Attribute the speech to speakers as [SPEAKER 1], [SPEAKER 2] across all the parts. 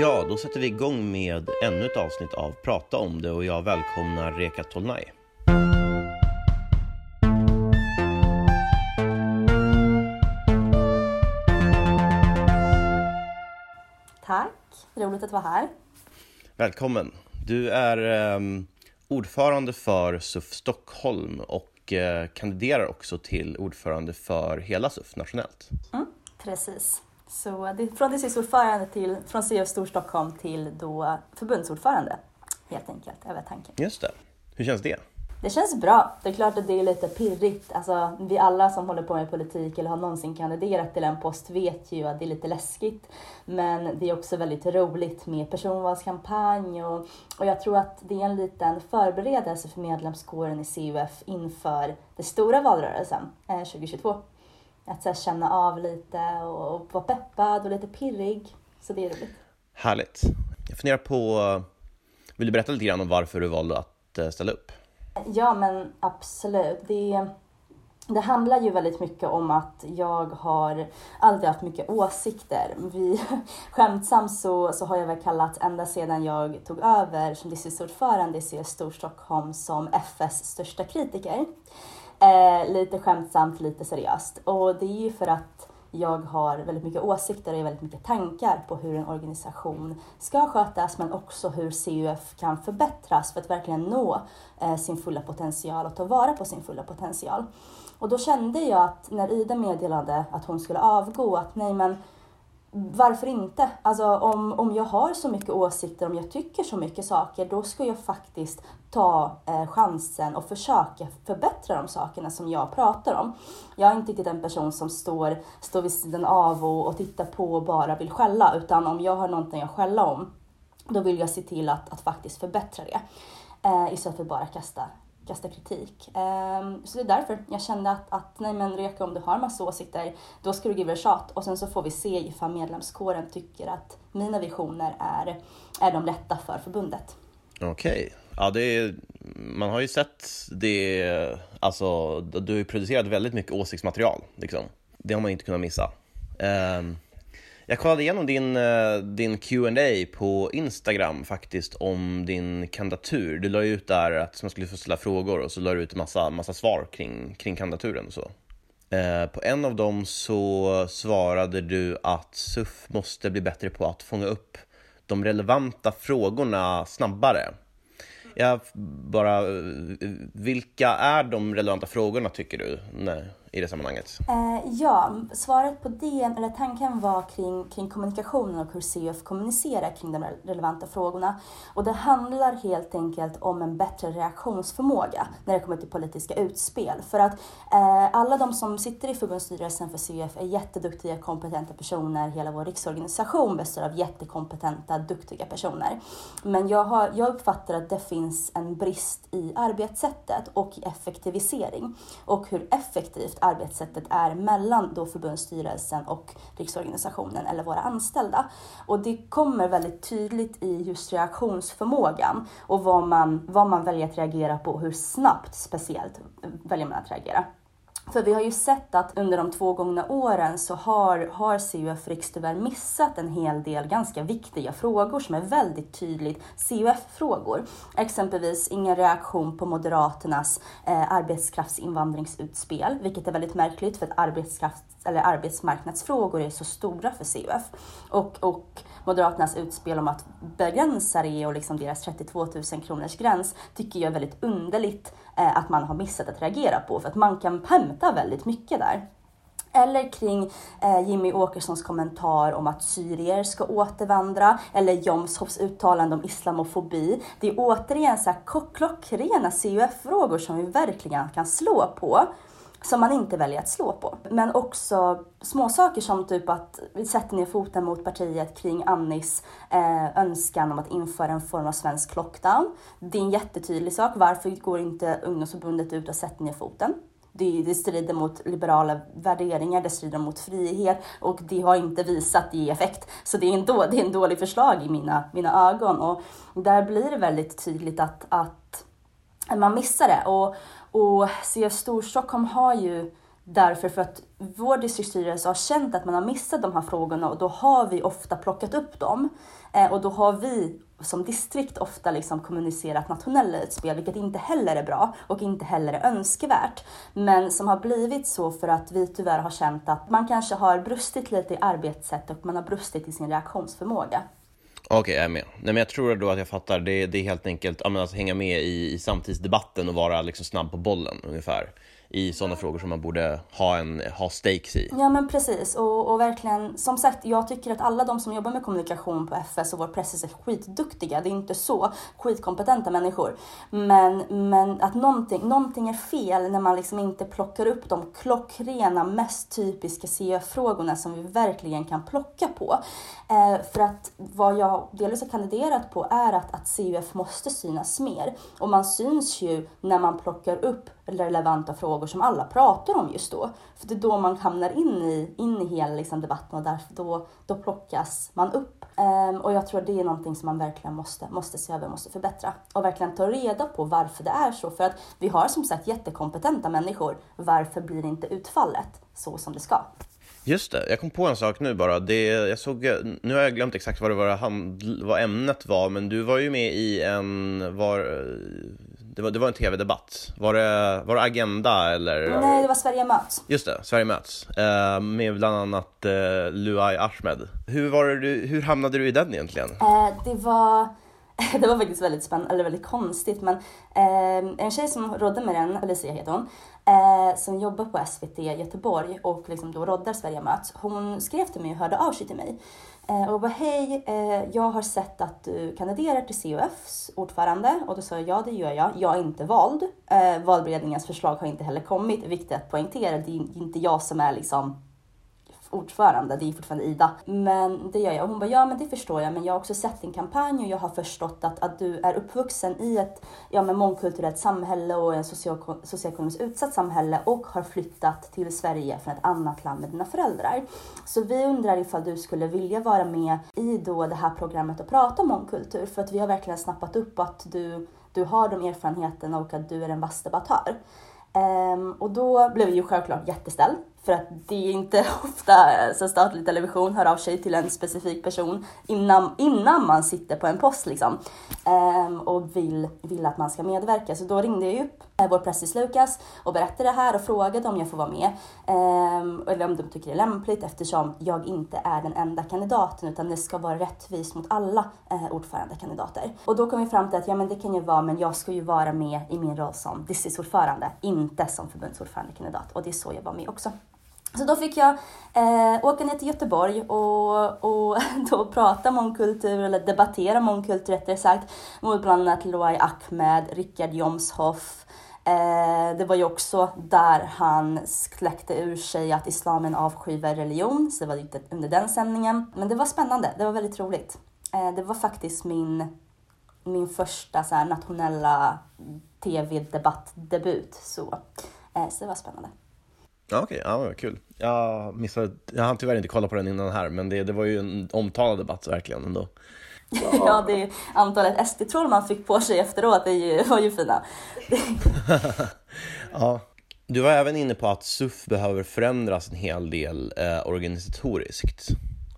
[SPEAKER 1] Ja, då sätter vi igång med ännu ett avsnitt av Prata om det och jag välkomnar Reka Tolnai.
[SPEAKER 2] Tack, roligt att vara här.
[SPEAKER 1] Välkommen. Du är eh, ordförande för SUF Stockholm och eh, kandiderar också till ordförande för hela SUF nationellt.
[SPEAKER 2] Mm, precis. Så det, från distriktsordförande till, från CF Storstockholm till då förbundsordförande, helt enkelt, över tanken.
[SPEAKER 1] Just det. Hur känns det?
[SPEAKER 2] Det känns bra. Det är klart att det är lite pirrigt. Alltså, vi alla som håller på med politik eller har någonsin kandiderat till en post vet ju att det är lite läskigt. Men det är också väldigt roligt med personvalskampanj och, och jag tror att det är en liten förberedelse för medlemskåren i CUF inför den stora valrörelsen eh, 2022. Att så känna av lite och, och vara peppad och lite pirrig. Så det är roligt.
[SPEAKER 1] Härligt. Jag funderar på, vill du berätta lite grann om varför du valde att eh, ställa upp?
[SPEAKER 2] Ja, men absolut. Det, det handlar ju väldigt mycket om att jag har alltid haft mycket åsikter. Vi, skämtsamt så, så har jag väl kallat ända sedan jag tog över som distriktsordförande i CS Storstockholm som FS största kritiker. Eh, lite skämtsamt, lite seriöst. Och det är ju för att jag har väldigt mycket åsikter och väldigt mycket tankar på hur en organisation ska skötas men också hur CUF kan förbättras för att verkligen nå eh, sin fulla potential och ta vara på sin fulla potential. Och då kände jag att när Ida meddelade att hon skulle avgå att nej men varför inte? Alltså om, om jag har så mycket åsikter, om jag tycker så mycket saker, då ska jag faktiskt ta eh, chansen och försöka förbättra de sakerna som jag pratar om. Jag är inte riktigt en person som står, står vid sidan av och, och tittar på och bara vill skälla, utan om jag har någonting att skälla om, då vill jag se till att, att faktiskt förbättra det. Eh, istället för att bara kasta, starkaste kritik. Um, så det är därför jag kände att, att nej men Reka, om du har massa åsikter, då ska du give it a shot. Och sen så får vi se ifall medlemskåren tycker att mina visioner är, är de rätta för förbundet.
[SPEAKER 1] Okej. Okay. Ja, det är, man har ju sett det, alltså du har ju producerat väldigt mycket åsiktsmaterial, liksom. Det har man inte kunnat missa. Um, jag kollade igenom din, eh, din Q&A på Instagram faktiskt om din kandidatur. Du la ut där att man skulle få ställa frågor och så la du ut en massa, massa svar kring, kring kandidaturen och så. Eh, på en av dem så svarade du att SUF måste bli bättre på att fånga upp de relevanta frågorna snabbare. Jag bara, eh, vilka är de relevanta frågorna tycker du nej, i det sammanhanget?
[SPEAKER 2] Eh, ja, svaret på det, eller tanken var kring, kring kommunikationen och hur CUF kommunicerar kring de relevanta frågorna. Och det handlar helt enkelt om en bättre reaktionsförmåga när det kommer till politiska utspel. För att eh, alla de som sitter i förbundsstyrelsen för CUF är jätteduktiga, kompetenta personer. Hela vår riksorganisation består av jättekompetenta, duktiga personer. Men jag, har, jag uppfattar att det finns finns en brist i arbetssättet och i effektivisering och hur effektivt arbetssättet är mellan då förbundsstyrelsen och riksorganisationen eller våra anställda. Och det kommer väldigt tydligt i just reaktionsförmågan och vad man, vad man väljer att reagera på och hur snabbt speciellt väljer man att reagera. För vi har ju sett att under de två gångna åren så har, har CUF Riks tyvärr missat en hel del ganska viktiga frågor som är väldigt tydligt CUF-frågor. Exempelvis ingen reaktion på Moderaternas eh, arbetskraftsinvandringsutspel, vilket är väldigt märkligt för att arbetskraft, eller arbetsmarknadsfrågor är så stora för CUF. Och, och Moderaternas utspel om att begränsa det och liksom deras 32 000 kronors gräns tycker jag är väldigt underligt Eh, att man har missat att reagera på för att man kan hämta väldigt mycket där. Eller kring eh, Jimmy Åkessons kommentar om att syrier ska återvandra, eller Jomshofs uttalande om islamofobi. Det är återigen så här klockrena CUF-frågor som vi verkligen kan slå på som man inte väljer att slå på. Men också småsaker som typ att vi sätter ner foten mot partiet kring Annis eh, önskan om att införa en form av svensk lockdown. Det är en jättetydlig sak. Varför går inte ungdomsförbundet ut och sätter ner foten? Det, det strider mot liberala värderingar, det strider mot frihet och det har inte visat ge effekt. Så det är en, då, det är en dålig förslag i mina, mina ögon och där blir det väldigt tydligt att, att man missar det. Och, och CF Storstockholm har ju Därför för att vår distriktsstyrelse har känt att man har missat de här frågorna och då har vi ofta plockat upp dem. Eh, och då har vi som distrikt ofta liksom kommunicerat nationella utspel, vilket inte heller är bra och inte heller är önskvärt. Men som har blivit så för att vi tyvärr har känt att man kanske har brustit lite i arbetssätt och man har brustit i sin reaktionsförmåga.
[SPEAKER 1] Okej, okay, jag är med. Nej, men jag tror då att jag fattar. Det, det är helt enkelt att alltså, hänga med i, i samtidsdebatten och vara liksom snabb på bollen ungefär i sådana frågor som man borde ha, en, ha stakes i.
[SPEAKER 2] Ja men precis och, och verkligen som sagt jag tycker att alla de som jobbar med kommunikation på FS och vår press är skitduktiga. Det är inte så skitkompetenta människor. Men, men att någonting, någonting är fel när man liksom inte plockar upp de klockrena mest typiska CF-frågorna som vi verkligen kan plocka på. Eh, för att vad jag delvis har kandiderat på är att, att CUF måste synas mer. Och man syns ju när man plockar upp relevanta frågor som alla pratar om just då. För det är då man hamnar in i, in i hela liksom, debatten och därför då, då plockas man upp. Um, och jag tror det är någonting som man verkligen måste, måste se över, måste förbättra. Och verkligen ta reda på varför det är så. För att vi har som sagt jättekompetenta människor. Varför blir inte utfallet så som det ska?
[SPEAKER 1] Just det, jag kom på en sak nu bara. Det, jag såg, nu har jag glömt exakt vad, det var, vad ämnet var, men du var ju med i en, var, det var, det var en tv-debatt. Var det, var det Agenda eller?
[SPEAKER 2] Nej, det var Sverige möts.
[SPEAKER 1] Just det, Sverige möts. Eh, med bland annat eh, Luai Ahmed. Hur, var det, hur hamnade du i den egentligen?
[SPEAKER 2] Eh, det var det var faktiskt väldigt spännande, eller väldigt konstigt, men eh, en tjej som rådde med den, Alicia heter hon, eh, som jobbar på SVT Göteborg och liksom då roddar Sverige möts, hon skrev till mig och hörde av sig till mig Eh, och bara hej, eh, jag har sett att du kandiderar till CUFs ordförande och då sa jag ja, det gör jag. Jag är inte vald. Eh, valberedningens förslag har inte heller kommit. Viktigt att poängtera, det är inte jag som är liksom ordförande, det är fortfarande Ida. Men det gör jag. Och hon bara, ja men det förstår jag, men jag har också sett din kampanj och jag har förstått att, att du är uppvuxen i ett ja, men mångkulturellt samhälle och en socioekonomiskt utsatt samhälle och har flyttat till Sverige från ett annat land med dina föräldrar. Så vi undrar ifall du skulle vilja vara med i då det här programmet och prata om mångkultur, för att vi har verkligen snappat upp att du, du har de erfarenheterna och att du är en vass debattör. Um, och då blev jag ju självklart jätteställd för att det är inte ofta så statlig television hör av sig till en specifik person innan, innan man sitter på en post liksom. Ehm, och vill, vill att man ska medverka. Så då ringde jag upp eh, vår pressis Lukas och berättade det här och frågade om jag får vara med. Ehm, eller om de tycker det är lämpligt eftersom jag inte är den enda kandidaten utan det ska vara rättvist mot alla eh, ordförandekandidater. Och då kom vi fram till att ja men det kan ju vara men jag ska ju vara med i min roll som distriktsordförande, inte som förbundsordförandekandidat och det är så jag var med också. Så då fick jag eh, åka ner till Göteborg och, och då prata mångkultur, eller debattera mångkultur rättare sagt, mot bland annat Loai Ahmed, Richard Jomshoff. Eh, det var ju också där han kläckte ur sig att islamen avskyr religion, så det var lite under den sändningen. Men det var spännande, det var väldigt roligt. Eh, det var faktiskt min, min första så här, nationella tv-debattdebut, så, eh, så det var spännande.
[SPEAKER 1] Ja, okej, okay. ja, kul. Jag missade, jag hann tyvärr inte kolla på den innan här, men det, det var ju en omtalad debatt verkligen ändå.
[SPEAKER 2] ja, det antalet SD-troll man fick på sig efteråt det ju, var ju fina.
[SPEAKER 1] ja. Du var även inne på att SUF behöver förändras en hel del eh, organisatoriskt.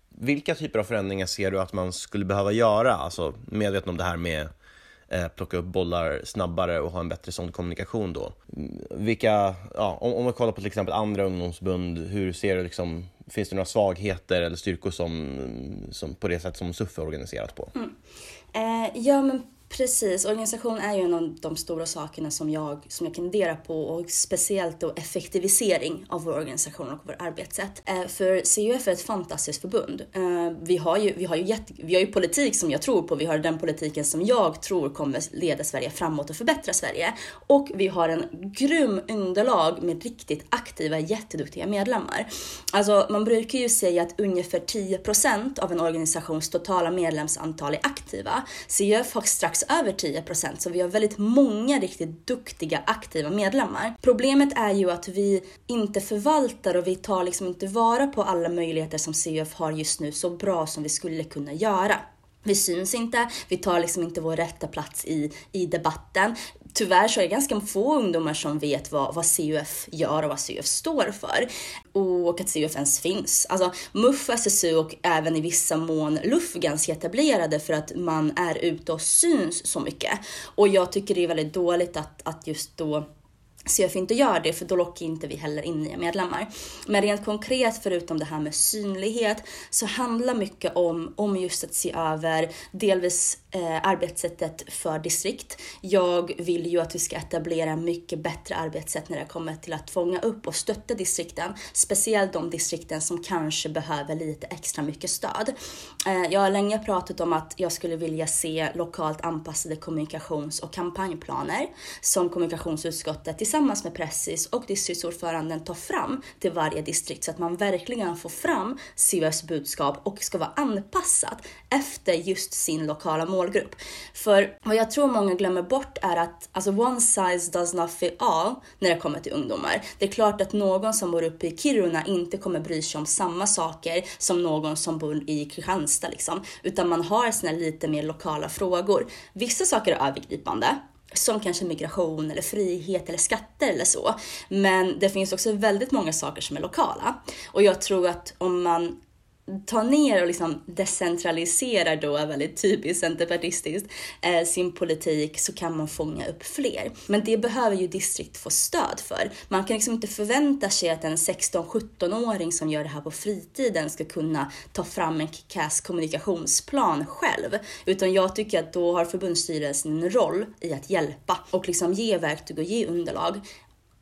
[SPEAKER 1] Vilka typer av förändringar ser du att man skulle behöva göra? Alltså medveten om det här med Eh, plocka upp bollar snabbare och ha en bättre sån kommunikation då. Vilka, ja, om, om man kollar på till exempel andra ungdomsbund, hur ser du liksom, finns det några svagheter eller styrkor som, som på det sätt som SUF är organiserat på?
[SPEAKER 2] Mm. Eh, ja men Precis, organisation är ju en av de stora sakerna som jag, som jag kandiderar på och speciellt då effektivisering av vår organisation och vårt arbetssätt. Eh, för CUF är ett fantastiskt förbund. Eh, vi har, ju, vi, har ju jätte, vi har ju politik som jag tror på, vi har den politiken som jag tror kommer leda Sverige framåt och förbättra Sverige. Och vi har en grym underlag med riktigt aktiva, jätteduktiga medlemmar. Alltså man brukar ju säga att ungefär 10% av en organisations totala medlemsantal är aktiva. CUF har strax strax över 10 procent, så vi har väldigt många riktigt duktiga aktiva medlemmar. Problemet är ju att vi inte förvaltar och vi tar liksom inte vara på alla möjligheter som CUF har just nu så bra som vi skulle kunna göra. Vi syns inte, vi tar liksom inte vår rätta plats i, i debatten. Tyvärr så är det ganska få ungdomar som vet vad, vad CUF gör och vad CUF står för. Och att CUF ens finns. Alltså MUF, SSU och även i vissa mån LUF är ganska etablerade för att man är ute och syns så mycket. Och jag tycker det är väldigt dåligt att, att just då CUF inte gör det, för då lockar inte vi heller in nya medlemmar. Men rent konkret, förutom det här med synlighet, så handlar mycket om, om just att se över delvis eh, arbetssättet för distrikt. Jag vill ju att vi ska etablera mycket bättre arbetssätt när det kommer till att fånga upp och stötta distrikten, speciellt de distrikten som kanske behöver lite extra mycket stöd. Eh, jag har länge pratat om att jag skulle vilja se lokalt anpassade kommunikations och kampanjplaner som kommunikationsutskottet tillsammans tillsammans med Pressis och distriktsordföranden tar fram till varje distrikt så att man verkligen får fram CVS budskap och ska vara anpassat efter just sin lokala målgrupp. För vad jag tror många glömmer bort är att alltså one size does not fit all när det kommer till ungdomar. Det är klart att någon som bor uppe i Kiruna inte kommer bry sig om samma saker som någon som bor i Kristianstad liksom, utan man har sina lite mer lokala frågor. Vissa saker är övergripande som kanske migration eller frihet eller skatter eller så. Men det finns också väldigt många saker som är lokala. Och jag tror att om man tar ner och liksom decentraliserar då, väldigt typiskt centerpartistiskt, eh, sin politik så kan man fånga upp fler. Men det behöver ju distrikt få stöd för. Man kan liksom inte förvänta sig att en 16-17-åring som gör det här på fritiden ska kunna ta fram en kick kommunikationsplan själv. Utan jag tycker att då har förbundsstyrelsen en roll i att hjälpa och liksom ge verktyg och ge underlag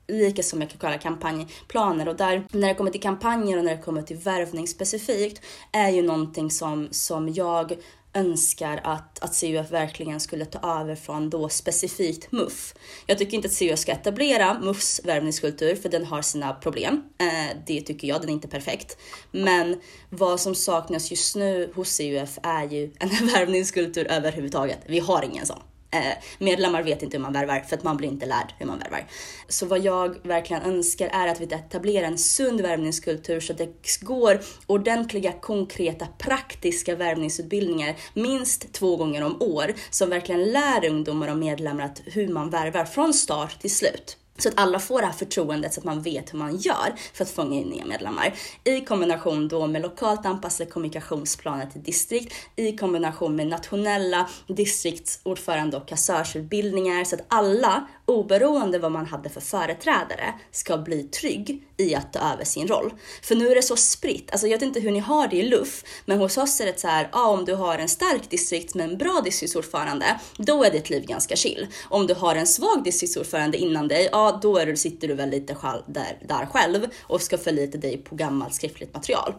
[SPEAKER 2] lika som jag kan kalla kampanjplaner och där när det kommer till kampanjer och när det kommer till värvning specifikt är ju någonting som, som jag önskar att, att CUF verkligen skulle ta över från då specifikt MUF. Jag tycker inte att CUF ska etablera MUFs värvningskultur för den har sina problem. Eh, det tycker jag, den är inte perfekt. Men vad som saknas just nu hos CUF är ju en värvningskultur överhuvudtaget. Vi har ingen sån. Eh, medlemmar vet inte hur man värvar för att man blir inte lärd hur man värvar. Så vad jag verkligen önskar är att vi etablerar en sund värvningskultur så att det går ordentliga, konkreta, praktiska värvningsutbildningar minst två gånger om år som verkligen lär ungdomar och medlemmar att hur man värvar från start till slut. Så att alla får det här förtroendet så att man vet hur man gör för att fånga in nya medlemmar. I kombination då med lokalt anpassade kommunikationsplaner till distrikt, i kombination med nationella distriktsordförande och kassörsutbildningar så att alla, oberoende vad man hade för företrädare, ska bli trygg i att ta över sin roll. För nu är det så spritt. Alltså jag vet inte hur ni har det i LUF, men hos oss är det så här, ja, om du har en stark distrikt med en bra distriktsordförande, då är ditt liv ganska chill. Om du har en svag distriktsordförande innan dig, ja, då är du, sitter du väl lite själv, där, där själv och ska förlita dig på gammalt skriftligt material.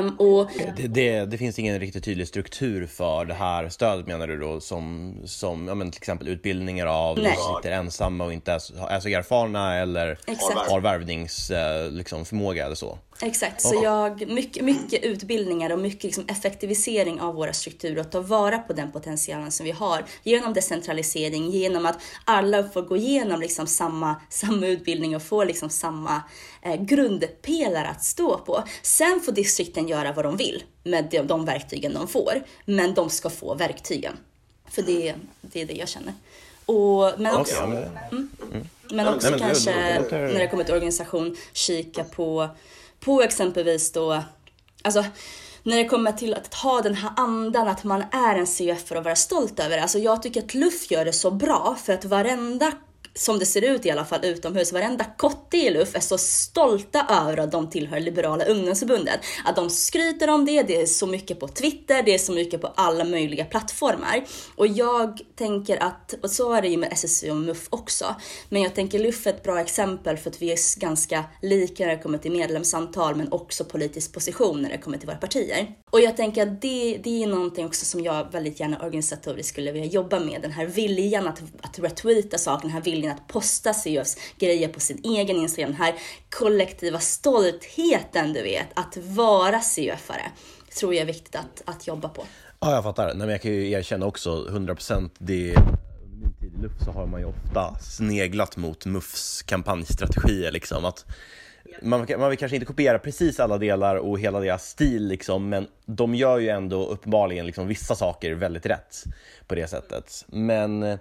[SPEAKER 2] Um, och...
[SPEAKER 1] Det, det, det, finns ingen riktigt tydlig struktur för det här stödet menar du då som, som ja, men till exempel utbildningar av Nej. som sitter ensamma och inte är så, är så erfarna eller Exakt. har värvningsförmåga liksom, eller så?
[SPEAKER 2] Exakt, så jag, mycket, mycket utbildningar och mycket liksom effektivisering av våra strukturer och ta vara på den potentialen som vi har genom decentralisering, genom att alla får gå igenom liksom samma, samma utbildning och få liksom samma eh, grundpelare att stå på. Sen får distrikten göra vad de vill med de, de verktygen de får, men de ska få verktygen. För det, det är det jag känner. Och, men också, okay, mm, mm. men också Nej, men kanske det, det, det, när det kommer till organisation kika på på exempelvis då, alltså när det kommer till att ha den här andan att man är en CF och vara stolt över det. Alltså jag tycker att Luff gör det så bra för att varenda som det ser ut i alla fall utomhus, varenda kotte i LUF är så stolta över att de tillhör Liberala ungdomsförbundet. Att de skryter om det, det är så mycket på Twitter, det är så mycket på alla möjliga plattformar. Och jag tänker att, och så är det ju med SSU och MUF också, men jag tänker LUF är ett bra exempel för att vi är ganska lika när det kommer till medlemsantal men också politisk position när det kommer till våra partier. Och jag tänker att det, det är någonting också som jag väldigt gärna organisatoriskt skulle vilja jobba med, den här viljan att, att retweeta saker, den här viljan viljan att posta CEOs grejer på sin egen Instagram. Den här kollektiva stoltheten, du vet, att vara CEOfare tror jag är viktigt att, att jobba på.
[SPEAKER 1] Ja, jag fattar. Nej, men jag kan ju erkänna också 100% det under min tid i LUF så har man ju ofta sneglat mot MUFs kampanjstrategier liksom. Att man, man vill kanske inte kopiera precis alla delar och hela deras stil liksom, men de gör ju ändå uppenbarligen liksom vissa saker väldigt rätt på det sättet. Men eh,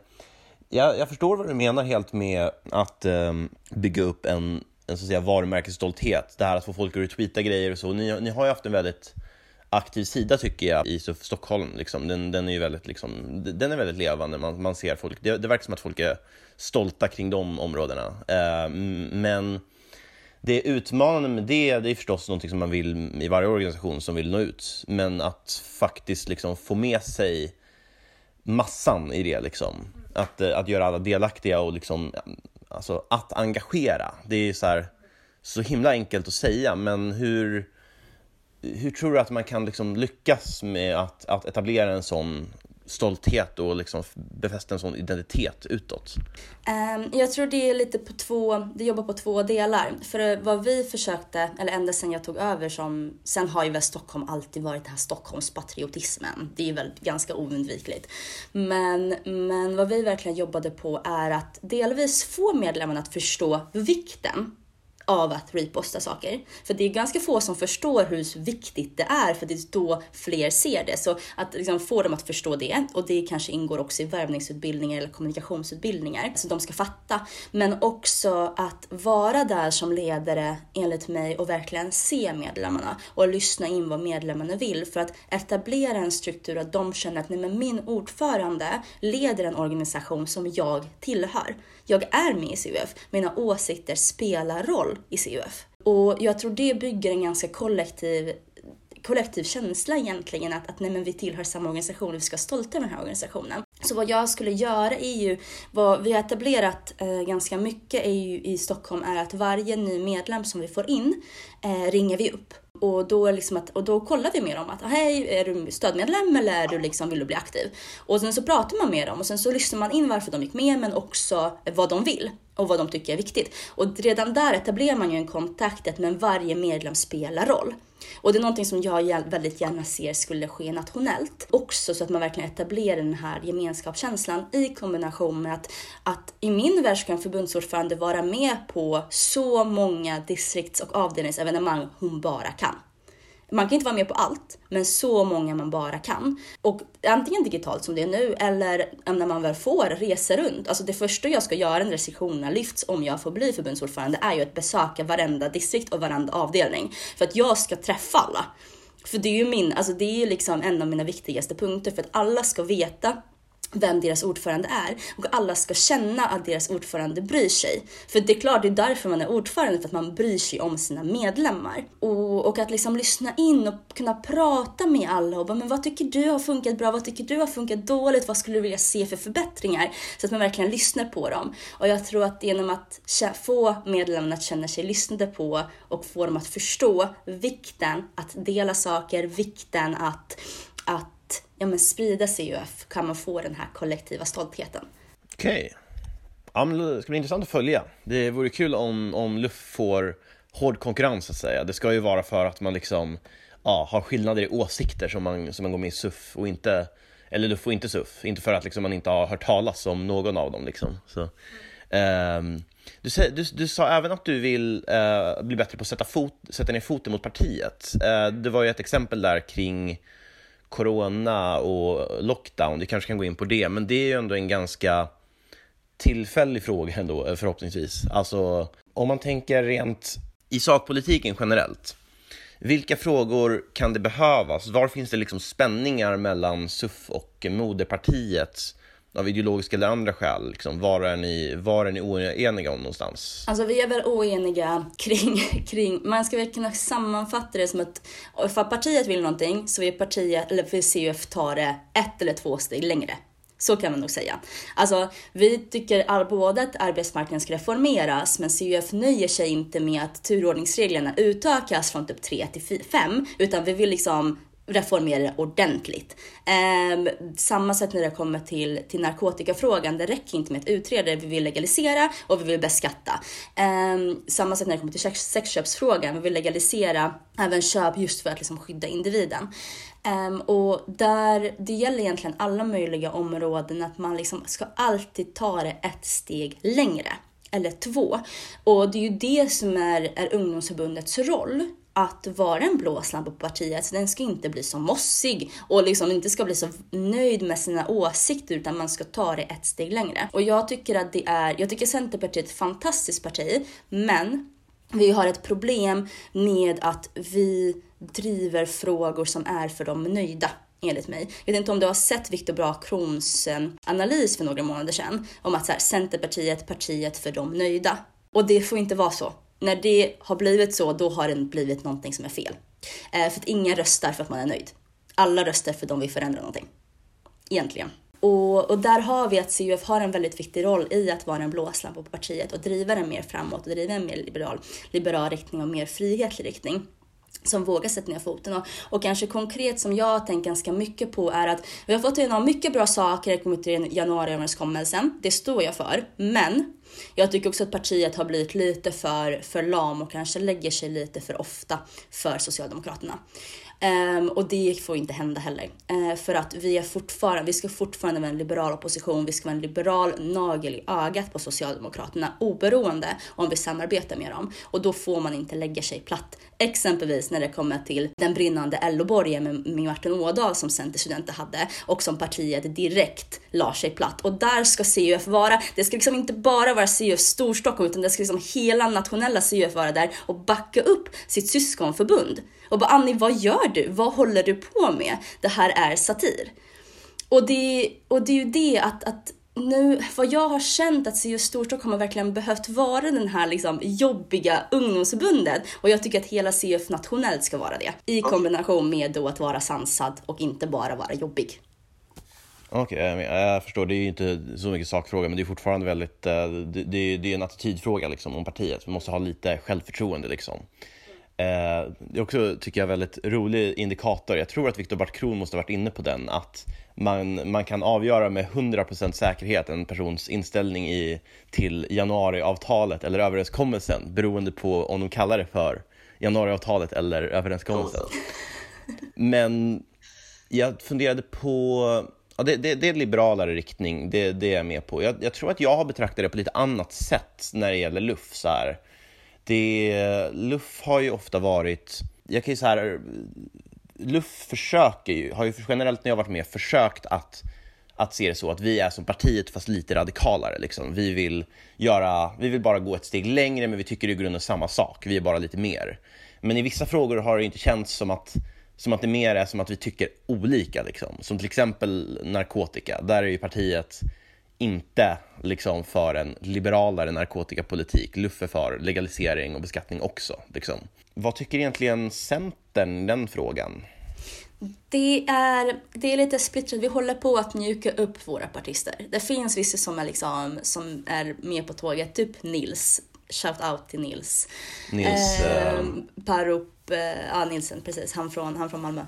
[SPEAKER 1] jag, jag förstår vad du menar helt med att eh, bygga upp en, en så att säga, varumärkesstolthet. Det här att få folk att retweeta grejer och så. Ni, ni har ju haft en väldigt aktiv sida tycker jag i SUF Stockholm. Liksom. Den, den, är ju väldigt, liksom, den är väldigt levande, man, man ser folk. Det, det verkar som att folk är stolta kring de områdena. Eh, men det utmanande med det, det är förstås något som man vill i varje organisation som vill nå ut. Men att faktiskt liksom få med sig massan i det. Liksom. Att, eh, att göra alla delaktiga och liksom, eh, alltså, att engagera. Det är så, här, så himla enkelt att säga, men hur, hur tror du att man kan liksom lyckas med att, att etablera en sån stolthet och liksom befästa en sån identitet utåt?
[SPEAKER 2] Ehm, jag tror det är lite på två, det jobbar på två delar. För vad vi försökte, eller ända sedan jag tog över som, sen har ju väl Stockholm alltid varit den här Stockholmspatriotismen. Det är väl ganska oundvikligt. Men, men vad vi verkligen jobbade på är att delvis få medlemmarna att förstå vikten av att reposta saker. För det är ganska få som förstår hur viktigt det är, för det är då fler ser det. Så att liksom få dem att förstå det, och det kanske ingår också i värvningsutbildningar eller kommunikationsutbildningar, så de ska fatta. Men också att vara där som ledare, enligt mig, och verkligen se medlemmarna och lyssna in vad medlemmarna vill. För att etablera en struktur att de känner att nej, men min ordförande leder en organisation som jag tillhör. Jag är med i CUF, mina åsikter spelar roll i CUF. Och jag tror det bygger en ganska kollektiv kollektiv känsla egentligen att, att nej, men vi tillhör samma organisation och vi ska vara stolta över den här organisationen. Så vad jag skulle göra är ju, vad vi har etablerat eh, ganska mycket i, i Stockholm är att varje ny medlem som vi får in eh, ringer vi upp och då, liksom att, och då kollar vi med dem att hej, är du stödmedlem eller är du liksom, vill du bli aktiv? Och sen så pratar man med dem och sen så lyssnar man in varför de gick med men också vad de vill och vad de tycker är viktigt. Och redan där etablerar man ju en kontakt att men varje medlem spelar roll. Och det är någonting som jag väldigt gärna ser skulle ske nationellt också så att man verkligen etablerar den här gemenskapskänslan i kombination med att, att i min värld kan en förbundsordförande vara med på så många distrikts och avdelningsevenemang hon bara kan. Man kan inte vara med på allt, men så många man bara kan. Och antingen digitalt som det är nu, eller när man väl får resa runt. Alltså det första jag ska göra när restriktionerna lyfts, om jag får bli förbundsordförande, är ju att besöka varenda distrikt och varenda avdelning. För att jag ska träffa alla. För det är ju min, alltså det är ju liksom en av mina viktigaste punkter, för att alla ska veta vem deras ordförande är och alla ska känna att deras ordförande bryr sig. För det är klart, det är därför man är ordförande, för att man bryr sig om sina medlemmar. Och, och att liksom lyssna in och kunna prata med alla och bara, men vad tycker du har funkat bra? Vad tycker du har funkat dåligt? Vad skulle du vilja se för förbättringar? Så att man verkligen lyssnar på dem. Och jag tror att genom att få medlemmarna att känna sig lyssnade på och få dem att förstå vikten att dela saker, vikten att, att ja, men sprida CUF kan man få den här kollektiva stoltheten.
[SPEAKER 1] Okej. Okay. Ja, det ska bli intressant att följa. Det vore kul om, om LUF får hård konkurrens så att säga. Det ska ju vara för att man liksom ja, har skillnader i åsikter som man, som man går med i SUF och inte, eller LUF och inte SUF. Inte för att liksom man inte har hört talas om någon av dem liksom. Så, um, du, du, du, sa även att du vill uh, bli bättre på att sätta, fot, sätta ner foten mot partiet. Uh, det var ju ett exempel där kring corona och lockdown, vi kanske kan gå in på det, men det är ju ändå en ganska tillfällig fråga ändå eh, förhoppningsvis. Alltså om man tänker rent i sakpolitiken generellt, vilka frågor kan det behövas? Var finns det liksom spänningar mellan SUF och moderpartiet? Av ideologiska eller andra skäl? Liksom, var, är ni, var är ni oeniga om någonstans?
[SPEAKER 2] Alltså vi är väl oeniga kring, kring man ska väl kunna sammanfatta det som att ifall partiet vill någonting så vill partiet, eller vill CUF ta det ett eller två steg längre. Så kan man nog säga. Alltså, vi tycker både att arbetsmarknaden ska reformeras, men CUF nöjer sig inte med att turordningsreglerna utökas från typ 3 till 5, utan vi vill liksom reformera det ordentligt. Eh, samma sätt när det kommer till, till narkotikafrågan, det räcker inte med att utreda vi vill legalisera och vi vill beskatta. Eh, samma sätt när det kommer till sexköpsfrågan, vi vill legalisera även köp just för att liksom skydda individen. Um, och där, det gäller egentligen alla möjliga områden att man liksom ska alltid ta det ett steg längre eller två. Och det är ju det som är, är ungdomsförbundets roll att vara en blåslampa på partiet. Så den ska inte bli så mossig och liksom inte ska bli så nöjd med sina åsikter utan man ska ta det ett steg längre. Och jag tycker att det är, jag tycker Centerpartiet är ett fantastiskt parti, men vi har ett problem med att vi driver frågor som är för de nöjda enligt mig. Jag vet inte om du har sett Viktor Brakrons eh, analys för några månader sedan om att så här, Centerpartiet, partiet för de nöjda. Och det får inte vara så. När det har blivit så, då har det blivit någonting som är fel. Eh, för att ingen röstar för att man är nöjd. Alla röstar för att de vill förändra någonting. Egentligen. Och, och, där har vi att CUF har en väldigt viktig roll i att vara en blåslampa på partiet och driva den mer framåt och driva en mer liberal, liberal riktning och mer frihetlig riktning som vågar sätta ner foten. Och, och kanske konkret som jag tänker ganska mycket på är att vi har fått igenom mycket bra saker i januariöverenskommelsen. Det står jag för. Men jag tycker också att partiet har blivit lite för, för lam och kanske lägger sig lite för ofta för Socialdemokraterna. Um, och det får inte hända heller. Uh, för att vi är fortfarande, vi ska fortfarande vara en liberal opposition, vi ska vara en liberal nagel i ögat på Socialdemokraterna oberoende om vi samarbetar med dem. Och då får man inte lägga sig platt. Exempelvis när det kommer till den brinnande LO-borgen med, med Martin Ådahl som Centerstudenter hade och som partiet direkt la sig platt. Och där ska CUF vara. Det ska liksom inte bara vara CUF Storstockholm utan det ska liksom hela nationella CUF vara där och backa upp sitt syskonförbund. Och bara Annie, vad gör du? Vad håller du på med? Det här är satir. Och det, och det är ju det att, att nu, vad jag har känt att CU Storstockholm har verkligen behövt vara den här liksom jobbiga ungdomsförbundet och jag tycker att hela CUF nationellt ska vara det. I kombination med då att vara sansad och inte bara vara jobbig.
[SPEAKER 1] Okej, okay, jag förstår. Det är ju inte så mycket sakfråga, men det är fortfarande väldigt... Eh, det, det, det är en attitydfråga liksom, om partiet. Vi måste ha lite självförtroende. Liksom. Eh, det är också, tycker jag, väldigt rolig indikator. Jag tror att Viktor Bart Kron måste ha varit inne på den, att man, man kan avgöra med 100% säkerhet en persons inställning i, till januariavtalet eller överenskommelsen beroende på om de kallar det för januariavtalet eller överenskommelsen. Men jag funderade på, ja, det, det, det är en liberalare riktning, det, det är jag med på. Jag, jag, tror att jag har betraktat det på lite annat sätt när det gäller LUF. Så här det, Luff har ju ofta varit, jag kan ju så här, Luff försöker ju, har ju generellt när jag varit med försökt att att se det så att vi är som partiet fast lite radikalare. Liksom. Vi, vill göra, vi vill bara gå ett steg längre men vi tycker i grunden samma sak, vi är bara lite mer. Men i vissa frågor har det inte känts som att, som att det mer är som att vi tycker olika. Liksom. Som till exempel narkotika, där är ju partiet inte liksom för en liberalare narkotikapolitik. Luffe för legalisering och beskattning också. Liksom. Vad tycker egentligen Centern i den frågan?
[SPEAKER 2] Det är, det är lite splittrat. Vi håller på att mjuka upp våra partister. Det finns vissa som är, liksom, som är med på tåget, typ Nils. Shout out till Nils.
[SPEAKER 1] Nils... Eh,
[SPEAKER 2] eh, Parup, eh, ja Nilsen precis, han från, han från Malmö.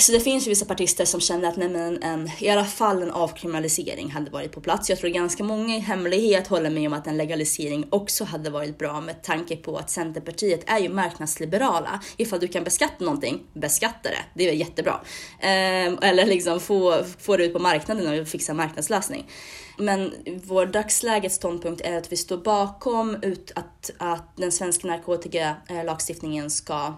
[SPEAKER 2] Så det finns ju vissa partister som känner att nej, men en, i alla fall en avkriminalisering hade varit på plats. Jag tror ganska många i hemlighet håller med om att en legalisering också hade varit bra med tanke på att Centerpartiet är ju marknadsliberala. Ifall du kan beskatta någonting, beskatta det. Det är jättebra. Eh, eller liksom få, få det ut på marknaden och fixa marknadslösning. Men vår dagslägets ståndpunkt är att vi står bakom ut att, att den svenska narkotikalagstiftningen ska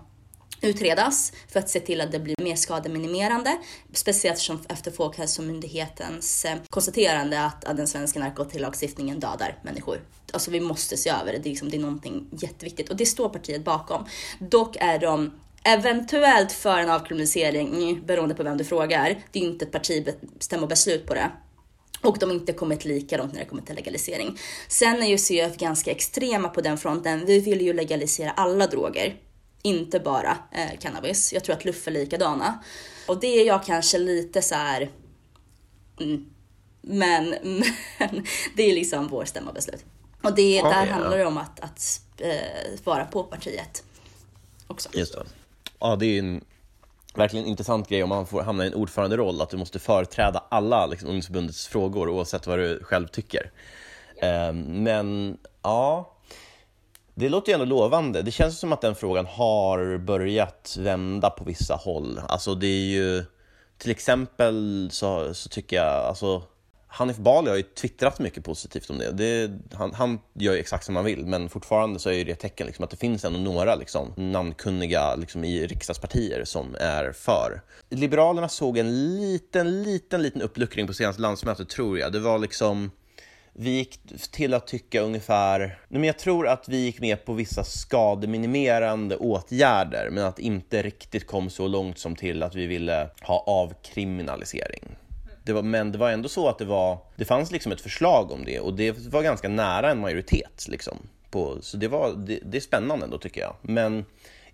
[SPEAKER 2] utredas för att se till att det blir mer skademinimerande. Speciellt som efter Folkhälsomyndighetens eh, konstaterande att, att den svenska narkotikalagstiftningen dödar människor. Alltså vi måste se över det, det är, liksom, det är någonting jätteviktigt och det står partiet bakom. Dock är de eventuellt för en avkriminalisering, beroende på vem du frågar. Det är inte ett partistämmobeslut på det. Och de har inte kommit lika långt när det kommer till legalisering. Sen är ju CF ganska extrema på den fronten. Vi vill ju legalisera alla droger inte bara eh, cannabis. Jag tror att luff är likadana. Och det är jag kanske lite så här... Mm, men, men det är liksom vår stämmobeslut. Och det, okay, där handlar det om att, att eh, vara på partiet också.
[SPEAKER 1] Just det. Ja, det är en verkligen intressant grej om man får hamna i en ordföranderoll, att du måste företräda alla liksom, ungdomsförbundets frågor oavsett vad du själv tycker. Eh, men ja, det låter ju ändå lovande. Det känns som att den frågan har börjat vända på vissa håll. Alltså det är ju, till exempel så, så tycker jag, alltså Hanif Bali har ju twittrat mycket positivt om det. det han, han, gör ju exakt som han vill, men fortfarande så är det ett tecken liksom, att det finns ändå några liksom, namnkunniga liksom, i riksdagspartier som är för. Liberalerna såg en liten, liten, liten uppluckring på senaste landsmötet tror jag. Det var liksom vi gick till att tycka ungefär... Men jag tror att vi gick med på vissa skademinimerande åtgärder men att inte riktigt kom så långt som till att vi ville ha avkriminalisering. Det var, men det var ändå så att det var, det fanns liksom ett förslag om det och det var ganska nära en majoritet. Liksom, på, så det, var, det, det är spännande ändå tycker jag. Men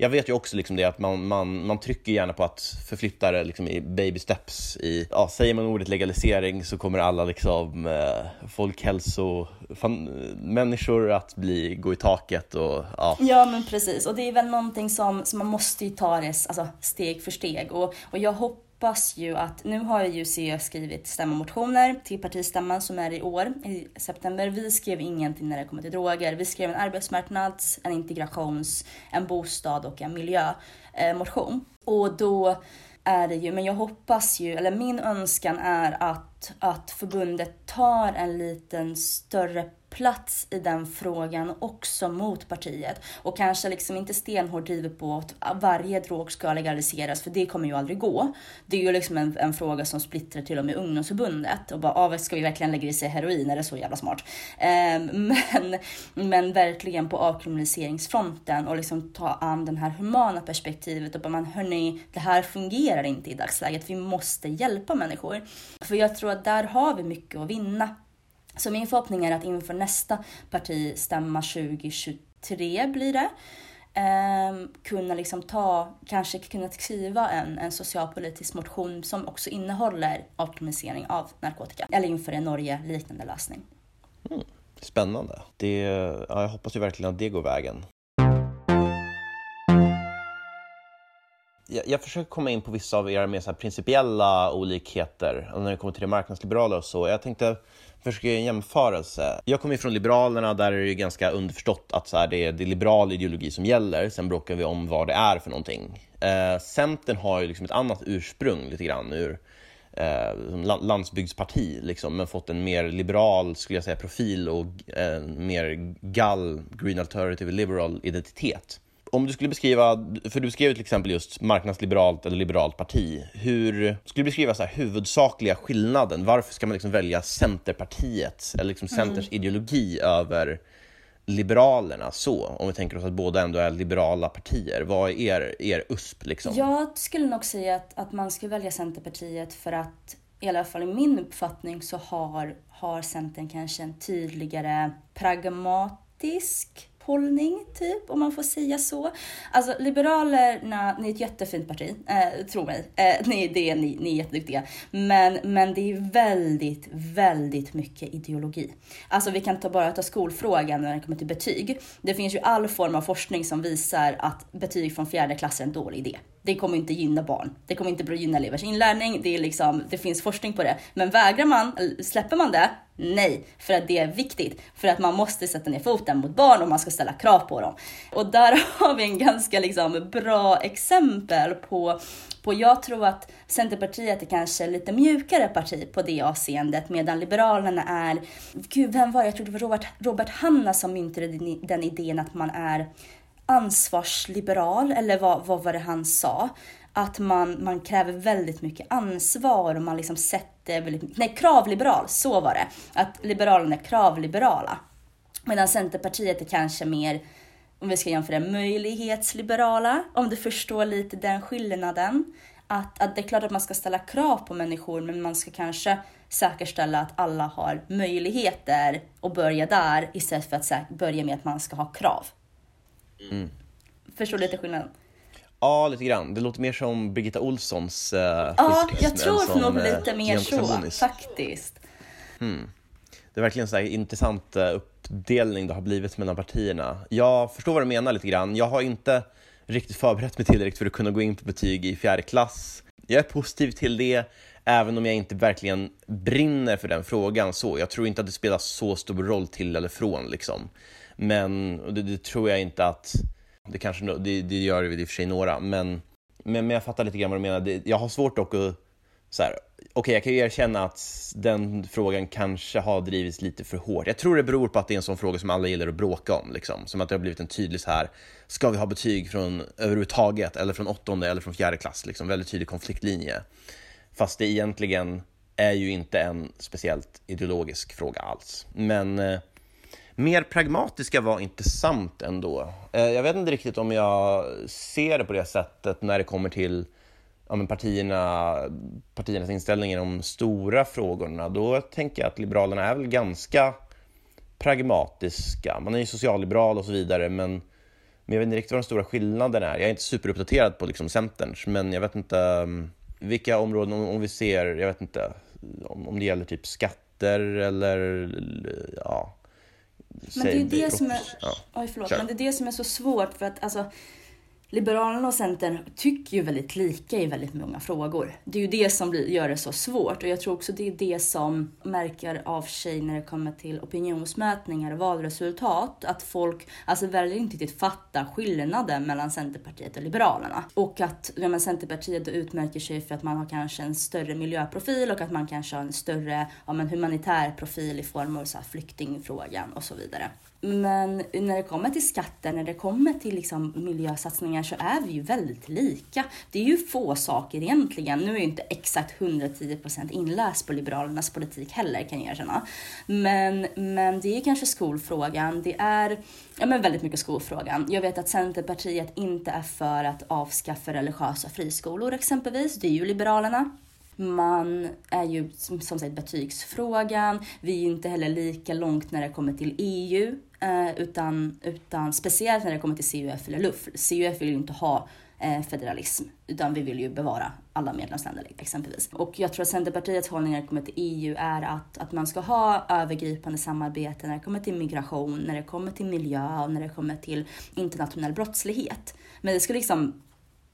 [SPEAKER 1] jag vet ju också liksom det att man, man, man trycker gärna på att förflytta det liksom i baby steps. I, ja, säger man ordet legalisering så kommer alla liksom, eh, folkhälsomänniskor att bli, gå i taket. Och, ja.
[SPEAKER 2] ja, men precis. Och det är väl någonting som, som man måste ju ta det alltså, steg för steg. Och, och jag hoppas hoppas ju att, nu har ju CUF skrivit stämmomotioner till partistämman som är i år, i september. Vi skrev ingenting när det kommer till droger. Vi skrev en arbetsmarknads, en integrations, en bostad och en miljömotion. och då är det ju, men jag hoppas ju, eller min önskan är att, att förbundet tar en liten större plats i den frågan också mot partiet och kanske liksom inte stenhårt driver på att varje drog ska legaliseras för det kommer ju aldrig gå. Det är ju liksom en, en fråga som splittrar till och med ungdomsförbundet och bara ah, ska vi verkligen legalisera heroin? Är det så jävla smart? Eh, men, men verkligen på avkriminaliseringsfronten och liksom ta an den här humana perspektivet och bara man hörni, det här fungerar inte i dagsläget. Vi måste hjälpa människor. För jag tror att där har vi mycket att vinna så min förhoppning är att inför nästa partistämma 2023 blir det, eh, kunna liksom ta, kanske kunna skriva en, en socialpolitisk motion som också innehåller optimisering av narkotika. Eller inför en Norge-liknande lösning.
[SPEAKER 1] Mm, spännande. Det, ja, jag hoppas ju verkligen att det går vägen. jag, jag försöker komma in på vissa av era mer så principiella olikheter när det kommer till det marknadsliberala och så. Jag tänkte försöker göra en jämförelse. Jag kommer från Liberalerna, där är det ganska underförstått att så här, det, är, det är liberal ideologi som gäller. Sen bråkar vi om vad det är för någonting. Eh, Centern har ju liksom ett annat ursprung lite grann ur eh, landsbygdsparti, liksom, men fått en mer liberal skulle jag säga, profil och en eh, mer gall, green alternative liberal identitet om du skulle beskriva, för du beskrev till exempel just marknadsliberalt eller liberalt parti. Hur skulle du beskriva så här, huvudsakliga skillnaden? Varför ska man liksom välja Centerpartiet eller liksom Centers mm. ideologi över Liberalerna så? Om vi tänker oss att båda ändå är liberala partier. Vad är er, er USP liksom?
[SPEAKER 2] Jag skulle nog säga att, att man ska välja Centerpartiet för att i alla fall i min uppfattning så har, har Centern kanske en tydligare pragmatisk hållning, typ, om man får säga så. Alltså Liberalerna, ni är ett jättefint parti, eh, tro mig. Eh, ni, det är ni, ni är jätteduktiga. Men, men det är väldigt, väldigt mycket ideologi. Alltså vi kan ta bara ta skolfrågan när det kommer till betyg. Det finns ju all form av forskning som visar att betyg från fjärde klass är en dålig idé. Det kommer inte gynna barn. Det kommer inte gynna elevers inlärning. Det, är liksom, det finns forskning på det. Men vägrar man, släpper man det, Nej, för att det är viktigt. För att man måste sätta ner foten mot barn och man ska ställa krav på dem. Och där har vi en ganska liksom bra exempel på på, jag tror att Centerpartiet är kanske lite mjukare parti på det avseendet medan Liberalerna är, gud vem var det? Jag tror det var Robert, Robert Hanna som myntade den idén att man är ansvarsliberal, eller vad, vad var det han sa? Att man, man kräver väldigt mycket ansvar och man liksom sätter väldigt Nej, kravliberal, så var det. Att Liberalerna är kravliberala. Medan Centerpartiet är kanske mer, om vi ska jämföra, möjlighetsliberala. Om du förstår lite den skillnaden. Att, att det är klart att man ska ställa krav på människor, men man ska kanske säkerställa att alla har möjligheter och börja där istället för att börja med att man ska ha krav. Mm. Förstår du lite skillnaden?
[SPEAKER 1] Ja, lite grann. Det låter mer som Birgitta Olssons uh,
[SPEAKER 2] Ja, jag tror nog lite mer så, faktiskt.
[SPEAKER 1] Hmm. Det är verkligen en intressant uh, uppdelning det har blivit mellan partierna. Jag förstår vad du menar lite grann. Jag har inte riktigt förberett mig tillräckligt för att kunna gå in på betyg i fjärde klass. Jag är positiv till det, även om jag inte verkligen brinner för den frågan. så. Jag tror inte att det spelar så stor roll till eller från. Liksom. Men det, det tror jag inte att det, kanske, det, det gör det i och för sig några, men, men, men jag fattar lite grann vad du menar. Det, jag har svårt dock att så här, okej okay, jag kan ju erkänna att den frågan kanske har drivits lite för hårt. Jag tror det beror på att det är en sån fråga som alla gillar att bråka om, liksom. Som att det har blivit en tydlig så här, ska vi ha betyg från överhuvudtaget, eller från åttonde eller från fjärde klass, liksom. Väldigt tydlig konfliktlinje. Fast det egentligen är ju inte en speciellt ideologisk fråga alls. Men eh, mer pragmatiska var intressant ändå. Eh, jag vet inte riktigt om jag ser det på det sättet när det kommer till ja, men partierna, partiernas inställning i de stora frågorna. Då tänker jag att Liberalerna är väl ganska pragmatiska. Man är ju socialliberal och så vidare, men, men jag vet inte riktigt vad den stora skillnaden är. Jag är inte superuppdaterad på liksom Centerns, men jag vet inte mm, vilka områden, om, om, vi ser, jag vet inte, om, om det gäller typ skatter eller ja,
[SPEAKER 2] men det är det som är, ja. oj, förlåt, men det är det som är så svårt för att alltså Liberalerna och Centern tycker ju väldigt lika i väldigt många frågor. Det är ju det som gör det så svårt och jag tror också det är det som märker av sig när det kommer till opinionsmätningar och valresultat. Att folk alltså väljer inte riktigt fatta skillnaden mellan Centerpartiet och Liberalerna. Och att ja, men Centerpartiet utmärker sig för att man har kanske en större miljöprofil och att man kanske har en större ja, men humanitär profil i form av så här flyktingfrågan och så vidare. Men när det kommer till skatter, när det kommer till liksom miljösatsningar så är vi ju väldigt lika. Det är ju få saker egentligen. Nu är jag inte exakt 110% inläst på Liberalernas politik heller kan jag erkänna. Men, men det är kanske skolfrågan. Det är ja, men väldigt mycket skolfrågan. Jag vet att Centerpartiet inte är för att avskaffa religiösa friskolor exempelvis. Det är ju Liberalerna. Man är ju som sagt betygsfrågan. Vi är ju inte heller lika långt när det kommer till EU. Eh, utan, utan speciellt när det kommer till CUF eller LUF. CUF vill ju inte ha eh, federalism, utan vi vill ju bevara alla medlemsländer exempelvis. Och jag tror att Centerpartiets hållning när det kommer till EU är att, att man ska ha övergripande samarbete när det kommer till migration, när det kommer till miljö och när det kommer till internationell brottslighet. Men det ska liksom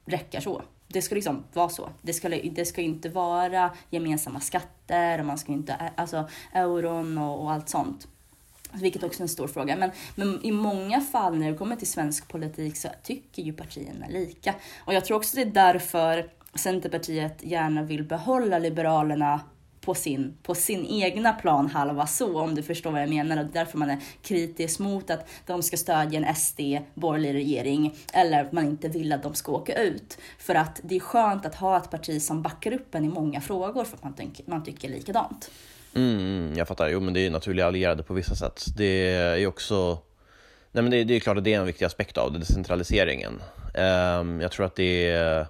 [SPEAKER 2] räcka så. Det ska liksom vara så. Det ska, det ska inte vara gemensamma skatter och man ska inte, alltså euron och, och allt sånt. Vilket också är en stor fråga. Men, men, i många fall när det kommer till svensk politik så tycker ju partierna lika. Och jag tror också det är därför Centerpartiet gärna vill behålla Liberalerna på sin, på sin egna plan halva så, om du förstår vad jag menar. Och därför man är kritisk mot att de ska stödja en SD, borgerlig regering, eller att man inte vill att de ska åka ut. För att det är skönt att ha ett parti som backar upp en i många frågor för att man, tycker, man tycker likadant.
[SPEAKER 1] Mm, mm, jag fattar. Jo, men det är naturliga allierade på vissa sätt. Det är också... Nej, men det, det är klart att det är en viktig aspekt av det, decentraliseringen. Um, jag tror att det är...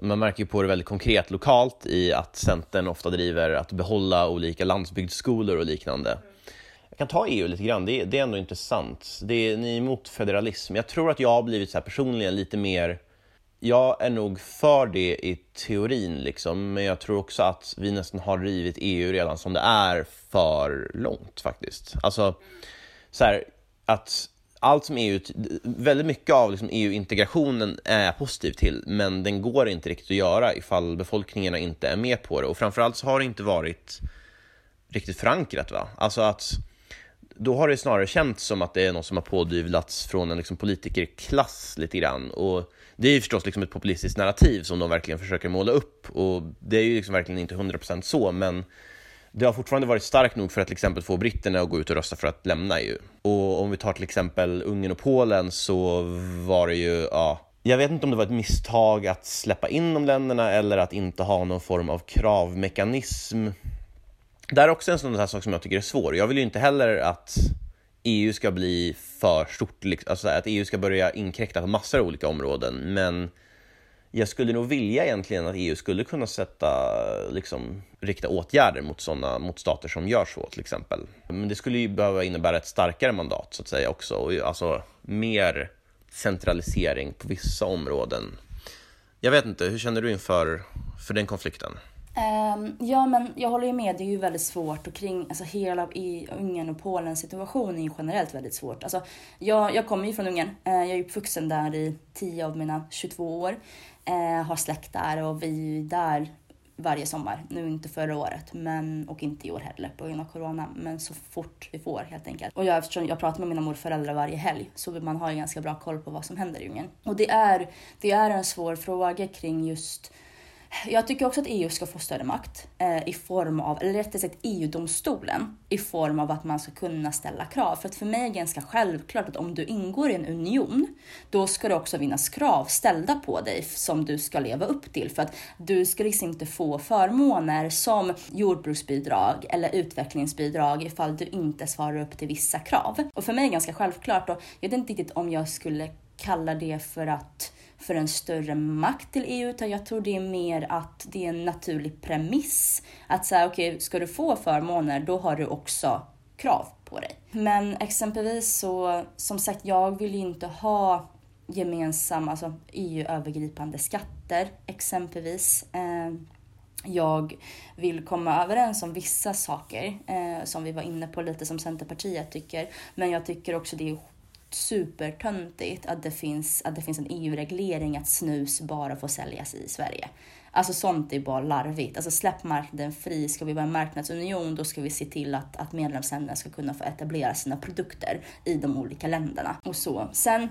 [SPEAKER 1] Man märker ju på det väldigt konkret lokalt i att Centern ofta driver att behålla olika landsbygdsskolor och liknande. Jag kan ta EU lite grann, det är, det är ändå intressant. Det är, ni är emot federalism. Jag tror att jag har blivit så personligen lite mer jag är nog för det i teorin, liksom, men jag tror också att vi nästan har rivit EU redan som det är för långt faktiskt. Alltså, så här, att allt som EU, väldigt mycket av liksom EU-integrationen är jag positiv till, men den går inte riktigt att göra ifall befolkningarna inte är med på det. Och framförallt så har det inte varit riktigt förankrat. Va? Alltså att då har det snarare känts som att det är något som har pådyvlats från en liksom politikerklass lite grann. Och det är ju förstås liksom ett populistiskt narrativ som de verkligen försöker måla upp och det är ju liksom verkligen inte 100% så, men det har fortfarande varit starkt nog för att till exempel få britterna att gå ut och rösta för att lämna EU. Och om vi tar till exempel Ungern och Polen så var det ju, ja, jag vet inte om det var ett misstag att släppa in de länderna eller att inte ha någon form av kravmekanism. Det är också en sån här sak som jag tycker är svår. Jag vill ju inte heller att EU ska bli för stort, liksom. alltså att EU ska börja inkräkta på massor av olika områden. Men jag skulle nog vilja egentligen att EU skulle kunna sätta, liksom, rikta åtgärder mot, såna, mot stater som gör så till exempel. Men det skulle ju behöva innebära ett starkare mandat så att säga också, och alltså mer centralisering på vissa områden. Jag vet inte, hur känner du inför för den konflikten?
[SPEAKER 2] Um, ja, men jag håller ju med. Det är ju väldigt svårt och kring alltså, hela i Ungern och Polens situation är ju generellt väldigt svårt. Alltså, jag, jag kommer ju från Ungern. Uh, jag är uppvuxen där i 10 av mina 22 år. Uh, har släkt där och vi är ju där varje sommar. Nu inte förra året men, och inte i år heller på grund av corona. Men så fort vi får helt enkelt. Och jag, eftersom jag pratar med mina morföräldrar varje helg så man har ju ganska bra koll på vad som händer i Ungern. Och det är, det är en svår fråga kring just jag tycker också att EU ska få större makt eh, i form av, eller rättare sagt EU-domstolen, i form av att man ska kunna ställa krav. För att för mig är det ganska självklart att om du ingår i en union, då ska det också finnas krav ställda på dig som du ska leva upp till. För att du ska liksom inte få förmåner som jordbruksbidrag eller utvecklingsbidrag ifall du inte svarar upp till vissa krav. Och för mig är det ganska självklart och jag vet inte riktigt om jag skulle kalla det för att för en större makt till EU, utan jag tror det är mer att det är en naturlig premiss. Att säga, okej, okay, ska du få förmåner, då har du också krav på dig. Men exempelvis så, som sagt, jag vill ju inte ha gemensamma, alltså EU-övergripande skatter exempelvis. Eh, jag vill komma överens om vissa saker eh, som vi var inne på lite som Centerpartiet tycker. Men jag tycker också det är supertöntigt att det finns, att det finns en EU-reglering att snus bara får säljas i Sverige. Alltså sånt är bara larvigt. Alltså släpp marknaden fri. Ska vi vara en marknadsunion då ska vi se till att, att medlemsländerna ska kunna få etablera sina produkter i de olika länderna och så. Sen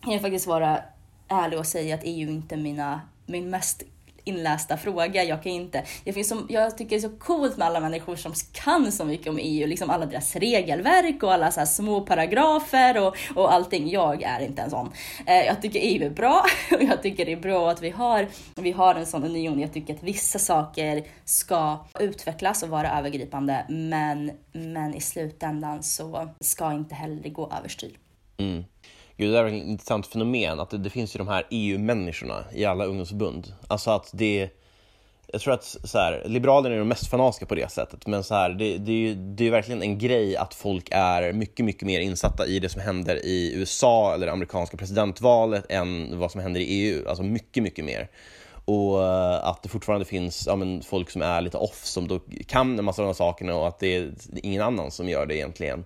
[SPEAKER 2] kan jag faktiskt vara ärlig och säga att EU inte är mina, min mest inlästa fråga. Jag kan inte, det finns som, jag tycker det är så coolt med alla människor som kan så mycket om EU, liksom alla deras regelverk och alla så små paragrafer och, och allting. Jag är inte en sån. Eh, jag tycker EU är bra och jag tycker det är bra att vi har, vi har en sån union. Jag tycker att vissa saker ska utvecklas och vara övergripande, men, men i slutändan så ska inte heller det gå överstyr.
[SPEAKER 1] Mm. Gud, det är ett intressant fenomen, att det, det finns ju de här EU-människorna i alla ungdomsförbund. Alltså att det jag tror att så här, Liberalerna är de mest fanatiska på det sättet, men så här, det, det, är ju, det är verkligen en grej att folk är mycket, mycket mer insatta i det som händer i USA eller det amerikanska presidentvalet än vad som händer i EU. Alltså mycket, mycket mer. Och eh, att det fortfarande finns ja, men, folk som är lite off, som då kan en massa av de här sakerna och att det är ingen annan som gör det egentligen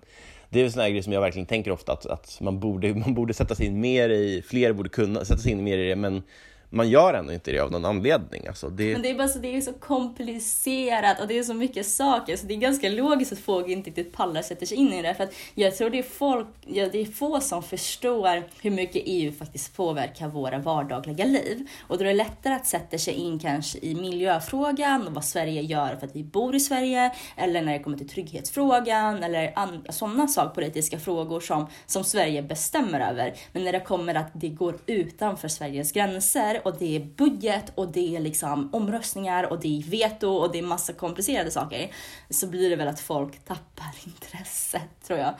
[SPEAKER 1] det är en sån här grej som jag verkligen tänker ofta att, att man, borde, man borde sätta sig in mer i, fler borde kunna sätta sig in mer i det, men man gör ändå inte det av någon anledning. Alltså det...
[SPEAKER 2] Men det är bara så, det är så komplicerat och det är så mycket saker så det är ganska logiskt att folk inte riktigt pallar sätter sig in i det. För att jag tror det är, folk, ja, det är få som förstår hur mycket EU faktiskt påverkar våra vardagliga liv. Och då är det lättare att sätta sig in kanske i miljöfrågan och vad Sverige gör för att vi bor i Sverige. Eller när det kommer till trygghetsfrågan eller sådana sakpolitiska frågor som, som Sverige bestämmer över. Men när det kommer att det går utanför Sveriges gränser och det är budget och det är liksom omröstningar och det är veto och det är massa komplicerade saker så blir det väl att folk tappar intresset tror jag.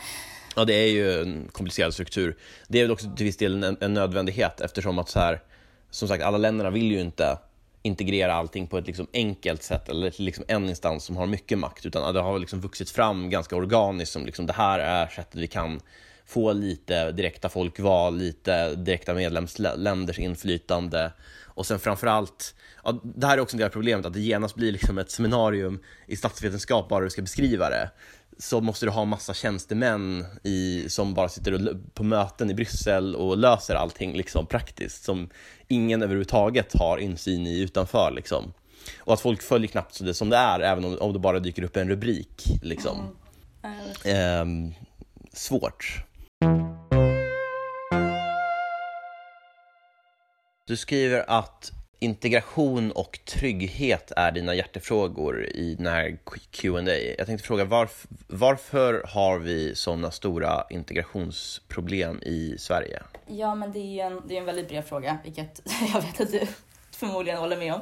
[SPEAKER 1] Ja, det är ju en komplicerad struktur. Det är väl också till viss del en, en nödvändighet eftersom att så här, som sagt, alla länderna vill ju inte integrera allting på ett liksom enkelt sätt eller till liksom en instans som har mycket makt, utan det har liksom vuxit fram ganska organiskt som liksom det här är sättet vi kan få lite direkta folkval, lite direkta medlemsländers inflytande och sen framförallt, ja, det här är också en del av problemet, att det genast blir liksom ett seminarium i statsvetenskap bara du ska beskriva det så måste du ha massa tjänstemän i, som bara sitter på möten i Bryssel och löser allting liksom praktiskt som ingen överhuvudtaget har insyn i utanför. Liksom. Och att folk följer knappt det som det är, även om, om det bara dyker upp en rubrik. Liksom. Mm. Eh, svårt. Du skriver att integration och trygghet är dina hjärtefrågor i den här Q&A. Jag tänkte fråga varf varför har vi sådana stora integrationsproblem i Sverige?
[SPEAKER 2] Ja, men det är en, det är en väldigt bred fråga, vilket jag vet att du förmodligen håller med om.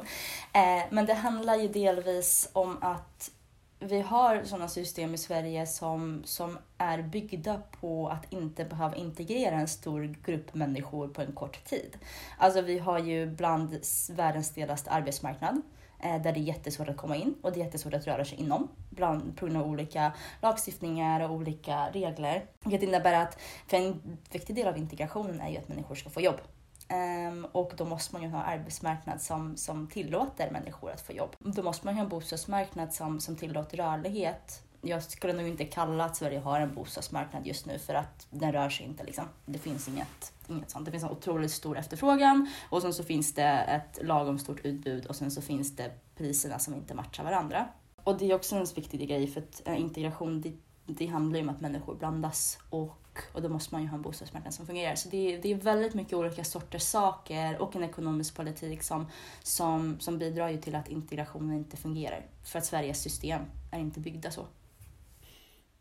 [SPEAKER 2] Eh, men det handlar ju delvis om att vi har sådana system i Sverige som, som är byggda på att inte behöva integrera en stor grupp människor på en kort tid. Alltså vi har ju bland världens stelaste arbetsmarknad eh, där det är jättesvårt att komma in och det är jättesvårt att röra sig inom bland, på grund av olika lagstiftningar och olika regler. Vilket innebär att för en viktig del av integrationen är ju att människor ska få jobb. Um, och då måste man ju ha en arbetsmarknad som, som tillåter människor att få jobb. Då måste man ju ha en bostadsmarknad som, som tillåter rörlighet. Jag skulle nog inte kalla att Sverige har en bostadsmarknad just nu för att den rör sig inte. Liksom. Det finns inget, inget sånt. Det finns en otroligt stor efterfrågan och sen så finns det ett lagom stort utbud och sen så finns det priserna som inte matchar varandra. Och det är också en viktig grej för att eh, integration det, det handlar ju om att människor blandas och och då måste man ju ha en bostadsmarknad som fungerar. Så det är, det är väldigt mycket olika sorters saker och en ekonomisk politik som, som, som bidrar ju till att integrationen inte fungerar. För att Sveriges system är inte byggda så.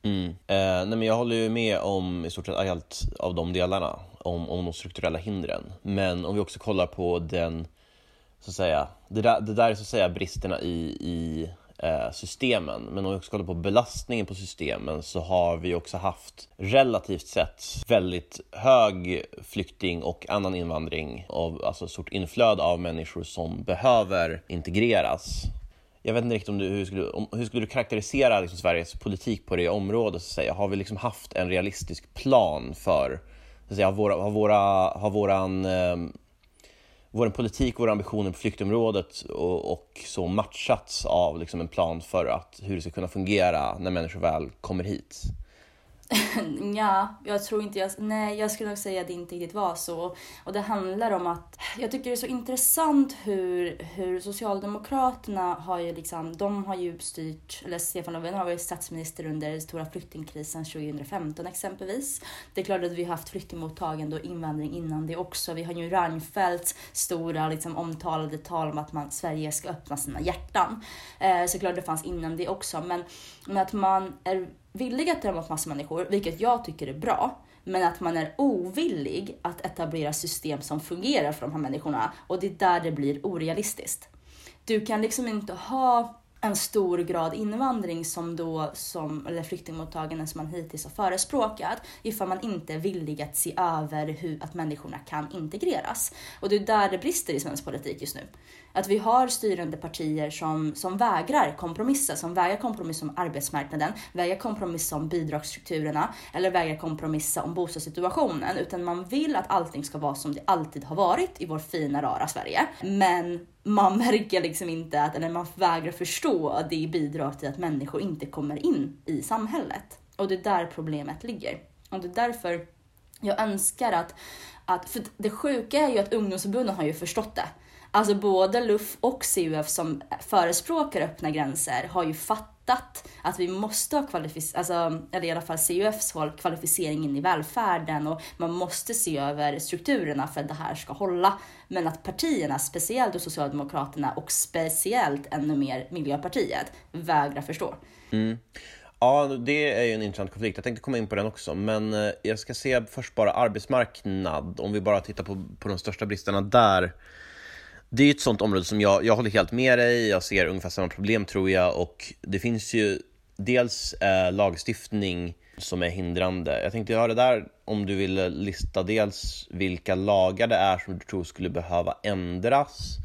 [SPEAKER 1] Mm. Eh, nej men jag håller ju med om i stort sett allt av de delarna, om, om de strukturella hindren. Men om vi också kollar på den, så att säga, det där, det där är så att säga bristerna i, i Eh, systemen. Men om vi också kollar på belastningen på systemen så har vi också haft relativt sett väldigt hög flykting och annan invandring, av, alltså ett stort inflöde av människor som behöver integreras jag vet inte riktigt om du, hur, skulle, om, hur skulle du karaktärisera liksom Sveriges politik på det området? Så att säga? Har vi liksom haft en realistisk plan för, så att säga, har, våra, har, våra, har våran, eh, vår politik, våra ambitioner på flyktområdet och, och så matchats av liksom en plan för att, hur det ska kunna fungera när människor väl kommer hit?
[SPEAKER 2] ja, jag tror inte jag... Nej, jag skulle nog säga att det inte riktigt var så. Och det handlar om att jag tycker det är så intressant hur, hur Socialdemokraterna har ju liksom, de har ju styrt, eller Stefan Löfven har varit statsminister under den stora flyktingkrisen 2015 exempelvis. Det är klart att vi har haft flyktingmottagande och invandring innan det också. Vi har ju Reinfeldts stora liksom, omtalade tal om att man, Sverige ska öppna sina hjärtan. Eh, så klart det fanns innan det också, men, men att man är villig att ta emot massa människor, vilket jag tycker är bra, men att man är ovillig att etablera system som fungerar för de här människorna och det är där det blir orealistiskt. Du kan liksom inte ha en stor grad invandring som då, som, eller flyktingmottagande som man hittills har förespråkat ifall man inte är villig att se över hur att människorna kan integreras. Och det är där det brister i svensk politik just nu. Att vi har styrande partier som, som vägrar kompromissa, som vägrar kompromissa om arbetsmarknaden, vägrar kompromissa om bidragsstrukturerna eller vägrar kompromissa om bostadssituationen. Utan man vill att allting ska vara som det alltid har varit i vår fina, rara Sverige. Men man märker liksom inte att, eller man vägrar förstå att det bidrar till att människor inte kommer in i samhället. Och det är där problemet ligger. Och det är därför jag önskar att, att för det sjuka är ju att ungdomsförbunden har ju förstått det. Alltså både LUF och CUF som förespråkar öppna gränser har ju fattat att vi måste ha kvalificering, alltså, eller i alla fall CUFs håll, kvalificering in i välfärden och man måste se över strukturerna för att det här ska hålla. Men att partierna, speciellt Socialdemokraterna och speciellt ännu mer Miljöpartiet, vägrar förstå.
[SPEAKER 1] Mm. Ja, det är ju en intressant konflikt. Jag tänkte komma in på den också, men eh, jag ska se först bara arbetsmarknad. Om vi bara tittar på, på de största bristerna där det är ett sånt område som jag, jag håller helt med dig, jag ser ungefär samma problem tror jag och det finns ju dels eh, lagstiftning som är hindrande. Jag tänkte höra där om du ville lista dels vilka lagar det är som du tror skulle behöva ändras,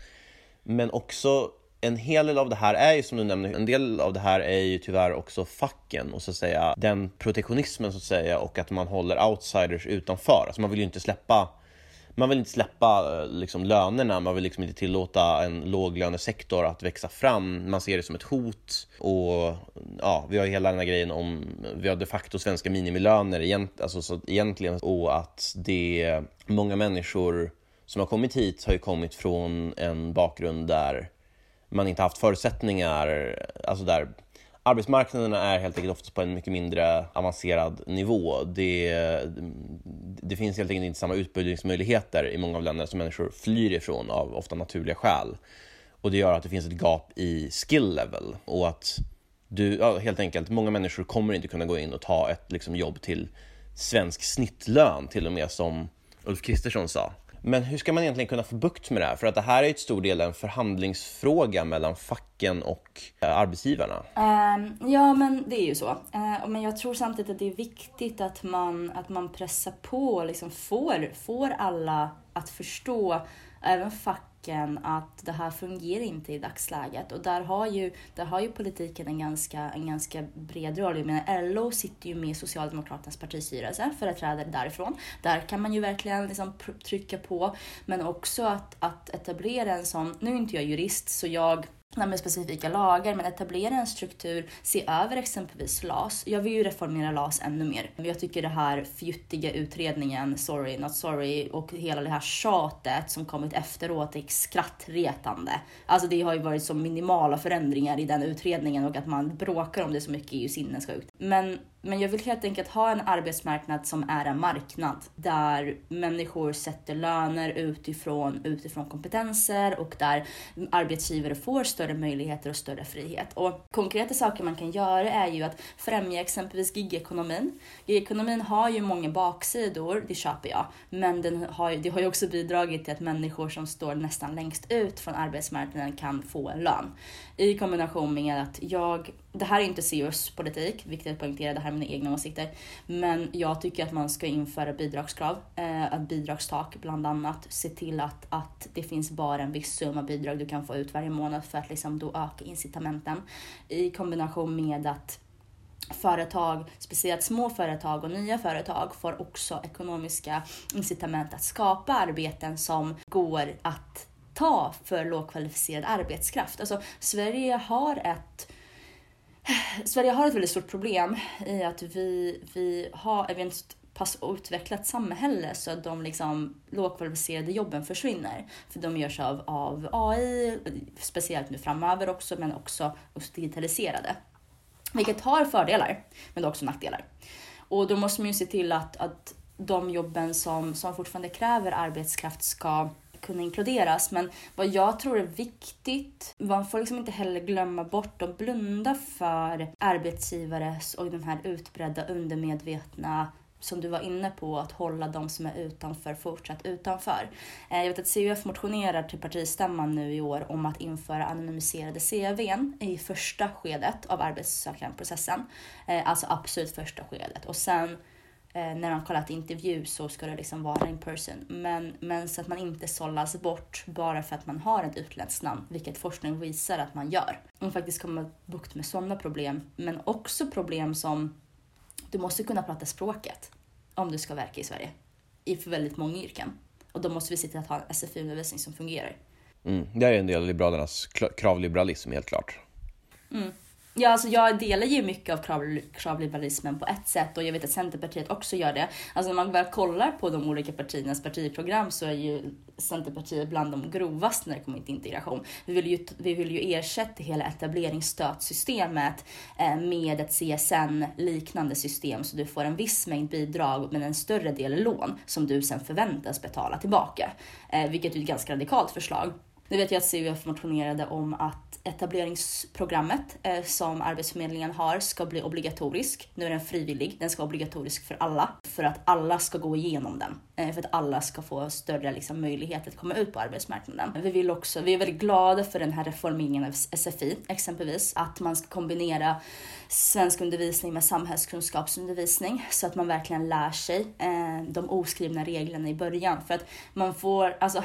[SPEAKER 1] men också en hel del av det här är ju som du nämner, en del av det här är ju tyvärr också facken och så att säga den protektionismen så att säga och att man håller outsiders utanför. Alltså man vill ju inte släppa man vill inte släppa eh, liksom, lönerna, man vill liksom inte tillåta en låglönesektor att växa fram. Man ser det som ett hot. Och ja, vi har hela den här grejen om, vi har de facto svenska minimilöner egent, alltså, så egentligen och att det, många människor som har kommit hit har ju kommit från en bakgrund där man inte haft förutsättningar, alltså där arbetsmarknaderna är helt enkelt oftast på en mycket mindre avancerad nivå. Det, det finns helt enkelt inte samma utbildningsmöjligheter i många av länderna som människor flyr ifrån av ofta naturliga skäl. Och det gör att det finns ett gap i skill level och att du, ja, helt enkelt, många människor kommer inte kunna gå in och ta ett liksom, jobb till svensk snittlön till och med som Ulf Kristersson sa. Men hur ska man egentligen kunna få bukt med det här? För att det här är ju till stor del en förhandlingsfråga mellan facken och eh, arbetsgivarna.
[SPEAKER 2] Um, ja, men det är ju så. Uh, men jag tror samtidigt att det är viktigt att man, att man pressar på och liksom får, får alla att förstå, även fack tanken att det här fungerar inte i dagsläget. Och där har ju, där har ju politiken en ganska, en ganska bred roll. Jag menar, LO sitter ju med Socialdemokraternas partistyrelse, företrädare därifrån. Där kan man ju verkligen liksom trycka på. Men också att, att etablera en sån, nu är inte jag jurist så jag med specifika lagar, men etablera en struktur, se över exempelvis LAS. Jag vill ju reformera LAS ännu mer. Jag tycker det här fjuttiga utredningen, sorry not sorry, och hela det här tjatet som kommit efteråt är skrattretande. Alltså det har ju varit så minimala förändringar i den utredningen och att man bråkar om det så mycket är ju sinnessjukt. Men men jag vill helt enkelt ha en arbetsmarknad som är en marknad där människor sätter löner utifrån, utifrån kompetenser och där arbetsgivare får större möjligheter och större frihet. Och konkreta saker man kan göra är ju att främja exempelvis gigekonomin. Gigekonomin har ju många baksidor, det köper jag, men den har, det har ju också bidragit till att människor som står nästan längst ut från arbetsmarknaden kan få en lön. I kombination med att jag det här är inte CEOs politik, viktigt att poängtera, det här är mina egna åsikter. Men jag tycker att man ska införa bidragskrav, eh, ett bidragstak bland annat. Se till att, att det finns bara en viss summa bidrag du kan få ut varje månad för att liksom då öka incitamenten. I kombination med att företag, speciellt små företag och nya företag, får också ekonomiska incitament att skapa arbeten som går att ta för lågkvalificerad arbetskraft. Alltså Sverige har ett Sverige har ett väldigt stort problem i att vi, vi har ett pass utvecklat samhälle så att de liksom lågkvalificerade jobben försvinner. För de görs av, av AI, speciellt nu framöver också, men också, också digitaliserade. Vilket har fördelar, men också nackdelar. Och då måste man ju se till att, att de jobben som, som fortfarande kräver arbetskraft ska kunna inkluderas. Men vad jag tror är viktigt, man får liksom inte heller glömma bort och blunda för arbetsgivares och den här utbredda undermedvetna som du var inne på, att hålla de som är utanför fortsatt utanför. Eh, jag vet att CUF motionerar till partistämman nu i år om att införa anonymiserade CVn i första skedet av arbetssökandeprocessen. Eh, alltså absolut första skedet. Och sen när man kollar till intervju så ska det liksom vara in person. Men, men så att man inte sållas bort bara för att man har ett utländskt namn, vilket forskning visar att man gör. Och faktiskt komma bukt med sådana problem, men också problem som du måste kunna prata språket om du ska verka i Sverige. I för väldigt många yrken. Och då måste vi se till att ha en SFI-undervisning som fungerar.
[SPEAKER 1] Mm, det är en del av Liberalernas kravliberalism helt klart.
[SPEAKER 2] Mm. Ja, alltså jag delar ju mycket av kravliberalismen på ett sätt och jag vet att Centerpartiet också gör det. Alltså när man väl kollar på de olika partiernas partiprogram så är ju Centerpartiet bland de grovaste när det kommer till integration. Vi vill ju, vi vill ju ersätta hela etableringsstödsystemet eh, med ett CSN-liknande system så du får en viss mängd bidrag men en större del lån som du sen förväntas betala tillbaka. Eh, vilket är ett ganska radikalt förslag. Nu vet jag att CUF motionerade om att etableringsprogrammet eh, som Arbetsförmedlingen har ska bli obligatorisk. Nu är den frivillig, den ska vara obligatorisk för alla. För att alla ska gå igenom den. Eh, för att alla ska få större liksom, möjlighet att komma ut på arbetsmarknaden. Vi, vill också, vi är väldigt glada för den här reformeringen av SFI, exempelvis. Att man ska kombinera svensk undervisning med samhällskunskapsundervisning så att man verkligen lär sig eh, de oskrivna reglerna i början. För att man får, alltså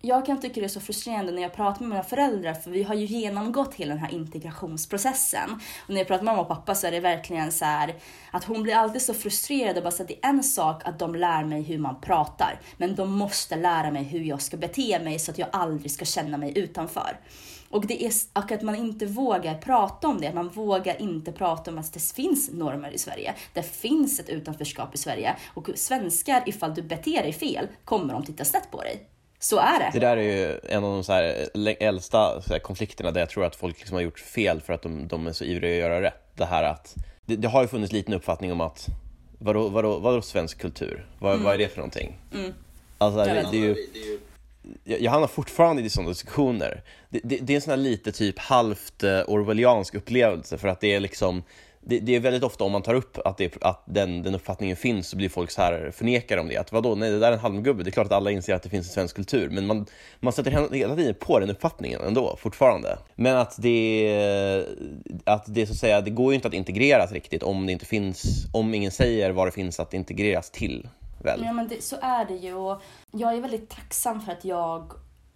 [SPEAKER 2] jag kan tycka det är så frustrerande när jag pratar med mina föräldrar för vi har ju genomgått hela den här integrationsprocessen. Och när jag pratar med mamma och pappa så är det verkligen så här, att hon blir alltid så frustrerad och bara så att det är en sak att de lär mig hur man pratar, men de måste lära mig hur jag ska bete mig så att jag aldrig ska känna mig utanför. Och, det är, och att man inte vågar prata om det. att Man vågar inte prata om att det finns normer i Sverige. Det finns ett utanförskap i Sverige. Och svenskar, ifall du beter dig fel, kommer de titta snett på dig. Så är det.
[SPEAKER 1] Det där är ju en av de så här äldsta så här konflikterna där jag tror att folk liksom har gjort fel för att de, de är så ivriga att göra rätt. Det här att, det, det har ju funnits liten uppfattning om att, vadå, vadå, vadå svensk kultur? Vad, mm. vad är det för någonting? Mm. Alltså, det, det, är ju, jag, jag hamnar fortfarande i sådana diskussioner. Det, det, det, är en sån här lite typ halvt uh, orwelliansk upplevelse för att det är liksom det, det, är väldigt ofta om man tar upp att, det, att den, den uppfattningen finns så blir folk så här förnekar om det. Att vadå, nej det där är en halmgubbe. Det är klart att alla inser att det finns en svensk kultur. Men man, man sätter hela tiden på den uppfattningen ändå, fortfarande. Men att det, att det så att säga, det går ju inte att integreras riktigt om det inte finns, om ingen säger vad det finns att integreras till. Väl?
[SPEAKER 2] Ja men det, så är det ju. Och jag är väldigt tacksam för att jag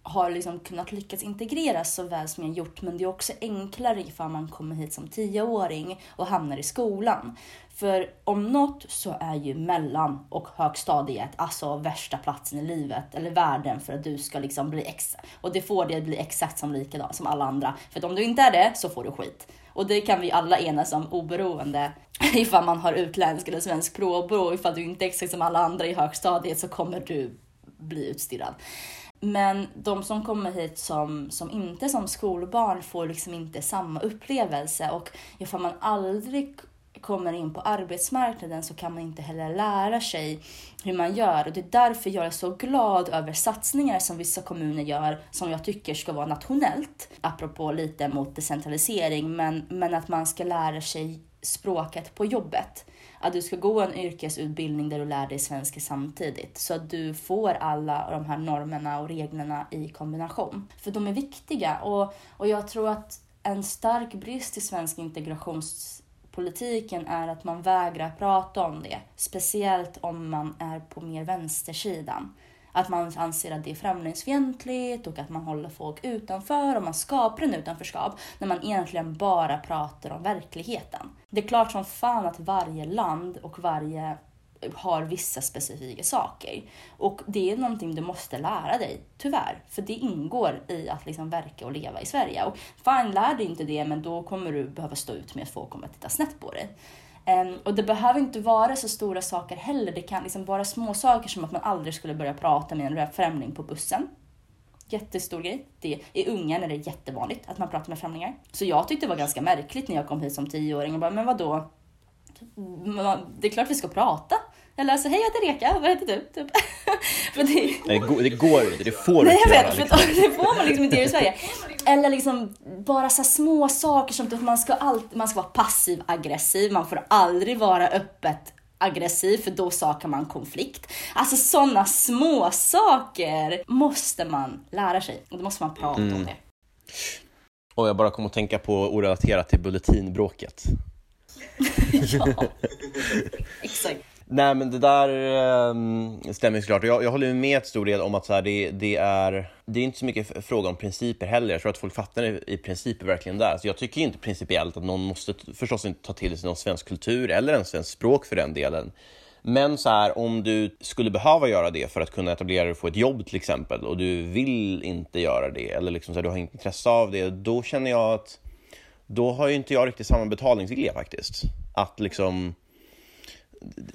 [SPEAKER 2] har liksom kunnat lyckas integreras så väl som jag gjort men det är också enklare ifall man kommer hit som tioåring och hamnar i skolan. För om något så är ju mellan och högstadiet alltså värsta platsen i livet eller världen för att du ska liksom bli exakt Och det får dig att bli exakt som likadant som alla andra. För att om du inte är det så får du skit. Och det kan vi alla enas om oberoende ifall man har utländsk eller svensk pråbrå. Ifall du inte är exakt som alla andra i högstadiet så kommer du bli utstirrad. Men de som kommer hit som, som inte som skolbarn får liksom inte samma upplevelse och ifall man aldrig kommer in på arbetsmarknaden så kan man inte heller lära sig hur man gör. Och det är därför jag är så glad över satsningar som vissa kommuner gör som jag tycker ska vara nationellt. Apropå lite mot decentralisering, men, men att man ska lära sig språket på jobbet. Att du ska gå en yrkesutbildning där du lär dig svenska samtidigt så att du får alla de här normerna och reglerna i kombination. För de är viktiga och, och jag tror att en stark brist i svensk integrations politiken är att man vägrar prata om det. Speciellt om man är på mer vänstersidan. Att man anser att det är främlingsfientligt och att man håller folk utanför och man skapar en utanförskap när man egentligen bara pratar om verkligheten. Det är klart som fan att varje land och varje har vissa specifika saker. Och det är någonting du måste lära dig, tyvärr. För det ingår i att liksom verka och leva i Sverige. Och fine, lär dig inte det, men då kommer du behöva stå ut med att folk kommer att titta snett på dig. Um, och det behöver inte vara så stora saker heller. Det kan liksom vara små saker som att man aldrig skulle börja prata med en främling på bussen. Jättestor grej. Det, I Ungern är det jättevanligt att man pratar med främlingar. Så jag tyckte det var ganska märkligt när jag kom hit som tioåring och bara, men vadå? det är klart vi ska prata. Eller alltså, hej jag heter Reka, vad heter du? Typ.
[SPEAKER 1] för det... Nej, det går, inte, det får
[SPEAKER 2] du
[SPEAKER 1] inte
[SPEAKER 2] göra. Liksom. Det får man liksom inte göra i Sverige. Eller liksom bara så små saker som att man ska, alltid, man ska vara passiv aggressiv, man får aldrig vara öppet aggressiv för då sakar man konflikt. Alltså sådana små saker måste man lära sig och då måste man prata mm. om det.
[SPEAKER 1] Och jag bara kom att tänka på orelaterat till bulletinbråket.
[SPEAKER 2] ja, exakt.
[SPEAKER 1] Nej men det där um, stämmer såklart. Jag, jag håller med ett stor del om att så här, det, det, är, det är inte så mycket fråga om principer heller. Jag tror att folk fattar det i princip. verkligen där. Så jag tycker inte principiellt att någon måste förstås inte ta till sig någon svensk kultur eller en svensk språk för den delen. Men så här, om du skulle behöva göra det för att kunna etablera dig och få ett jobb till exempel och du vill inte göra det eller liksom så här, du har inget intresse av det, då känner jag att då har ju inte jag riktigt samma betalningsvilja faktiskt. Att liksom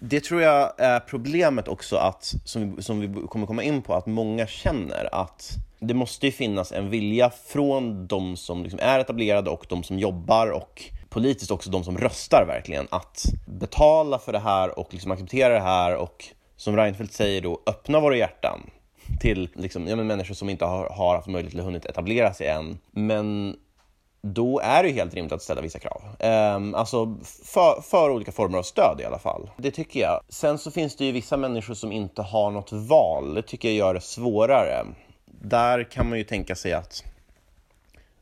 [SPEAKER 1] det tror jag är problemet också, att, som, vi, som vi kommer komma in på, att många känner att det måste ju finnas en vilja från de som liksom är etablerade och de som jobbar och politiskt också de som röstar verkligen, att betala för det här och liksom acceptera det här och som Reinfeldt säger då, öppna våra hjärtan till liksom, ja, människor som inte har, har haft möjlighet att hunnit etablera sig än. Men då är det helt rimligt att ställa vissa krav. Um, alltså för, för, olika former av stöd i alla fall. Det tycker jag. Sen så finns det ju vissa människor som inte har något val. Det tycker jag gör det svårare. Där kan man ju tänka sig att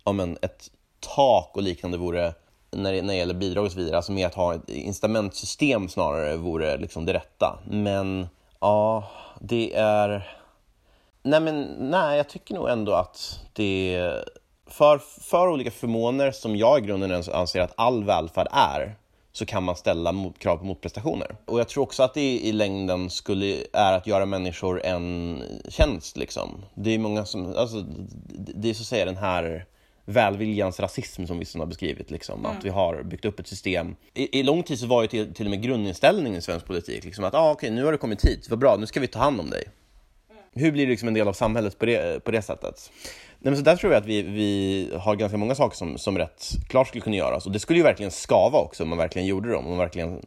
[SPEAKER 1] ja, men ett tak och liknande vore när det, när det gäller bidrag och så vidare, alltså med att ha ett incitamentsystem snarare vore liksom det rätta. Men ja, det är... Nej, men nej, jag tycker nog ändå att det för, för olika förmåner som jag i grunden anser att all välfärd är, så kan man ställa mot, krav på motprestationer. Och jag tror också att det i längden skulle, är att göra människor en tjänst. Liksom. Det är många som, alltså, det är så att säga den här välviljans rasism som vissa har beskrivit. Liksom, mm. Att vi har byggt upp ett system. I, i lång tid så var ju till, till och med grundinställningen i svensk politik liksom, att ah, okej, nu har du kommit hit, vad bra, nu ska vi ta hand om dig. Mm. Hur blir du liksom en del av samhället på det, på det sättet? Nej, men så där tror jag att vi, vi har ganska många saker som, som rätt klart skulle kunna göras. Och det skulle ju verkligen skava också om man verkligen gjorde dem. Om man verkligen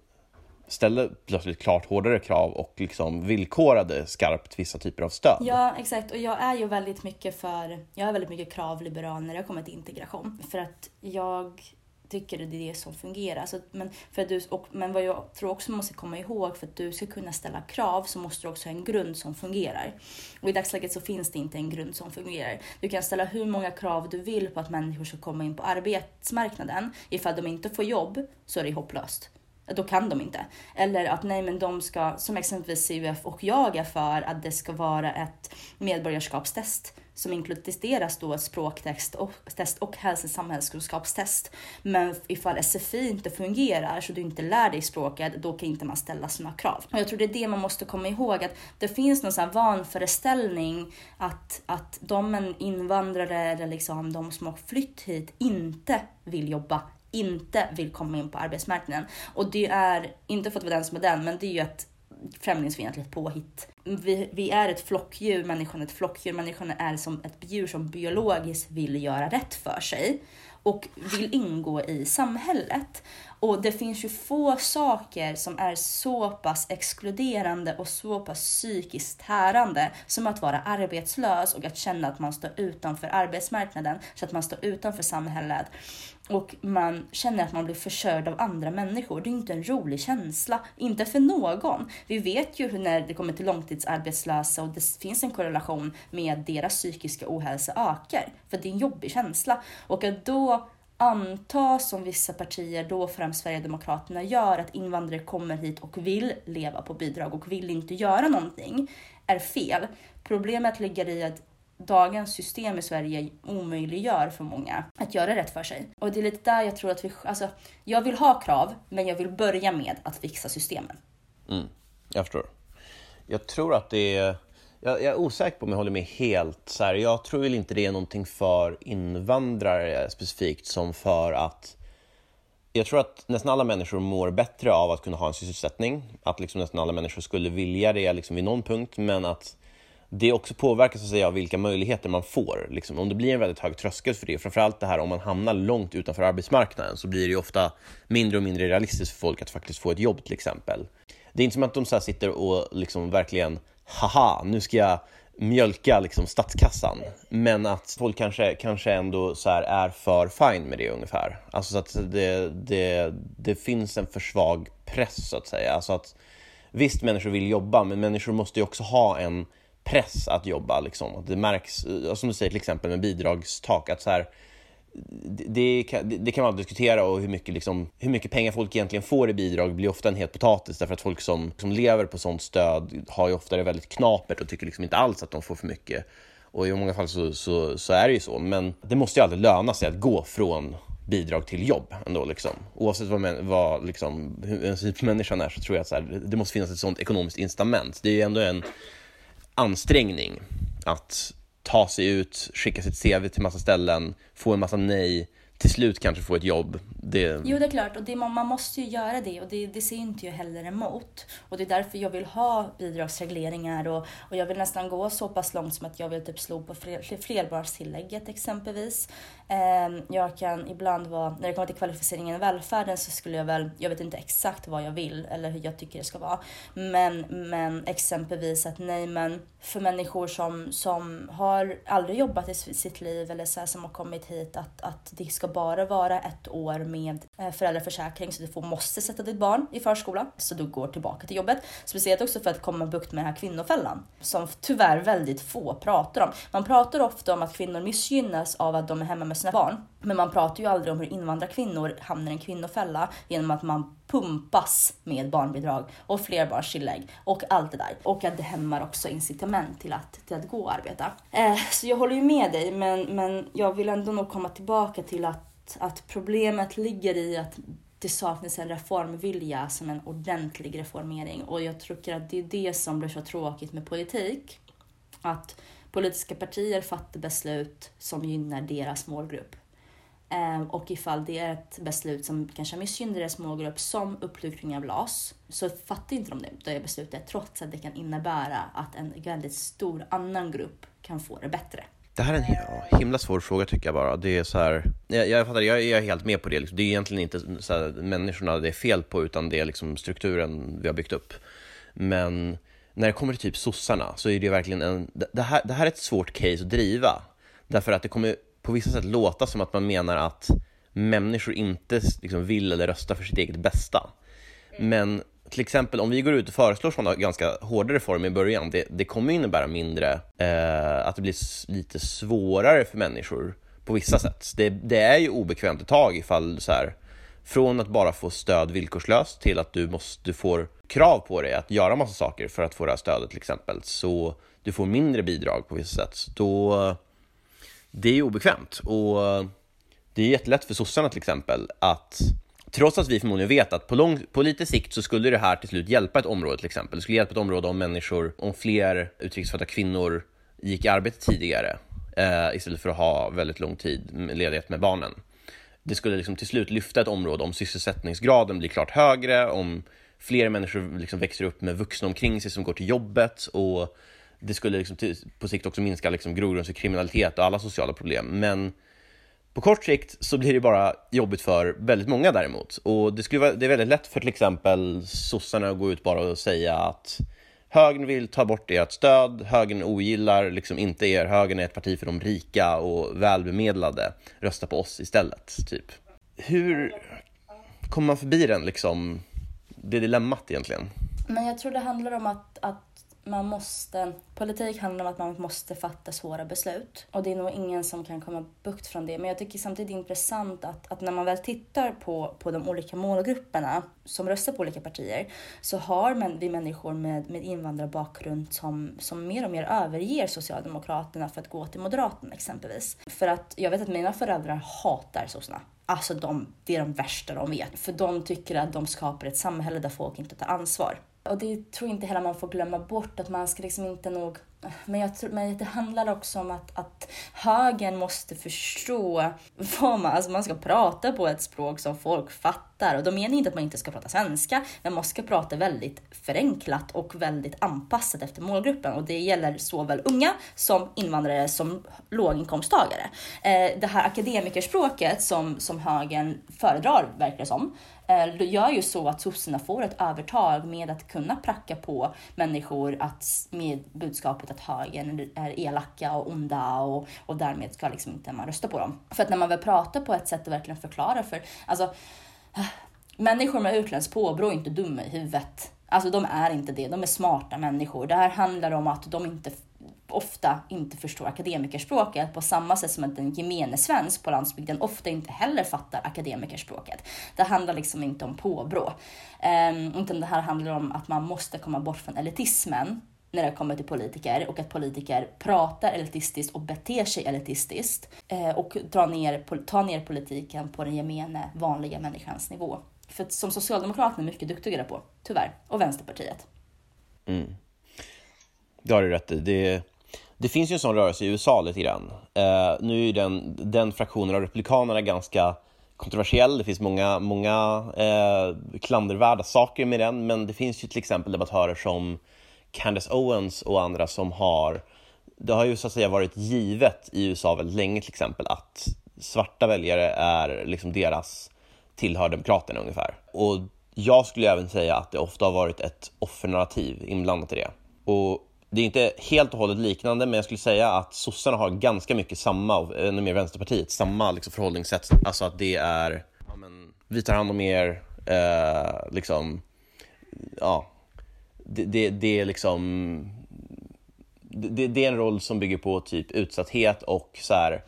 [SPEAKER 1] ställde plötsligt klart hårdare krav och liksom villkorade skarpt vissa typer av stöd.
[SPEAKER 2] Ja, exakt. Och jag är ju väldigt mycket för, jag är väldigt mycket kravliberal när det kommer till integration. För att jag tycker det är det som fungerar. Alltså, men, för att du, och, men vad jag tror också man måste komma ihåg, för att du ska kunna ställa krav så måste du också ha en grund som fungerar. Och i dagsläget så finns det inte en grund som fungerar. Du kan ställa hur många krav du vill på att människor ska komma in på arbetsmarknaden. Ifall de inte får jobb så är det hopplöst då kan de inte. Eller att nej men de ska, som exempelvis CUF och jag är för, att det ska vara ett medborgarskapstest som inkluderas då ett språktest och, test och hälso samhällskunskapstest. Men ifall SFI inte fungerar så du inte lär dig språket, då kan inte man ställa sådana krav. Och jag tror det är det man måste komma ihåg, att det finns någon sån här vanföreställning att, att de invandrare eller liksom de som har flytt hit inte vill jobba inte vill komma in på arbetsmarknaden. Och det är, inte för att vara den som är den, men det är ju ett främlingsfientligt påhitt. Vi, vi är ett flockdjur, människan är ett flockdjur, människan är som ett djur som biologiskt vill göra rätt för sig och vill ingå i samhället. Och det finns ju få saker som är så pass exkluderande och så pass psykiskt tärande som att vara arbetslös och att känna att man står utanför arbetsmarknaden, så att man står utanför samhället och man känner att man blir försörjd av andra människor. Det är inte en rolig känsla, inte för någon. Vi vet ju hur när det kommer till långtidsarbetslösa och det finns en korrelation med att deras psykiska ohälsa ökar, för det är en jobbig känsla. Och att då anta som vissa partier, då främst Sverigedemokraterna, gör att invandrare kommer hit och vill leva på bidrag och vill inte göra någonting, är fel. Problemet ligger i att dagens system i Sverige omöjliggör för många att göra rätt för sig. Och det är lite där jag tror att vi, alltså, jag vill ha krav, men jag vill börja med att fixa systemen.
[SPEAKER 1] Mm, jag förstår. Jag tror att det är, jag, jag är osäker på om jag håller med helt. Så här, jag tror väl inte det är någonting för invandrare specifikt som för att jag tror att nästan alla människor mår bättre av att kunna ha en sysselsättning. Att liksom nästan alla människor skulle vilja det liksom vid någon punkt, men att det också påverkas så att säga, av vilka möjligheter man får. Liksom, om det blir en väldigt hög tröskel för det, framförallt det här om man hamnar långt utanför arbetsmarknaden, så blir det ofta mindre och mindre realistiskt för folk att faktiskt få ett jobb till exempel. Det är inte som att de så sitter och liksom verkligen, haha, nu ska jag mjölka liksom statskassan. Men att folk kanske, kanske ändå så är för fine med det ungefär. Alltså så att det, det, det finns en för svag press så att säga. Alltså att, visst, människor vill jobba, men människor måste ju också ha en press att jobba. Liksom. Det märks, som du säger till exempel med bidragstak, att så här, det, kan, det kan man diskutera och hur mycket, liksom, hur mycket pengar folk egentligen får i bidrag blir ofta en het potatis därför att folk som, som lever på sånt stöd har ju ofta det väldigt knapert och tycker liksom inte alls att de får för mycket. Och i många fall så, så, så är det ju så, men det måste ju aldrig löna sig att gå från bidrag till jobb ändå. Liksom. Oavsett vad, vad liksom, hur en människan är så tror jag att så här, det måste finnas ett sånt ekonomiskt incitament. Det är ju ändå en ansträngning att ta sig ut, skicka sitt CV till massa ställen, få en massa nej, till slut kanske få ett jobb.
[SPEAKER 2] Det... Jo, det är klart. Och det, man måste ju göra det och det, det ser inte jag heller emot. Och det är därför jag vill ha bidragsregleringar och, och jag vill nästan gå så pass långt som att jag vill typ slå på fler, flerbarnstillägget exempelvis. Eh, jag kan ibland vara, när det kommer till kvalificeringen i välfärden så skulle jag väl, jag vet inte exakt vad jag vill eller hur jag tycker det ska vara. Men, men exempelvis att nej men för människor som, som har aldrig jobbat i sitt liv eller så här, som har kommit hit att, att det ska bara vara ett år med eh, föräldraförsäkring så du får, måste sätta ditt barn i förskola så du går tillbaka till jobbet. Speciellt också för att komma bukt med den här kvinnofällan som tyvärr väldigt få pratar om. Man pratar ofta om att kvinnor missgynnas av att de är hemma med sina barn. Men man pratar ju aldrig om hur invandrarkvinnor hamnar i en kvinnofälla genom att man pumpas med barnbidrag och flerbarnstillägg och allt det där. Och att det hämmar också incitament till att, till att gå och arbeta. Eh, så jag håller ju med dig, men, men jag vill ändå nog komma tillbaka till att, att problemet ligger i att det saknas en reformvilja som en ordentlig reformering och jag tycker att det är det som blir så tråkigt med politik. Att politiska partier fattar beslut som gynnar deras målgrupp. Ehm, och ifall det är ett beslut som kanske missgynnar deras målgrupp, som uppluckring av LAS, så fattar inte de det, det beslutet, trots att det kan innebära att en väldigt stor annan grupp kan få det bättre.
[SPEAKER 1] Det här är en himla svår fråga tycker jag bara. Det är så här, jag, jag, fattar, jag, jag är helt med på det. Liksom. Det är egentligen inte så här, människorna det är fel på, utan det är liksom strukturen vi har byggt upp. Men när det kommer till typ sossarna så är det verkligen en... Det här, det här är ett svårt case att driva. Därför att det kommer på vissa sätt låta som att man menar att människor inte liksom vill eller röstar för sitt eget bästa. Men till exempel om vi går ut och föreslår sådana ganska hårda reformer i början, det, det kommer innebära mindre, eh, att det blir lite svårare för människor på vissa sätt. Det, det är ju obekvämt ett tag ifall så här, från att bara få stöd villkorslöst till att du, måste, du får krav på dig att göra massa saker för att få det här stödet till exempel, så du får mindre bidrag på vissa sätt, då det är ju obekvämt. Och eh, det är jättelätt för sossarna till exempel att Trots att vi förmodligen vet att på, lång, på lite sikt så skulle det här till slut hjälpa ett område till exempel. Det skulle hjälpa ett område om människor, om fler utrikesfödda kvinnor gick i arbete tidigare eh, istället för att ha väldigt lång tid ledighet med barnen. Det skulle liksom till slut lyfta ett område om sysselsättningsgraden blir klart högre, om fler människor liksom växer upp med vuxna omkring sig som går till jobbet och det skulle liksom till, på sikt också minska liksom grogrunds för kriminalitet och alla sociala problem. Men på kort sikt så blir det bara jobbigt för väldigt många däremot. Och det, skulle vara, det är väldigt lätt för till exempel sossarna att gå ut bara och säga att högern vill ta bort ert stöd, högern ogillar liksom inte er, högern är ett parti för de rika och välbemedlade, rösta på oss istället, typ. Hur kommer man förbi den liksom, det dilemmat egentligen?
[SPEAKER 2] Men jag tror det handlar om att, att man måste, politik handlar om att man måste fatta svåra beslut. Och det är nog ingen som kan komma bukt från det. Men jag tycker samtidigt det är intressant att, att när man väl tittar på, på de olika målgrupperna som röstar på olika partier så har man, vi människor med, med invandrarbakgrund som, som mer och mer överger Socialdemokraterna för att gå till Moderaterna exempelvis. För att jag vet att mina föräldrar hatar sossarna. Alltså de, det är de värsta de vet. För de tycker att de skapar ett samhälle där folk inte tar ansvar. Och det tror inte heller man får glömma bort, att man ska liksom inte nog... Men, jag tror, men det handlar också om att, att högern måste förstå vad man, alltså man ska prata på ett språk som folk fattar. Och då menar jag inte att man inte ska prata svenska, men man ska prata väldigt förenklat och väldigt anpassat efter målgruppen. Och det gäller såväl unga som invandrare som låginkomsttagare. Eh, det här akademikerspråket som, som högern föredrar, verkar det som, Eh, det gör ju så att sossarna får ett övertag med att kunna pracka på människor att, med budskapet att högern är elaka och onda och, och därmed ska liksom inte man rösta på dem. För att när man väl pratar på ett sätt och verkligen förklarar för, alltså eh, människor med utländskt påbrå är inte dumma i huvudet. Alltså de är inte det, de är smarta människor. Det här handlar om att de inte ofta inte förstår akademikerspråket på samma sätt som att den gemene svensk på landsbygden ofta inte heller fattar akademikerspråket. Det handlar liksom inte om påbrå, um, utan det här handlar om att man måste komma bort från elitismen när det kommer till politiker och att politiker pratar elitistiskt och beter sig elitistiskt eh, och dra ner, ta ner politiken på den gemene, vanliga människans nivå. För som Socialdemokraterna är mycket duktigare på, tyvärr, och Vänsterpartiet.
[SPEAKER 1] Mm. Det har du rätt i. Det, det finns ju en sån rörelse i USA lite grann. Uh, nu är ju den, den fraktionen av Republikanerna ganska kontroversiell. Det finns många, många uh, klandervärda saker med den, men det finns ju till exempel debattörer som Candace Owens och andra som har det har ju så att säga varit givet i USA väldigt länge till exempel att svarta väljare är liksom deras tillhör Demokraterna ungefär. Och jag skulle även säga att det ofta har varit ett offernarrativ inblandat i det. Och det är inte helt och hållet liknande, men jag skulle säga att sossarna har ganska mycket samma, och eh, ännu mer Vänsterpartiet, samma liksom förhållningssätt. Alltså att det är, ja, men, vi tar hand om er, eh, liksom, ja, det, det, det är liksom, det, det, är en roll som bygger på typ utsatthet och så här,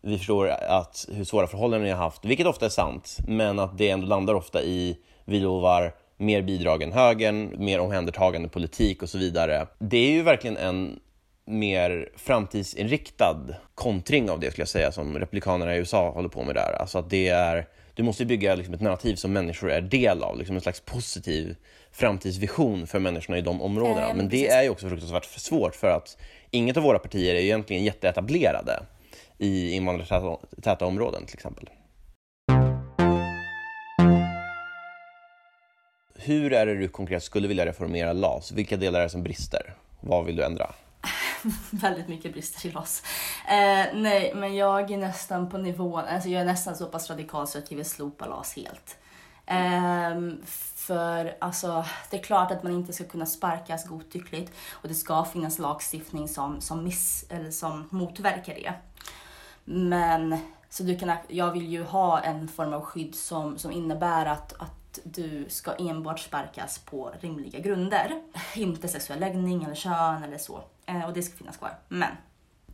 [SPEAKER 1] vi förstår att hur svåra förhållanden ni har haft, vilket ofta är sant, men att det ändå landar ofta i, vi lovar mer bidrag än högern, mer omhändertagande politik och så vidare. Det är ju verkligen en mer framtidsinriktad kontring av det skulle jag säga som republikanerna i USA håller på med där. Alltså att det är, du måste bygga liksom ett narrativ som människor är del av, liksom en slags positiv framtidsvision för människorna i de områdena. Men det är ju också fruktansvärt svårt för att inget av våra partier är egentligen jätteetablerade i invandrartäta områden till exempel. Hur är det du konkret skulle vilja reformera LAS? Vilka delar är det som brister? Vad vill du ändra?
[SPEAKER 2] väldigt mycket brister i LAS. Eh, nej, men jag är nästan på nivån, alltså jag är nästan så pass radikal så att jag vill slopa LAS helt. Eh, för alltså, det är klart att man inte ska kunna sparkas godtyckligt och det ska finnas lagstiftning som, som, miss, eller som motverkar det. Men så du kan, jag vill ju ha en form av skydd som, som innebär att, att du ska enbart sparkas på rimliga grunder. Inte sexuell läggning eller kön eller så. Eh, och det ska finnas kvar. Men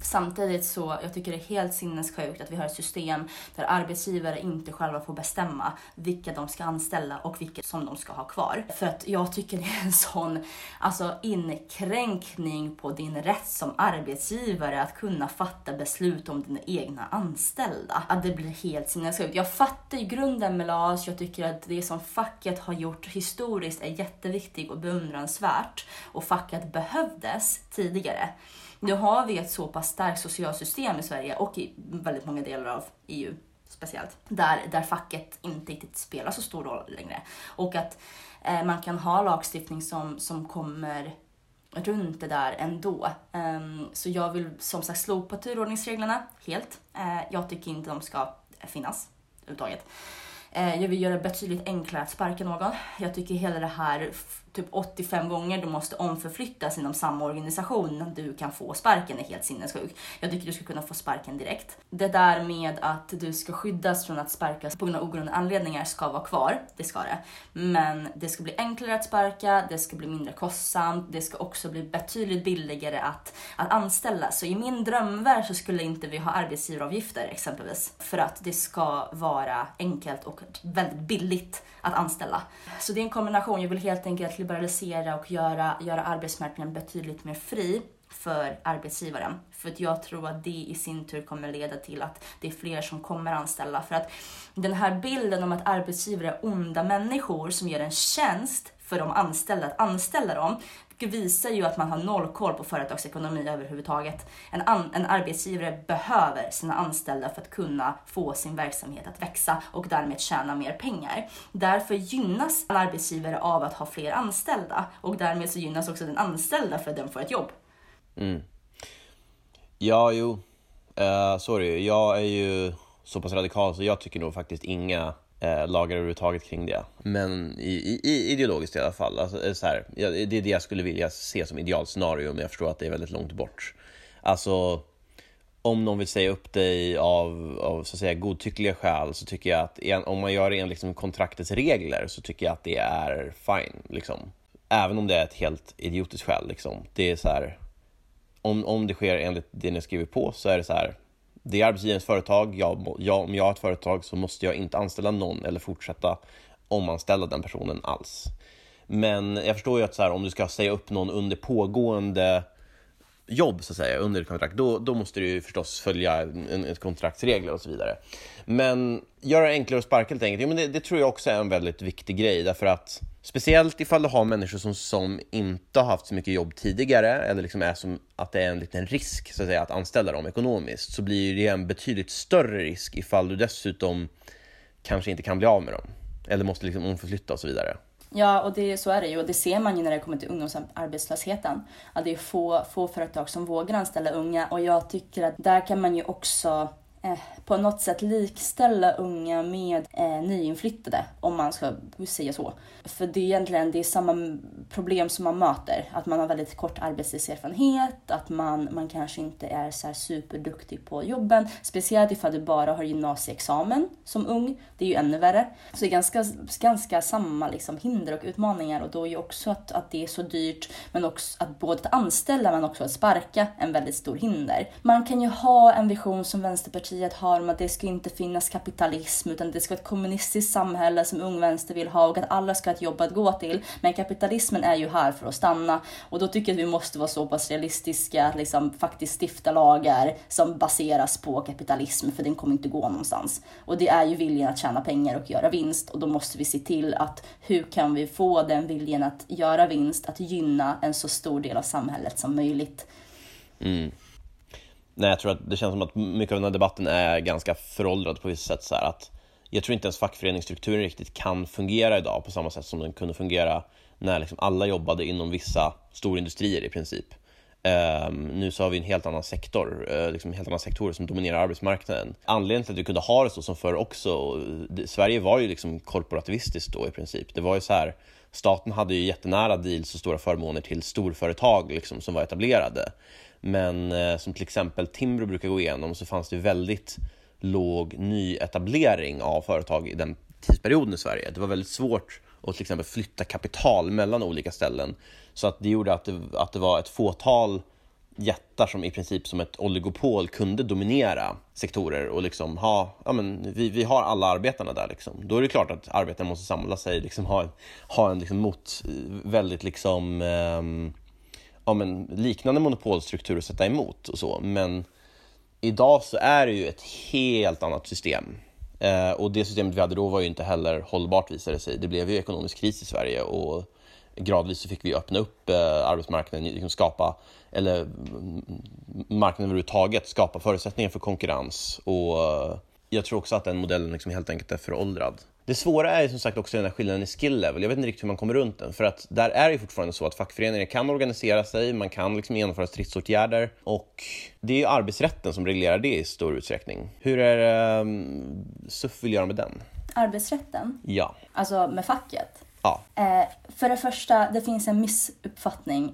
[SPEAKER 2] Samtidigt så jag tycker det är helt sinnessjukt att vi har ett system där arbetsgivare inte själva får bestämma vilka de ska anställa och vilka som de ska ha kvar. För att jag tycker det är en sån alltså, inkränkning på din rätt som arbetsgivare att kunna fatta beslut om dina egna anställda. Att det blir helt sinnessjukt. Jag fattar ju grunden med LAS, jag tycker att det som facket har gjort historiskt är jätteviktigt och beundransvärt och facket behövdes tidigare. Nu har vi ett så pass starkt socialsystem i Sverige och i väldigt många delar av EU speciellt, där, där facket inte riktigt spelar så stor roll längre. Och att eh, man kan ha lagstiftning som, som kommer runt det där ändå. Um, så jag vill som sagt slopa turordningsreglerna helt. Uh, jag tycker inte de ska finnas överhuvudtaget. Uh, jag vill göra det betydligt enklare att sparka någon. Jag tycker hela det här typ 85 gånger du måste omförflyttas inom samma organisation innan du kan få sparken är helt sinnessjuk. Jag tycker du ska kunna få sparken direkt. Det där med att du ska skyddas från att sparkas på grund av ogrundade anledningar ska vara kvar, det ska det. Men det ska bli enklare att sparka, det ska bli mindre kostsamt, det ska också bli betydligt billigare att, att anställa. Så i min drömvärld så skulle inte vi ha arbetsgivaravgifter exempelvis för att det ska vara enkelt och väldigt billigt att anställa. Så det är en kombination. Jag vill helt enkelt liberalisera och göra, göra arbetsmarknaden betydligt mer fri för arbetsgivaren. För att jag tror att det i sin tur kommer leda till att det är fler som kommer anställa. För att den här bilden om att arbetsgivare är onda människor som gör en tjänst för de anställda att anställa dem visar ju att man har noll koll på företagsekonomi överhuvudtaget. En, an, en arbetsgivare behöver sina anställda för att kunna få sin verksamhet att växa och därmed tjäna mer pengar. Därför gynnas en arbetsgivare av att ha fler anställda och därmed så gynnas också den anställda för att den får ett jobb.
[SPEAKER 1] Mm. Ja, jo. Eh, uh, sorry, jag är ju så pass radikal så jag tycker nog faktiskt inga eh, lagar överhuvudtaget kring det. Men i, i, ideologiskt i alla fall. Alltså, eh, så här, det är det jag skulle vilja se som idealscenario, men jag förstår att det är väldigt långt bort. Alltså, om någon vill säga upp dig av, av så att säga, godtyckliga skäl så tycker jag att en, om man gör det enligt liksom, kontraktets regler så tycker jag att det är fine. Liksom. Även om det är ett helt idiotiskt skäl. Liksom. Det är så här, om, om det sker enligt det ni skriver på så är det så här, det är arbetsgivarens företag. Jag, jag, om jag har ett företag så måste jag inte anställa någon eller fortsätta omanställa den personen alls. Men jag förstår ju att så här, om du ska säga upp någon under pågående jobb, så att säga, under ett kontrakt, då, då måste du ju förstås följa en, ett kontraktsregler och så vidare. Men göra det enklare att sparka helt enkelt, ja, men det, det, tror jag också är en väldigt viktig grej, därför att speciellt ifall du har människor som, som inte har haft så mycket jobb tidigare, eller liksom är som att det är en liten risk så att, säga, att anställa dem ekonomiskt, så blir det en betydligt större risk ifall du dessutom kanske inte kan bli av med dem, eller måste liksom omförflytta och så vidare.
[SPEAKER 2] Ja, och det, så är det ju. Och det ser man ju när det kommer till ungdomsarbetslösheten. Att det är få, få företag som vågar anställa unga. Och jag tycker att där kan man ju också eh, på något sätt likställa unga med eh, nyinflyttade, om man ska säga så. För det är egentligen det är samma problem som man möter, att man har väldigt kort arbetslivserfarenhet, att man, man kanske inte är så här superduktig på jobben, speciellt ifall du bara har gymnasieexamen som ung, det är ju ännu värre. Så det är ganska, ganska samma liksom, hinder och utmaningar och då är ju också att, att det är så dyrt, men också att både att anställa men också att sparka en väldigt stor hinder. Man kan ju ha en vision som Vänsterpartiet har om att det ska inte finnas kapitalism utan det ska vara ett kommunistiskt samhälle som Ung Vänster vill ha och att alla ska ha ett jobb att gå till. Men kapitalismen är ju här för att stanna och då tycker jag att vi måste vara så pass realistiska att liksom faktiskt stifta lagar som baseras på kapitalism för den kommer inte gå någonstans. Och det är ju viljan att tjäna pengar och göra vinst och då måste vi se till att hur kan vi få den viljan att göra vinst att gynna en så stor del av samhället som möjligt.
[SPEAKER 1] Mm. Nej, jag tror att det känns som att mycket av den här debatten är ganska föråldrad på vissa sätt. Så att jag tror inte ens fackföreningsstrukturen riktigt kan fungera idag på samma sätt som den kunde fungera när liksom alla jobbade inom vissa storindustrier i princip. Um, nu så har vi en helt annan sektor, uh, liksom helt annan sektorer som dominerar arbetsmarknaden. Anledningen till att vi kunde ha det så som förr också, det, Sverige var ju liksom korporativistiskt då i princip. Det var ju så här, staten hade ju jättenära deals och stora förmåner till storföretag liksom, som var etablerade. Men eh, som till exempel Timbro brukar gå igenom så fanns det väldigt låg nyetablering av företag i den tidsperioden i Sverige. Det var väldigt svårt att till exempel flytta kapital mellan olika ställen. Så att det gjorde att det, att det var ett fåtal jättar som i princip som ett oligopol kunde dominera sektorer och liksom ha, ja men vi, vi har alla arbetarna där liksom. Då är det klart att arbetarna måste samla sig, liksom ha en, ha en liksom mot, väldigt liksom, eh, ja men liknande monopolstruktur att sätta emot och så. Men idag så är det ju ett helt annat system. Eh, och det systemet vi hade då var ju inte heller hållbart visade sig. Det blev ju ekonomisk kris i Sverige och gradvis så fick vi öppna upp eh, arbetsmarknaden, liksom skapa, eller marknaden överhuvudtaget, skapa förutsättningar för konkurrens. Och eh, jag tror också att den modellen liksom helt enkelt är föråldrad. Det svåra är som sagt också den här skillnaden i skill level. Jag vet inte riktigt hur man kommer runt den. För att där är det fortfarande så att fackföreningar kan organisera sig, man kan liksom genomföra stridsåtgärder och det är arbetsrätten som reglerar det i stor utsträckning. Hur är um, SUF vill göra med den?
[SPEAKER 2] Arbetsrätten?
[SPEAKER 1] Ja.
[SPEAKER 2] Alltså med facket?
[SPEAKER 1] Ja.
[SPEAKER 2] Eh, för det första, det finns en missuppfattning.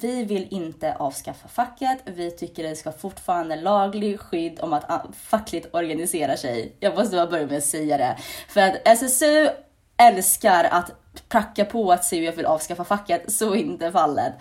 [SPEAKER 2] Vi vill inte avskaffa facket. Vi tycker det ska fortfarande laglig skydd om att fackligt organisera sig. Jag måste bara börja med att säga det. För att SSU älskar att pracka på att CUF vill avskaffa facket. Så är inte fallet.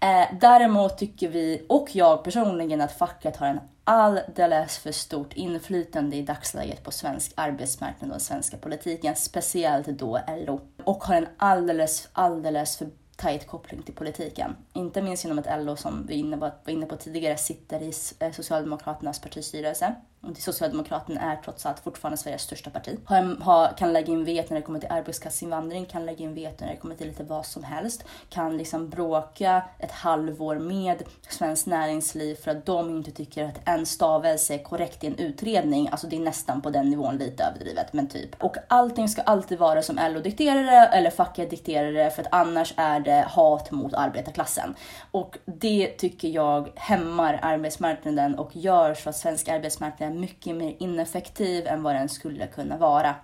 [SPEAKER 2] Eh, däremot tycker vi, och jag personligen, att facket har en alldeles för stort inflytande i dagsläget på svensk arbetsmarknad och den svenska politiken, speciellt då LO. Och har en alldeles, alldeles för tajt koppling till politiken. Inte minst genom att LO som vi var inne på tidigare sitter i eh, Socialdemokraternas partistyrelse. Socialdemokraterna är trots allt fortfarande Sveriges största parti. Har, har, kan lägga in veto när det kommer till arbetskraftsinvandring, kan lägga in veto när det kommer till lite vad som helst. Kan liksom bråka ett halvår med Svenskt Näringsliv för att de inte tycker att en stavelse är korrekt i en utredning. Alltså det är nästan på den nivån lite överdrivet, men typ. Och allting ska alltid vara som LO dikterar det eller facket dikterar det för att annars är det hat mot arbetarklassen. Och det tycker jag hämmar arbetsmarknaden och gör så att svensk arbetsmarknad mycket mer ineffektiv än vad den skulle kunna vara.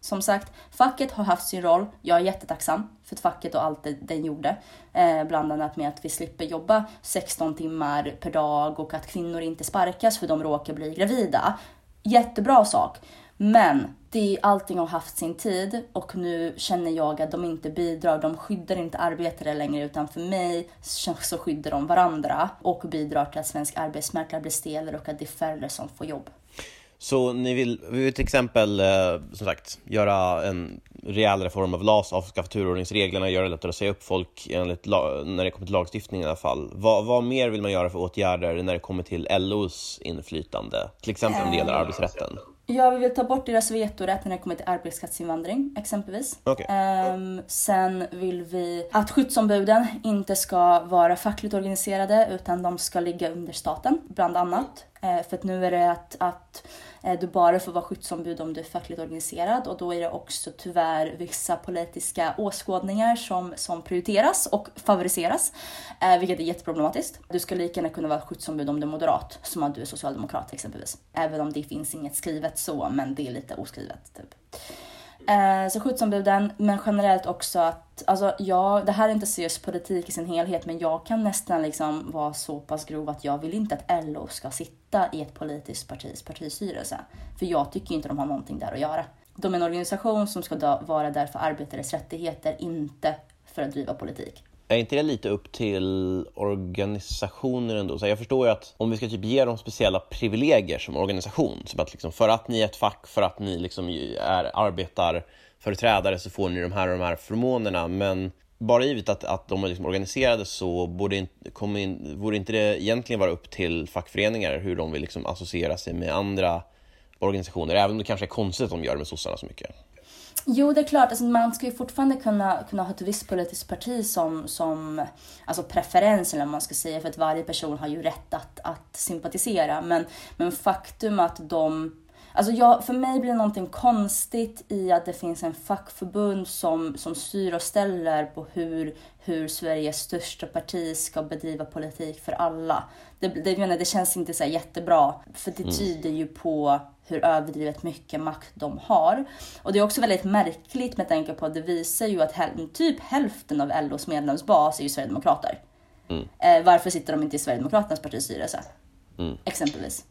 [SPEAKER 2] Som sagt, facket har haft sin roll. Jag är jättetacksam för facket och allt det den gjorde. Eh, bland annat med att vi slipper jobba 16 timmar per dag och att kvinnor inte sparkas för de råkar bli gravida. Jättebra sak. Men det, allting har haft sin tid och nu känner jag att de inte bidrar. De skyddar inte arbetare längre utan för mig så skyddar de varandra och bidrar till att svensk arbetsmarknad blir stelare och att det är färre som får jobb.
[SPEAKER 1] Så ni vill, vi vill till exempel, eh, som sagt, göra en rejäl reform av LAS, avskaffa turordningsreglerna, göra det lättare att säga upp folk enligt, när det kommer till lagstiftning i alla fall. Vad, vad mer vill man göra för åtgärder när det kommer till LOs inflytande? Till exempel om det gäller arbetsrätten.
[SPEAKER 2] Ja, vi vill ta bort deras vetorätt när det kommer till arbetskraftsinvandring exempelvis.
[SPEAKER 1] Okay.
[SPEAKER 2] Um, sen vill vi att skyddsombuden inte ska vara fackligt organiserade utan de ska ligga under staten, bland annat. Uh, för att nu är det att, att Eh, du bara får vara skyddsombud om du är fackligt organiserad och då är det också tyvärr vissa politiska åskådningar som, som prioriteras och favoriseras, eh, vilket är jätteproblematiskt. Du ska lika gärna kunna vara skyddsombud om du är moderat som om du är socialdemokrat exempelvis. Även om det finns inget skrivet så, men det är lite oskrivet. Typ. Eh, så skyddsombuden, men generellt också att, alltså ja, det här är inte seriös politik i sin helhet, men jag kan nästan liksom vara så pass grov att jag vill inte att LO ska sitta i ett politiskt partis partistyrelse. För jag tycker inte de har någonting där att göra. De är en organisation som ska vara där för arbetares rättigheter, inte för att driva politik.
[SPEAKER 1] Är inte det lite upp till organisationer ändå? Så jag förstår ju att om vi ska typ ge dem speciella privilegier som organisation, som att liksom för att ni är ett fack, för att ni liksom är arbetarföreträdare så får ni de här och de här förmånerna, men bara givet att, att de är liksom organiserade så borde inte, in, borde inte det egentligen vara upp till fackföreningar hur de vill liksom associera sig med andra organisationer, även om det kanske är konstigt att de gör det med sossarna så mycket.
[SPEAKER 2] Jo, det är klart. Alltså, man ska ju fortfarande kunna, kunna ha ett visst politiskt parti som, som alltså preferens, eller vad man ska säga, för att varje person har ju rätt att, att sympatisera. Men, men faktum att de Alltså jag, för mig blir det någonting konstigt i att det finns en fackförbund som, som styr och ställer på hur, hur Sveriges största parti ska bedriva politik för alla. Det, det, det känns inte så jättebra, för det mm. tyder ju på hur överdrivet mycket makt de har. Och det är också väldigt märkligt med tanke på att det visar ju att typ hälften av LOs medlemsbas är ju sverigedemokrater. Mm. Eh, varför sitter de inte i Sverigedemokraternas partistyrelse? Mm. Exempelvis.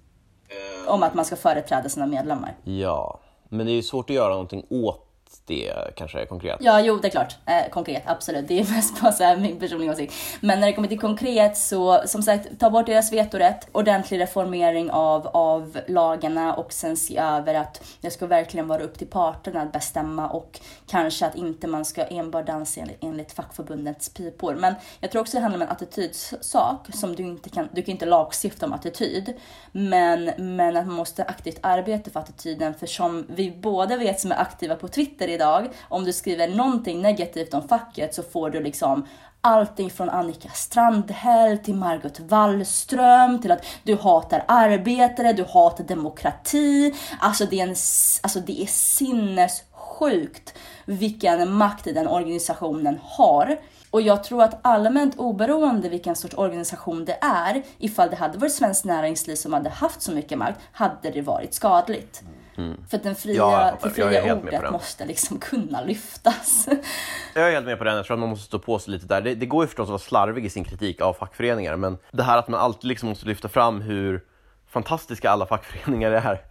[SPEAKER 2] Om att man ska företräda sina medlemmar.
[SPEAKER 1] Ja, men det är ju svårt att göra någonting åt det kanske är konkret.
[SPEAKER 2] Ja, jo, det är klart. Eh, konkret, absolut. Det är mest bara så här min personliga åsikt. Men när det kommer till konkret så, som sagt, ta bort deras vetorätt, ordentlig reformering av, av lagarna och sen se över att det ska verkligen vara upp till parterna att bestämma och kanske att inte man ska enbart dansa enligt, enligt fackförbundets pipor. Men jag tror också det handlar om en attitydssak som du inte kan, du kan inte lagstifta om attityd. Men, men att man måste aktivt arbeta för attityden, för som vi båda vet som är aktiva på Twitter idag, om du skriver någonting negativt om facket så får du liksom allting från Annika Strandhäll till Margot Wallström till att du hatar arbetare, du hatar demokrati. Alltså det är, en, alltså det är sinnessjukt vilken makt den organisationen har. Och jag tror att allmänt oberoende vilken sorts organisation det är, ifall det hade varit Svenskt Näringsliv som hade haft så mycket makt, hade det varit skadligt. Mm. För att den fria, ja, det fria ordet måste liksom kunna lyftas.
[SPEAKER 1] Jag är helt med på den. Jag tror att man måste stå på sig lite där. Det, det går ju förstås att vara slarvig i sin kritik av fackföreningar, men det här att man alltid liksom måste lyfta fram hur fantastiska alla fackföreningar är.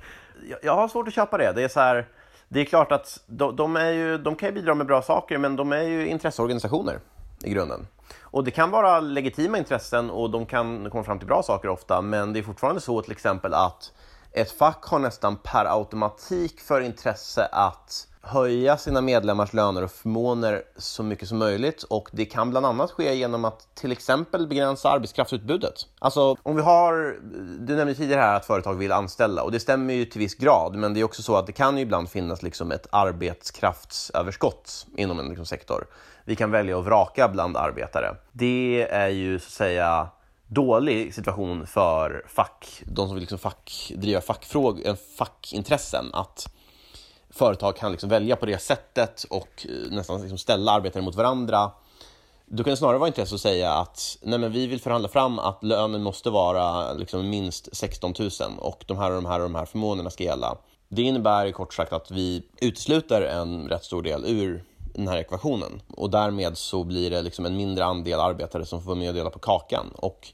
[SPEAKER 1] Jag, jag har svårt att köpa det. Det är så här, det är klart att de, de, är ju, de kan ju bidra med bra saker, men de är ju intresseorganisationer i grunden. Och det kan vara legitima intressen och de kan komma fram till bra saker ofta, men det är fortfarande så till exempel att ett fack har nästan per automatik för intresse att höja sina medlemmars löner och förmåner så mycket som möjligt och det kan bland annat ske genom att till exempel begränsa arbetskraftsutbudet. Alltså om vi har, du nämnde tidigare här att företag vill anställa och det stämmer ju till viss grad men det är också så att det kan ju ibland finnas liksom ett arbetskraftsöverskott inom en liksom sektor. Vi kan välja att vraka bland arbetare. Det är ju så att säga dålig situation för fack, de som vill liksom fack, driva fackfråg, eh, fackintressen, att företag kan liksom välja på det sättet och eh, nästan liksom ställa arbetare mot varandra. Då kan det snarare vara intresse att säga att nej men vi vill förhandla fram att lönen måste vara liksom minst 16 000 och de här och de här och de här förmånerna ska gälla. Det innebär kort sagt att vi utesluter en rätt stor del ur den här ekvationen och därmed så blir det liksom en mindre andel arbetare som får vara med och dela på kakan. Och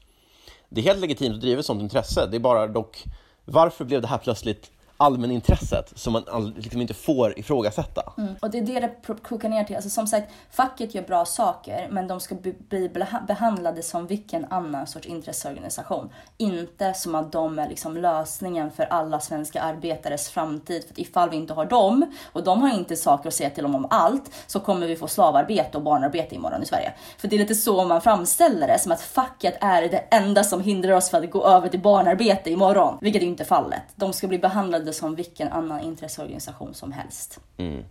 [SPEAKER 1] det är helt legitimt att driva ett sådant intresse. Det är bara dock, varför blev det här plötsligt allmänintresset som man liksom inte får ifrågasätta.
[SPEAKER 2] Mm. Och det är det det kokar ner till. Alltså, som sagt, facket gör bra saker, men de ska bli behandlade som vilken annan sorts intresseorganisation. Inte som att de är liksom lösningen för alla svenska arbetares framtid. För ifall vi inte har dem, och de har inte saker att säga till om om allt, så kommer vi få slavarbete och barnarbete imorgon i Sverige. För det är lite så man framställer det, som att facket är det enda som hindrar oss från att gå över till barnarbete imorgon. Vilket är inte fallet. De ska bli behandlade det som vilken annan intresseorganisation som helst.
[SPEAKER 1] Mm.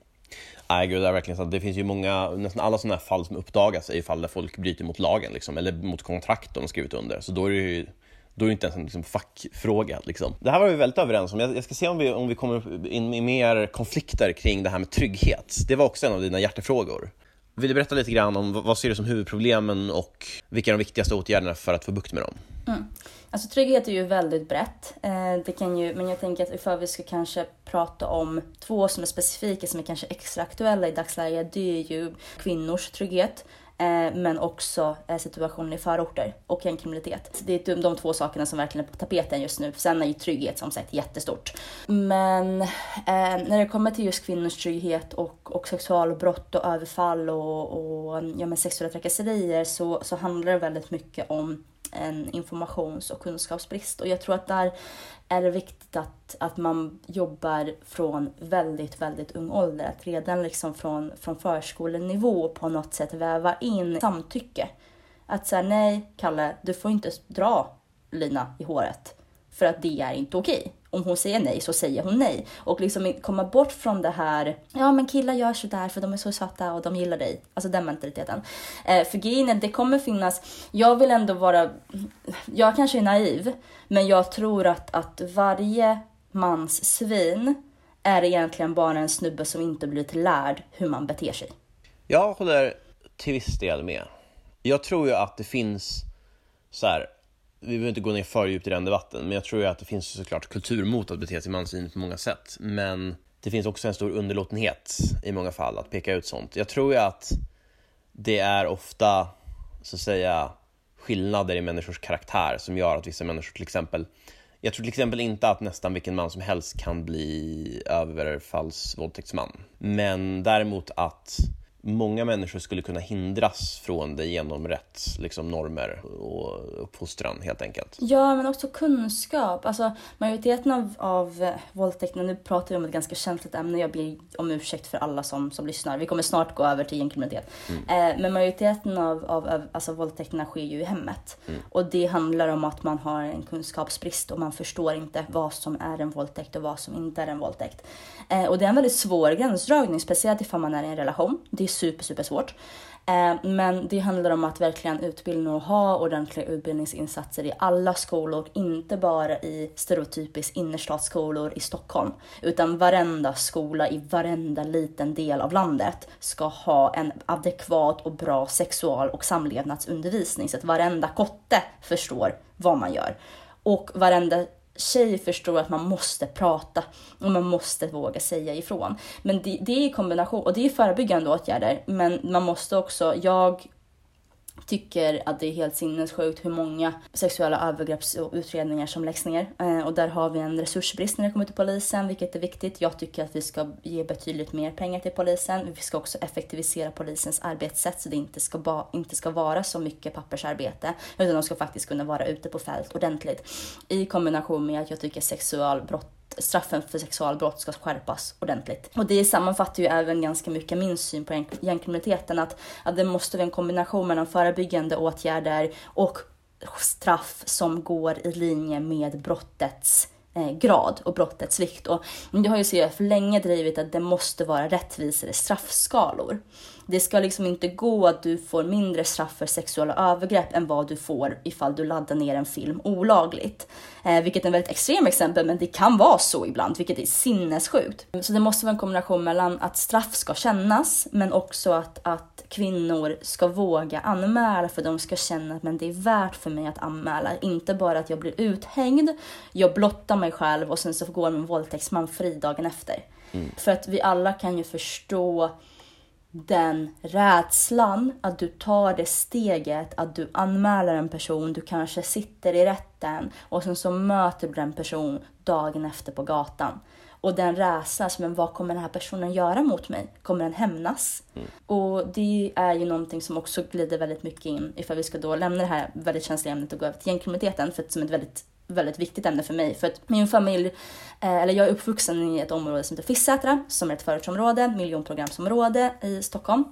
[SPEAKER 1] Nej, gud, det är verkligen så. Det finns ju många, nästan alla sådana här fall som uppdagas är ju fall där folk bryter mot lagen liksom, eller mot kontrakt de skrivit under. Så då är det ju då är det inte ens en liksom, fackfråga. Liksom. Det här var vi väldigt överens om. Jag, jag ska se om vi, om vi kommer in i mer konflikter kring det här med trygghet. Det var också en av dina hjärtefrågor. Vill du berätta lite grann om vad ser du som huvudproblemen och vilka är de viktigaste åtgärderna för att få bukt med dem?
[SPEAKER 2] Mm. Alltså trygghet är ju väldigt brett. Eh, det kan ju, men jag tänker att ifall vi ska kanske prata om två som är specifika, som är kanske extra aktuella i dagsläget, det är ju kvinnors trygghet. Eh, men också eh, situationen i förorter och gängkriminalitet. Det är de två sakerna som verkligen är på tapeten just nu. Sen är ju trygghet som sagt jättestort. Men eh, när det kommer till just kvinnors trygghet och, och sexualbrott och överfall och, och ja, men sexuella trakasserier så, så handlar det väldigt mycket om en informations och kunskapsbrist. Och jag tror att där är det viktigt att, att man jobbar från väldigt, väldigt ung ålder. Att redan liksom från, från förskolenivå på något sätt väva in samtycke. Att säga nej, Kalle, du får inte dra Lina i håret. För att det är inte okej om hon säger nej så säger hon nej. Och liksom komma bort från det här, ja men killar gör sådär för de är så söta och de gillar dig. Alltså den mentaliteten. Eh, för grejen är, det kommer finnas, jag vill ändå vara, jag kanske är naiv, men jag tror att, att varje mans svin är egentligen bara en snubbe som inte blivit lärd hur man beter sig.
[SPEAKER 1] Jag håller till viss del med. Jag tror ju att det finns så här, vi behöver inte gå ner för djupt i den debatten, men jag tror ju att det finns såklart kultur mot att bete sig mansvinigt på många sätt. Men det finns också en stor underlåtenhet i många fall att peka ut sånt. Jag tror ju att det är ofta, så att säga, skillnader i människors karaktär som gör att vissa människor till exempel Jag tror till exempel inte att nästan vilken man som helst kan bli överfallsvåldtäktsman. Men däremot att många människor skulle kunna hindras från det genom rätt liksom, normer och uppfostran helt enkelt.
[SPEAKER 2] Ja, men också kunskap. Alltså majoriteten av, av våldtäkterna, nu pratar vi om ett ganska känsligt ämne, jag ber om ursäkt för alla som, som lyssnar. Vi kommer snart gå över till gängkriminalitet. Mm. Eh, men majoriteten av, av, av alltså, våldtäkterna sker ju i hemmet. Mm. Och det handlar om att man har en kunskapsbrist och man förstår inte vad som är en våldtäkt och vad som inte är en våldtäkt. Eh, och det är en väldigt svår gränsdragning, speciellt ifall man är i en relation. Det är super, super svårt. Eh, men det handlar om att verkligen utbilda och ha ordentliga utbildningsinsatser i alla skolor, inte bara i stereotypiskt innerstadsskolor i Stockholm, utan varenda skola i varenda liten del av landet ska ha en adekvat och bra sexual och samlevnadsundervisning så att varenda kotte förstår vad man gör. Och varenda tjej förstår att man måste prata och man måste våga säga ifrån. Men det, det är i kombination, och det är förebyggande åtgärder, men man måste också, jag tycker att det är helt sinnessjukt hur många sexuella övergreppsutredningar som läggs ner. Eh, och där har vi en resursbrist när det kommer till polisen, vilket är viktigt. Jag tycker att vi ska ge betydligt mer pengar till polisen. Vi ska också effektivisera polisens arbetssätt så det inte ska, ba, inte ska vara så mycket pappersarbete, utan de ska faktiskt kunna vara ute på fält ordentligt. I kombination med att jag tycker sexualbrott straffen för sexualbrott ska skärpas ordentligt. Och det sammanfattar ju även ganska mycket min syn på gängkriminaliteten, att, att det måste vara en kombination mellan förebyggande åtgärder och straff som går i linje med brottets eh, grad och brottets vikt. Och det har ju CF för länge drivit att det måste vara rättvisare straffskalor. Det ska liksom inte gå att du får mindre straff för sexuella övergrepp än vad du får ifall du laddar ner en film olagligt. Eh, vilket är ett väldigt extremt exempel, men det kan vara så ibland, vilket är sinnessjukt. Så det måste vara en kombination mellan att straff ska kännas, men också att, att kvinnor ska våga anmäla för de ska känna att men det är värt för mig att anmäla. Inte bara att jag blir uthängd, jag blottar mig själv och sen så går min våldtäktsman fri dagen efter. Mm. För att vi alla kan ju förstå den rädslan att du tar det steget att du anmäler en person, du kanske sitter i rätten och sen så möter du den person dagen efter på gatan. Och den rädslan, men vad kommer den här personen göra mot mig? Kommer den hämnas? Mm. Och det är ju någonting som också glider väldigt mycket in, ifall vi ska då lämna det här väldigt känsliga ämnet och gå över till gängkriminaliteten, för som ett väldigt väldigt viktigt ämne för mig. För att min familj, eh, eller jag är uppvuxen i ett område som heter Fissätra, som är ett förortsområde, miljonprogramsområde i Stockholm.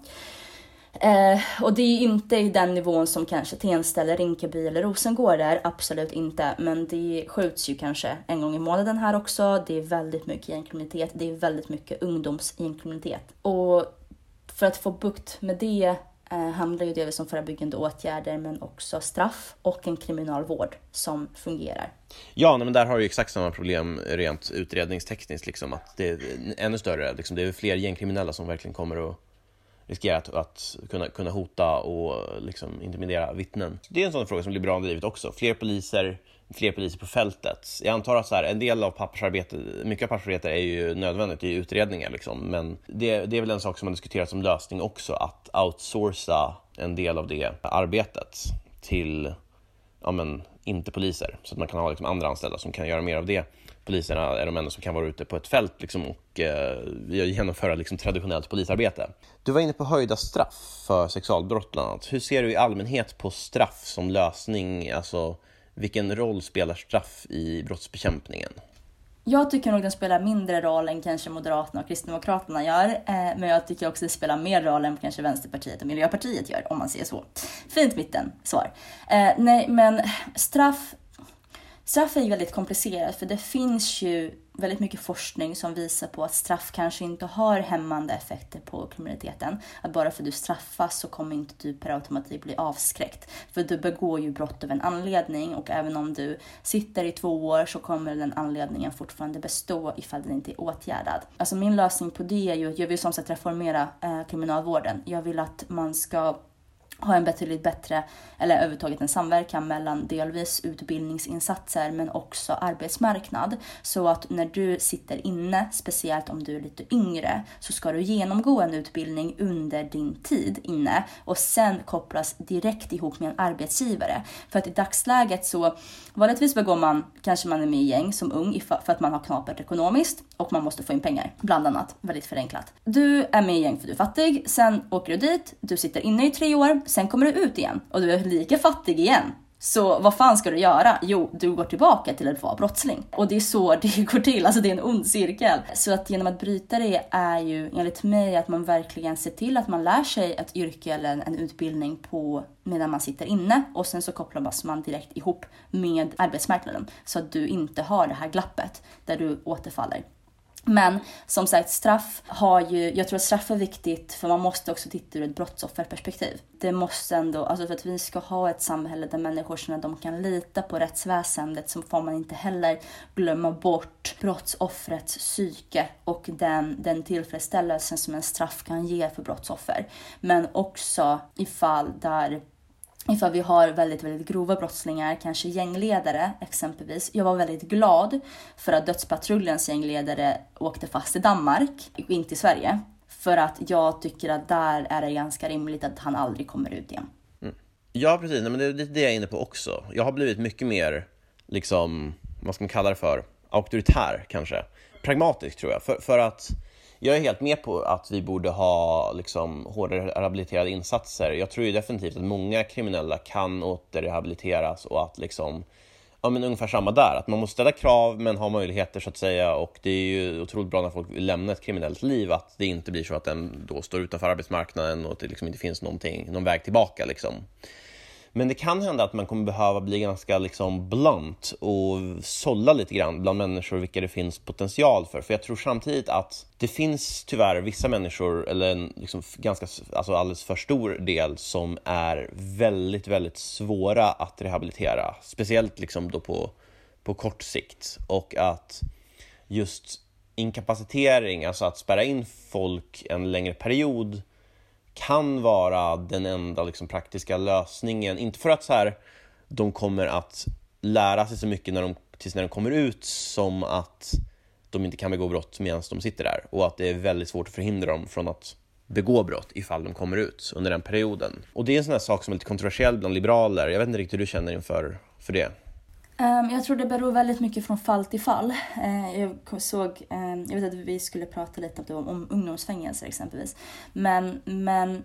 [SPEAKER 2] Eh, och det är inte i den nivån som kanske Tensta eller Rinkeby eller Rosengård är, absolut inte. Men det skjuts ju kanske en gång i månaden här också. Det är väldigt mycket gängkriminalitet, det är väldigt mycket ungdomsgängkriminalitet. Och för att få bukt med det Eh, handlar ju delvis om förebyggande åtgärder men också straff och en kriminalvård som fungerar.
[SPEAKER 1] Ja, men där har du exakt samma problem rent utredningstekniskt, liksom, att det är ännu större. Liksom, det är fler gängkriminella som verkligen kommer att riskera att, att kunna, kunna hota och liksom intimidera vittnen. Det är en sån fråga som Liberalerna drivit också. Fler poliser, fler poliser på fältet. Jag antar att så här, en del av pappersarbetet, mycket av pappersarbetet är ju nödvändigt i utredningar liksom, men det, det är väl en sak som har diskuterats som lösning också, att outsourca en del av det arbetet till, ja men, inte poliser, så att man kan ha liksom andra anställda som kan göra mer av det. Poliserna är de enda som kan vara ute på ett fält liksom, och eh, genomföra liksom, traditionellt polisarbete. Du var inne på höjda straff för sexualbrott bland annat. Hur ser du i allmänhet på straff som lösning? Alltså, vilken roll spelar straff i brottsbekämpningen?
[SPEAKER 2] Jag tycker nog den spelar mindre roll än kanske Moderaterna och Kristdemokraterna gör. Eh, men jag tycker också det spelar mer roll än kanske Vänsterpartiet och Miljöpartiet gör, om man säger så. Fint mitten svar. Eh, nej, men straff, straff är ju väldigt komplicerat för det finns ju väldigt mycket forskning som visar på att straff kanske inte har hämmande effekter på kriminaliteten. Att bara för att du straffas så kommer inte du per automatik bli avskräckt. För du begår ju brott av en anledning och även om du sitter i två år så kommer den anledningen fortfarande bestå ifall den inte är åtgärdad. Alltså min lösning på det är ju att jag vill som sagt reformera eh, kriminalvården. Jag vill att man ska ha en betydligt bättre, eller överhuvudtaget en samverkan mellan delvis utbildningsinsatser men också arbetsmarknad. Så att när du sitter inne, speciellt om du är lite yngre, så ska du genomgå en utbildning under din tid inne och sen kopplas direkt ihop med en arbetsgivare. För att i dagsläget så vanligtvis begår man, kanske man är med i gäng som ung för att man har knapert ekonomiskt och man måste få in pengar, bland annat, väldigt förenklat. Du är med i gäng för du är fattig, sen åker du dit, du sitter inne i tre år, sen kommer du ut igen och du är lika fattig igen. Så vad fan ska du göra? Jo, du går tillbaka till att vara brottsling. Och det är så det går till, alltså det är en ond cirkel. Så att genom att bryta det är ju enligt mig att man verkligen ser till att man lär sig ett yrke eller en utbildning på medan man sitter inne och sen så kopplas man direkt ihop med arbetsmarknaden så att du inte har det här glappet där du återfaller. Men som sagt, straff har ju, jag tror att straff är viktigt för man måste också titta ur ett brottsofferperspektiv. Det måste ändå, alltså för att vi ska ha ett samhälle där människor känner att de kan lita på rättsväsendet så får man inte heller glömma bort brottsoffrets psyke och den, den tillfredsställelsen som en straff kan ge för brottsoffer. Men också i fall där ifall vi har väldigt, väldigt grova brottslingar, kanske gängledare exempelvis. Jag var väldigt glad för att Dödspatrullens gängledare åkte fast i Danmark, inte i Sverige. För att jag tycker att där är det ganska rimligt att han aldrig kommer ut igen.
[SPEAKER 1] Mm. Ja, precis. men det är det jag är inne på också. Jag har blivit mycket mer, liksom, vad ska man kalla det för, auktoritär kanske. Pragmatisk tror jag. För, för att jag är helt med på att vi borde ha liksom, hårdare rehabiliterade insatser. Jag tror ju definitivt att många kriminella kan återrehabiliteras och att liksom, ja men ungefär samma där, att man måste ställa krav men ha möjligheter så att säga och det är ju otroligt bra när folk vill lämna ett kriminellt liv att det inte blir så att den då står utanför arbetsmarknaden och att det liksom inte finns någonting, någon väg tillbaka liksom. Men det kan hända att man kommer behöva bli ganska liksom blunt och sålla lite grann bland människor vilka det finns potential för. För jag tror samtidigt att det finns tyvärr vissa människor, eller en liksom ganska, alltså alldeles för stor del, som är väldigt, väldigt svåra att rehabilitera. Speciellt liksom då på, på kort sikt. Och att just inkapacitering, alltså att spärra in folk en längre period kan vara den enda liksom, praktiska lösningen. Inte för att så här, de kommer att lära sig så mycket när de, tills när de kommer ut som att de inte kan begå brott medan de sitter där och att det är väldigt svårt att förhindra dem från att begå brott ifall de kommer ut under den perioden. Och det är en sån här sak som är lite kontroversiell bland liberaler. Jag vet inte riktigt hur du känner inför för det.
[SPEAKER 2] Um, jag tror det beror väldigt mycket från fall till fall. Uh, jag såg, um, jag vet att vi skulle prata lite om, om ungdomsfängelser exempelvis. Men, men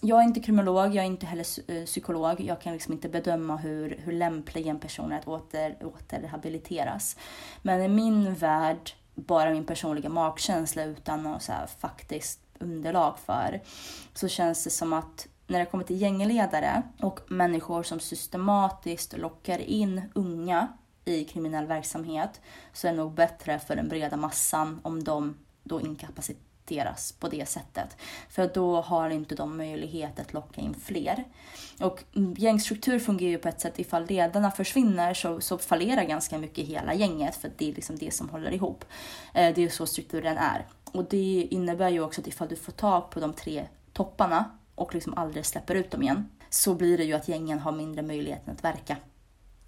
[SPEAKER 2] jag är inte kriminolog, jag är inte heller uh, psykolog. Jag kan liksom inte bedöma hur, hur lämplig en person är att åter, återrehabiliteras. Men i min värld, bara min personliga magkänsla utan något så faktiskt underlag för, så känns det som att när det kommer till gängledare och människor som systematiskt lockar in unga i kriminell verksamhet så är det nog bättre för den breda massan om de då inkapaciteras på det sättet. För då har inte de möjlighet att locka in fler. Och gängstruktur fungerar ju på ett sätt, ifall ledarna försvinner så, så fallerar ganska mycket hela gänget för det är liksom det som håller ihop. Eh, det är så strukturen är. Och det innebär ju också att ifall du får tag på de tre topparna och liksom aldrig släpper ut dem igen så blir det ju att gängen har mindre möjlighet att verka.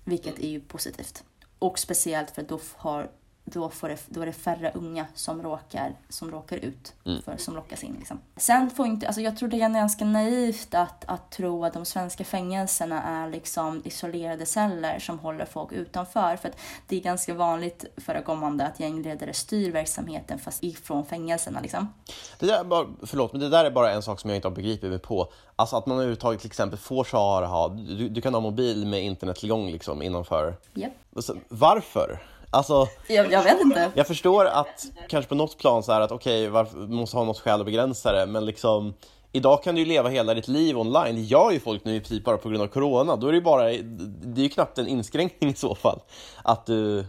[SPEAKER 2] Vilket är ju positivt. Och speciellt för då har då, får det, då är det färre unga som råkar, som råkar ut, mm. för, som lockas in. Liksom. Sen får inte, alltså jag tror det är ganska naivt att, att tro att de svenska fängelserna är liksom isolerade celler som håller folk utanför. För det är ganska vanligt förekommande att gängledare styr verksamheten fast ifrån fängelserna. Liksom.
[SPEAKER 1] Det där bara, förlåt, men det där är bara en sak som jag inte har begripit mig på. Alltså att man överhuvudtaget till exempel får Sahara ha, du, du kan ha mobil med internettillgång liksom innanför.
[SPEAKER 2] Yep.
[SPEAKER 1] Alltså, varför? Alltså,
[SPEAKER 2] jag, jag, vet inte.
[SPEAKER 1] Jag förstår att kanske på något plan så här att okej, okay, vi måste ha något skäl att begränsa det, men liksom Idag kan du ju leva hela ditt liv online. Det gör ju folk nu i princip bara på grund av corona. Då är det ju bara, det är ju knappt en inskränkning i så fall. Att du,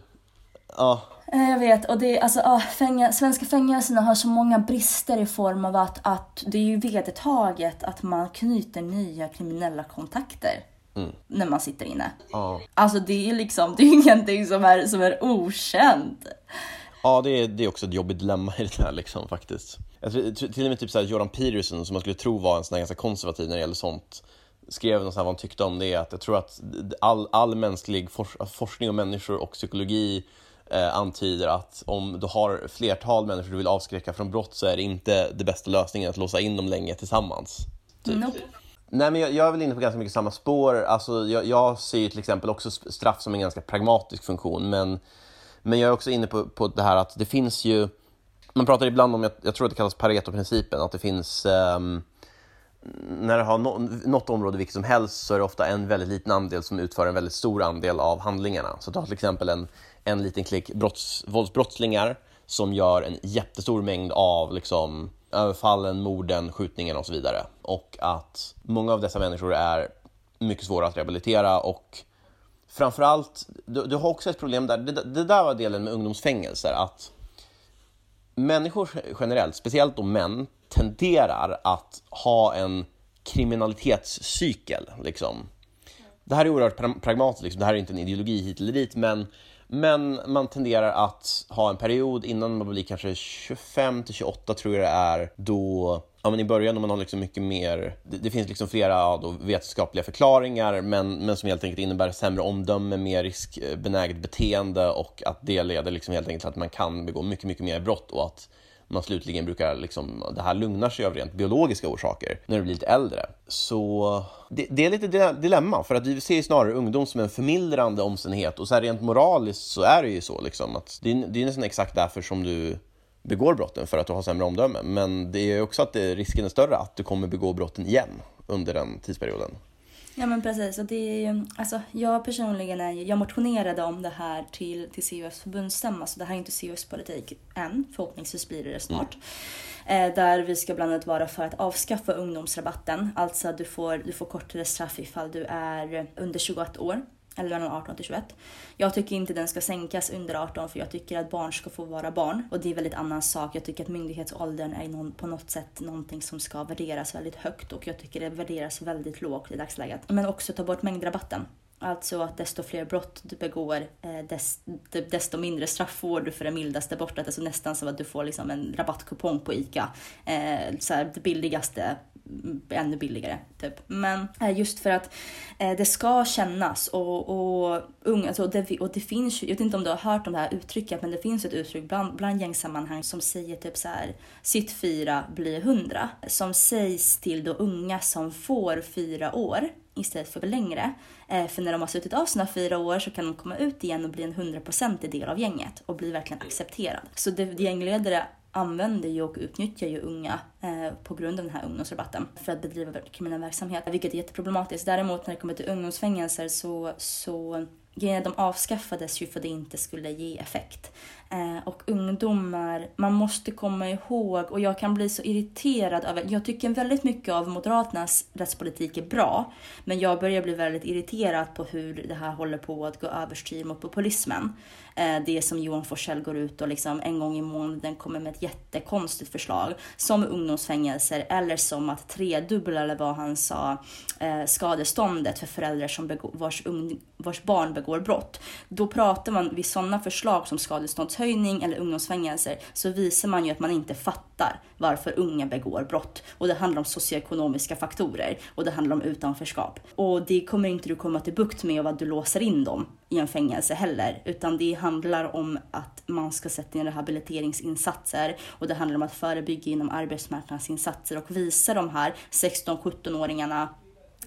[SPEAKER 1] ja.
[SPEAKER 2] Eh, jag vet, och det, alltså, ah, fäng svenska fängelserna har så många brister i form av att, att det är ju vedertaget att man knyter nya kriminella kontakter. Mm. när man sitter inne.
[SPEAKER 1] Ja.
[SPEAKER 2] Alltså det är liksom, det är ingenting som är, som är okänt.
[SPEAKER 1] Ja, det är, det är också ett jobbigt dilemma i det här liksom faktiskt. Tror, till och med typ så här Jordan Peterson som man skulle tro var en sån här ganska konservativ när det gäller sånt skrev någonstans vad han tyckte om det, att jag tror att all, all mänsklig for, forskning om människor och psykologi eh, antyder att om du har flertal människor du vill avskräcka från brott så är det inte det bästa lösningen att låsa in dem länge tillsammans.
[SPEAKER 2] Typ. Nope.
[SPEAKER 1] Nej, men jag, jag är väl inne på ganska mycket samma spår. Alltså, jag, jag ser ju till exempel också straff som en ganska pragmatisk funktion, men, men jag är också inne på, på det här att det finns ju... Man pratar ibland om, jag, jag tror att det kallas Pareto-principen, att det finns... Um, när det har no, något område vilket som helst så är det ofta en väldigt liten andel som utför en väldigt stor andel av handlingarna. Så ta till exempel en, en liten klick brotts, våldsbrottslingar som gör en jättestor mängd av liksom, överfallen, morden, skjutningen och så vidare. Och att många av dessa människor är mycket svåra att rehabilitera och framförallt, du, du har också ett problem där, det, det där var delen med ungdomsfängelser, att människor generellt, speciellt då män, tenderar att ha en kriminalitetscykel. Liksom. Det här är oerhört pragmatiskt, liksom. det här är inte en ideologi hit eller dit, men men man tenderar att ha en period innan man blir kanske 25 till 28 tror jag det är, då Ja, men I början när man har liksom mycket mer, det, det finns liksom flera ja, då, vetenskapliga förklaringar men, men som helt enkelt innebär sämre omdöme, mer riskbenäget beteende och att det leder liksom helt enkelt till att man kan begå mycket, mycket mer brott och att man slutligen brukar, liksom, det här lugnar sig av rent biologiska orsaker när du blir lite äldre. Så det, det är lite dilemma, för att vi ser snarare ungdom som en förmildrande omständighet och så här rent moraliskt så är det ju så liksom att det, det är nästan exakt därför som du begår brotten för att du har sämre omdöme. Men det är också att det, risken är större att du kommer begå brotten igen under den tidsperioden.
[SPEAKER 2] Ja men precis. Och det är ju, alltså, jag personligen är jag motionerade om det här till, till CUFs förbundsstämma, så det här är inte CUFs politik än. Förhoppningsvis blir det det snart. Mm. Eh, där vi ska bland annat vara för att avskaffa ungdomsrabatten. Alltså du får, du får kortare straff ifall du är under 21 år eller mellan 18 till 21. Jag tycker inte den ska sänkas under 18 för jag tycker att barn ska få vara barn. Och det är en väldigt annan sak. Jag tycker att myndighetsåldern är någon, på något sätt någonting som ska värderas väldigt högt och jag tycker det värderas väldigt lågt i dagsläget. Men också ta bort mängdrabatten. Alltså att desto fler brott du begår, eh, desto mindre straff får du för det mildaste brottet. Alltså nästan som att du får liksom en rabattkupong på ICA. Eh, så här, det billigaste ännu billigare. Typ. Men eh, just för att eh, det ska kännas och, och, unga, alltså, det, och det finns ju, jag vet inte om du har hört om det här uttrycket, men det finns ett uttryck bland, bland gängsammanhang som säger typ så här, sitt fyra blir hundra. Som sägs till då unga som får fyra år istället för längre. Eh, för när de har suttit av sina fyra år så kan de komma ut igen och bli en hundraprocentig del av gänget och bli verkligen accepterad. Så det, gängledare använder ju och utnyttjar ju unga eh, på grund av den här ungdomsrabatten för att bedriva kriminell verksamhet, vilket är jätteproblematiskt. Däremot när det kommer till ungdomsfängelser så, så de avskaffades ju för att det inte skulle ge effekt. Eh, och ungdomar, man måste komma ihåg, och jag kan bli så irriterad över, jag tycker väldigt mycket av Moderaternas rättspolitik är bra, men jag börjar bli väldigt irriterad på hur det här håller på att gå överstyr mot populismen. Eh, det som Johan Forsell går ut och liksom en gång i månaden kommer med ett jättekonstigt förslag, som ungdomsfängelser eller som att tredubbla, eller vad han sa, eh, skadeståndet för föräldrar som begår, vars, ung, vars barn begår brott. Då pratar man vid sådana förslag som skadeståndshöjning eller ungdomsfängelser så visar man ju att man inte fattar varför unga begår brott. Och det handlar om socioekonomiska faktorer och det handlar om utanförskap. Och det kommer inte du komma till bukt med av att du låser in dem i en fängelse heller, utan det handlar om att man ska sätta in rehabiliteringsinsatser och det handlar om att förebygga inom arbetsmarknadsinsatser och visa de här 16-17-åringarna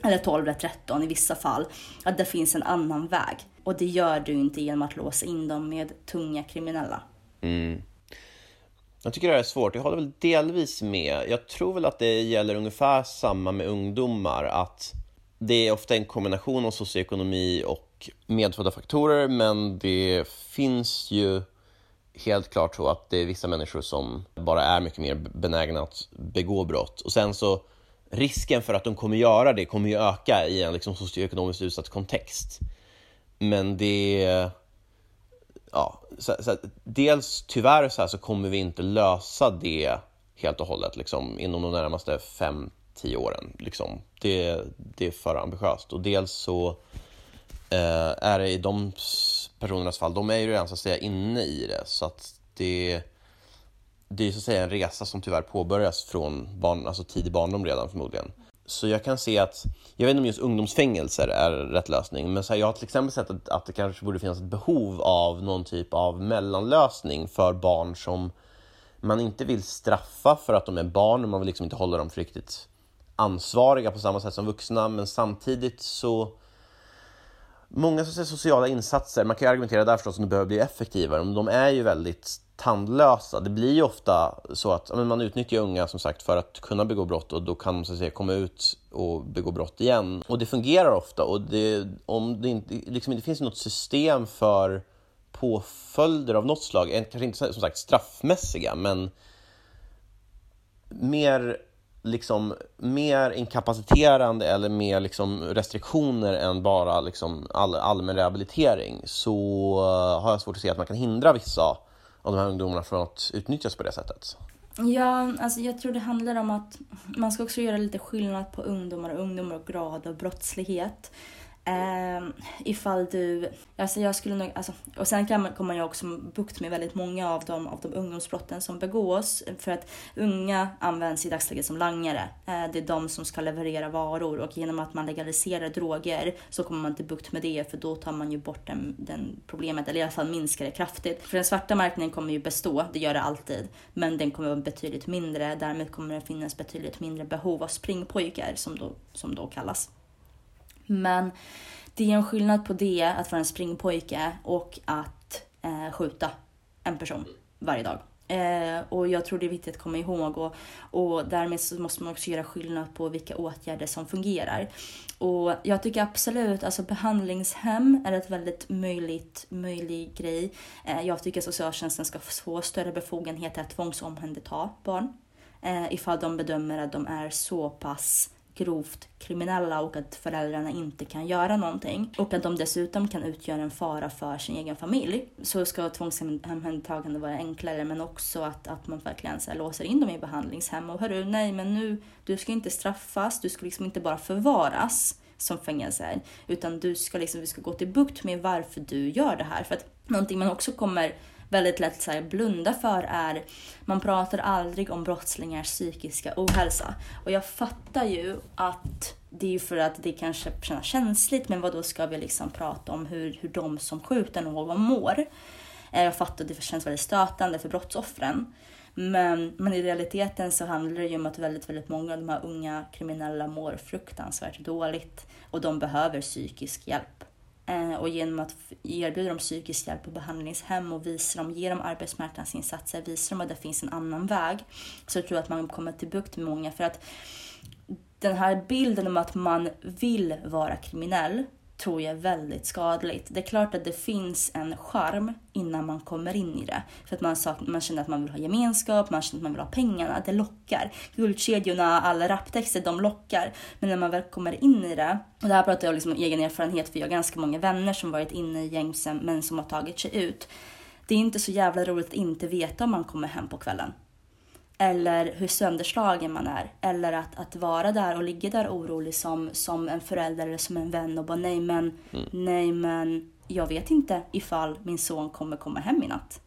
[SPEAKER 2] eller 12 eller 13 i vissa fall, att det finns en annan väg. Och det gör du inte genom att låsa in dem med tunga kriminella.
[SPEAKER 1] Mm. Jag tycker det här är svårt. Jag håller väl delvis med. Jag tror väl att det gäller ungefär samma med ungdomar, att det är ofta en kombination av socioekonomi och medfödda faktorer, men det finns ju helt klart så att det är vissa människor som bara är mycket mer benägna att begå brott. Och sen så risken för att de kommer göra det kommer ju öka i en liksom socioekonomiskt utsatt kontext. Men det... Ja, så, så, dels tyvärr så, här, så kommer vi inte lösa det helt och hållet liksom, inom de närmaste 5-10 åren. Liksom. Det, det är för ambitiöst. Och dels så eh, är det i de personernas fall, de är ju redan så att säga inne i det. Så att det, det är så att säga en resa som tyvärr påbörjas från barn, alltså tidig barndom redan förmodligen så jag kan se att, jag vet inte om just ungdomsfängelser är rätt lösning, men så här, jag har till exempel sett att, att det kanske borde finnas ett behov av någon typ av mellanlösning för barn som man inte vill straffa för att de är barn, och man vill liksom inte hålla dem för riktigt ansvariga på samma sätt som vuxna, men samtidigt så Många sociala insatser, man kan ju argumentera där förstås om de behöver bli effektivare, men de är ju väldigt tandlösa. Det blir ju ofta så att men man utnyttjar unga som sagt för att kunna begå brott och då kan de så att säga, komma ut och begå brott igen. Och det fungerar ofta och det, om det inte liksom, det finns något system för påföljder av något slag, kanske inte som sagt straffmässiga, men mer liksom mer inkapaciterande eller mer liksom restriktioner än bara liksom all, allmän rehabilitering så eh, har jag svårt att se att man kan hindra vissa av de här ungdomarna från att utnyttjas på det sättet.
[SPEAKER 2] Ja, alltså jag tror det handlar om att man ska också göra lite skillnad på ungdomar och ungdomar och grad av brottslighet. Um, ifall du, alltså jag skulle nog, alltså, och sen kan man, kommer jag också bukt med väldigt många av de, av de ungdomsbrotten som begås. För att unga används i dagsläget som langare. Uh, det är de som ska leverera varor och genom att man legaliserar droger så kommer man inte bukt med det för då tar man ju bort den, den problemet, eller i alla fall minskar det kraftigt. För den svarta marknaden kommer ju bestå, det gör det alltid. Men den kommer vara betydligt mindre, därmed kommer det finnas betydligt mindre behov av springpojkar som då, som då kallas. Men det är en skillnad på det, att vara en springpojke och att eh, skjuta en person varje dag. Eh, och jag tror det är viktigt att komma ihåg och, och därmed så måste man också göra skillnad på vilka åtgärder som fungerar. Och jag tycker absolut, alltså behandlingshem är ett väldigt möjligt, möjlig grej. Eh, jag tycker socialtjänsten ska få större befogenheter att tvångsomhänderta barn. Eh, ifall de bedömer att de är så pass grovt kriminella och att föräldrarna inte kan göra någonting och att de dessutom kan utgöra en fara för sin egen familj så ska tvångsomhändertagande vara enklare men också att, att man verkligen så här, låser in dem i behandlingshem och hörru, nej men nu, du ska inte straffas, du ska liksom inte bara förvaras som fängelse är, utan du ska liksom, vi ska gå till bukt med varför du gör det här. För att någonting man också kommer väldigt lätt så här, blunda för är, man pratar aldrig om brottslingars psykiska ohälsa. Och jag fattar ju att det är ju för att det kanske känns känsligt, men vad då ska vi liksom prata om hur, hur de som skjuter någon mår? Eh, jag fattar att det känns väldigt stötande för brottsoffren. Men, men i realiteten så handlar det ju om att väldigt, väldigt många av de här unga kriminella mår fruktansvärt dåligt och de behöver psykisk hjälp. Eh, och genom att erbjuda dem psykisk hjälp på behandlingshem och visa dem, ge dem arbetsmarknadsinsatser, visa dem att det finns en annan väg, så tror jag att man kommer till bukt med många. För att den här bilden om att man vill vara kriminell tror jag är väldigt skadligt. Det är klart att det finns en charm innan man kommer in i det. För att man, man känner att man vill ha gemenskap, man känner att man vill ha pengarna, det lockar. Guldkedjorna, alla raptexter, de lockar. Men när man väl kommer in i det, och det här pratar jag liksom egen erfarenhet för jag har ganska många vänner som varit inne i gängsen men som har tagit sig ut. Det är inte så jävla roligt att inte veta om man kommer hem på kvällen eller hur sönderslagen man är. Eller att, att vara där och ligga där orolig som, som en förälder eller som en vän och bara nej men, mm. nej men jag vet inte ifall min son kommer komma hem i natt.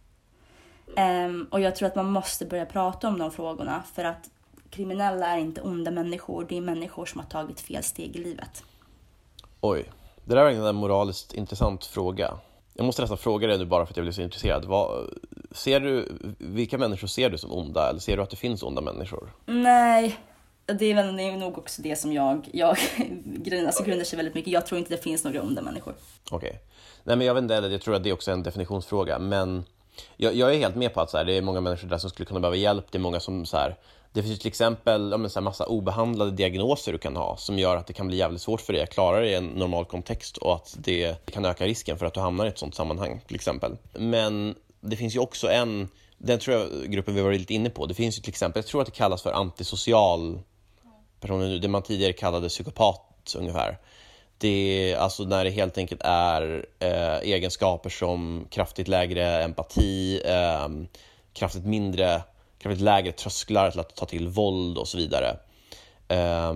[SPEAKER 2] Um, och jag tror att man måste börja prata om de frågorna för att kriminella är inte onda människor, det är människor som har tagit fel steg i livet.
[SPEAKER 1] Oj, det där är en moraliskt intressant fråga. Jag måste nästan fråga dig nu bara för att jag blir så intresserad. Vad, ser du, vilka människor ser du som onda eller ser du att det finns onda människor?
[SPEAKER 2] Nej, det är, väl, det är nog också det som jag, jag alltså grundar sig väldigt mycket. Jag tror inte det finns några onda människor.
[SPEAKER 1] Okej. Okay. Nej men jag vet inte jag tror att det är också en definitionsfråga. Men jag, jag är helt med på att så här, det är många människor där som skulle kunna behöva hjälp. Det är många som så här, det finns till exempel ja, så här, massa obehandlade diagnoser du kan ha som gör att det kan bli jävligt svårt för dig att klara dig i en normal kontext och att det kan öka risken för att du hamnar i ett sånt sammanhang till exempel. Men det finns ju också en, den tror jag gruppen vi var lite inne på, det finns ju till exempel, jag tror att det kallas för antisocial personer, det man tidigare kallade psykopat ungefär. Det är alltså när det helt enkelt är eh, egenskaper som kraftigt lägre empati, eh, kraftigt mindre, kraftigt lägre trösklar till att ta till våld och så vidare. Eh,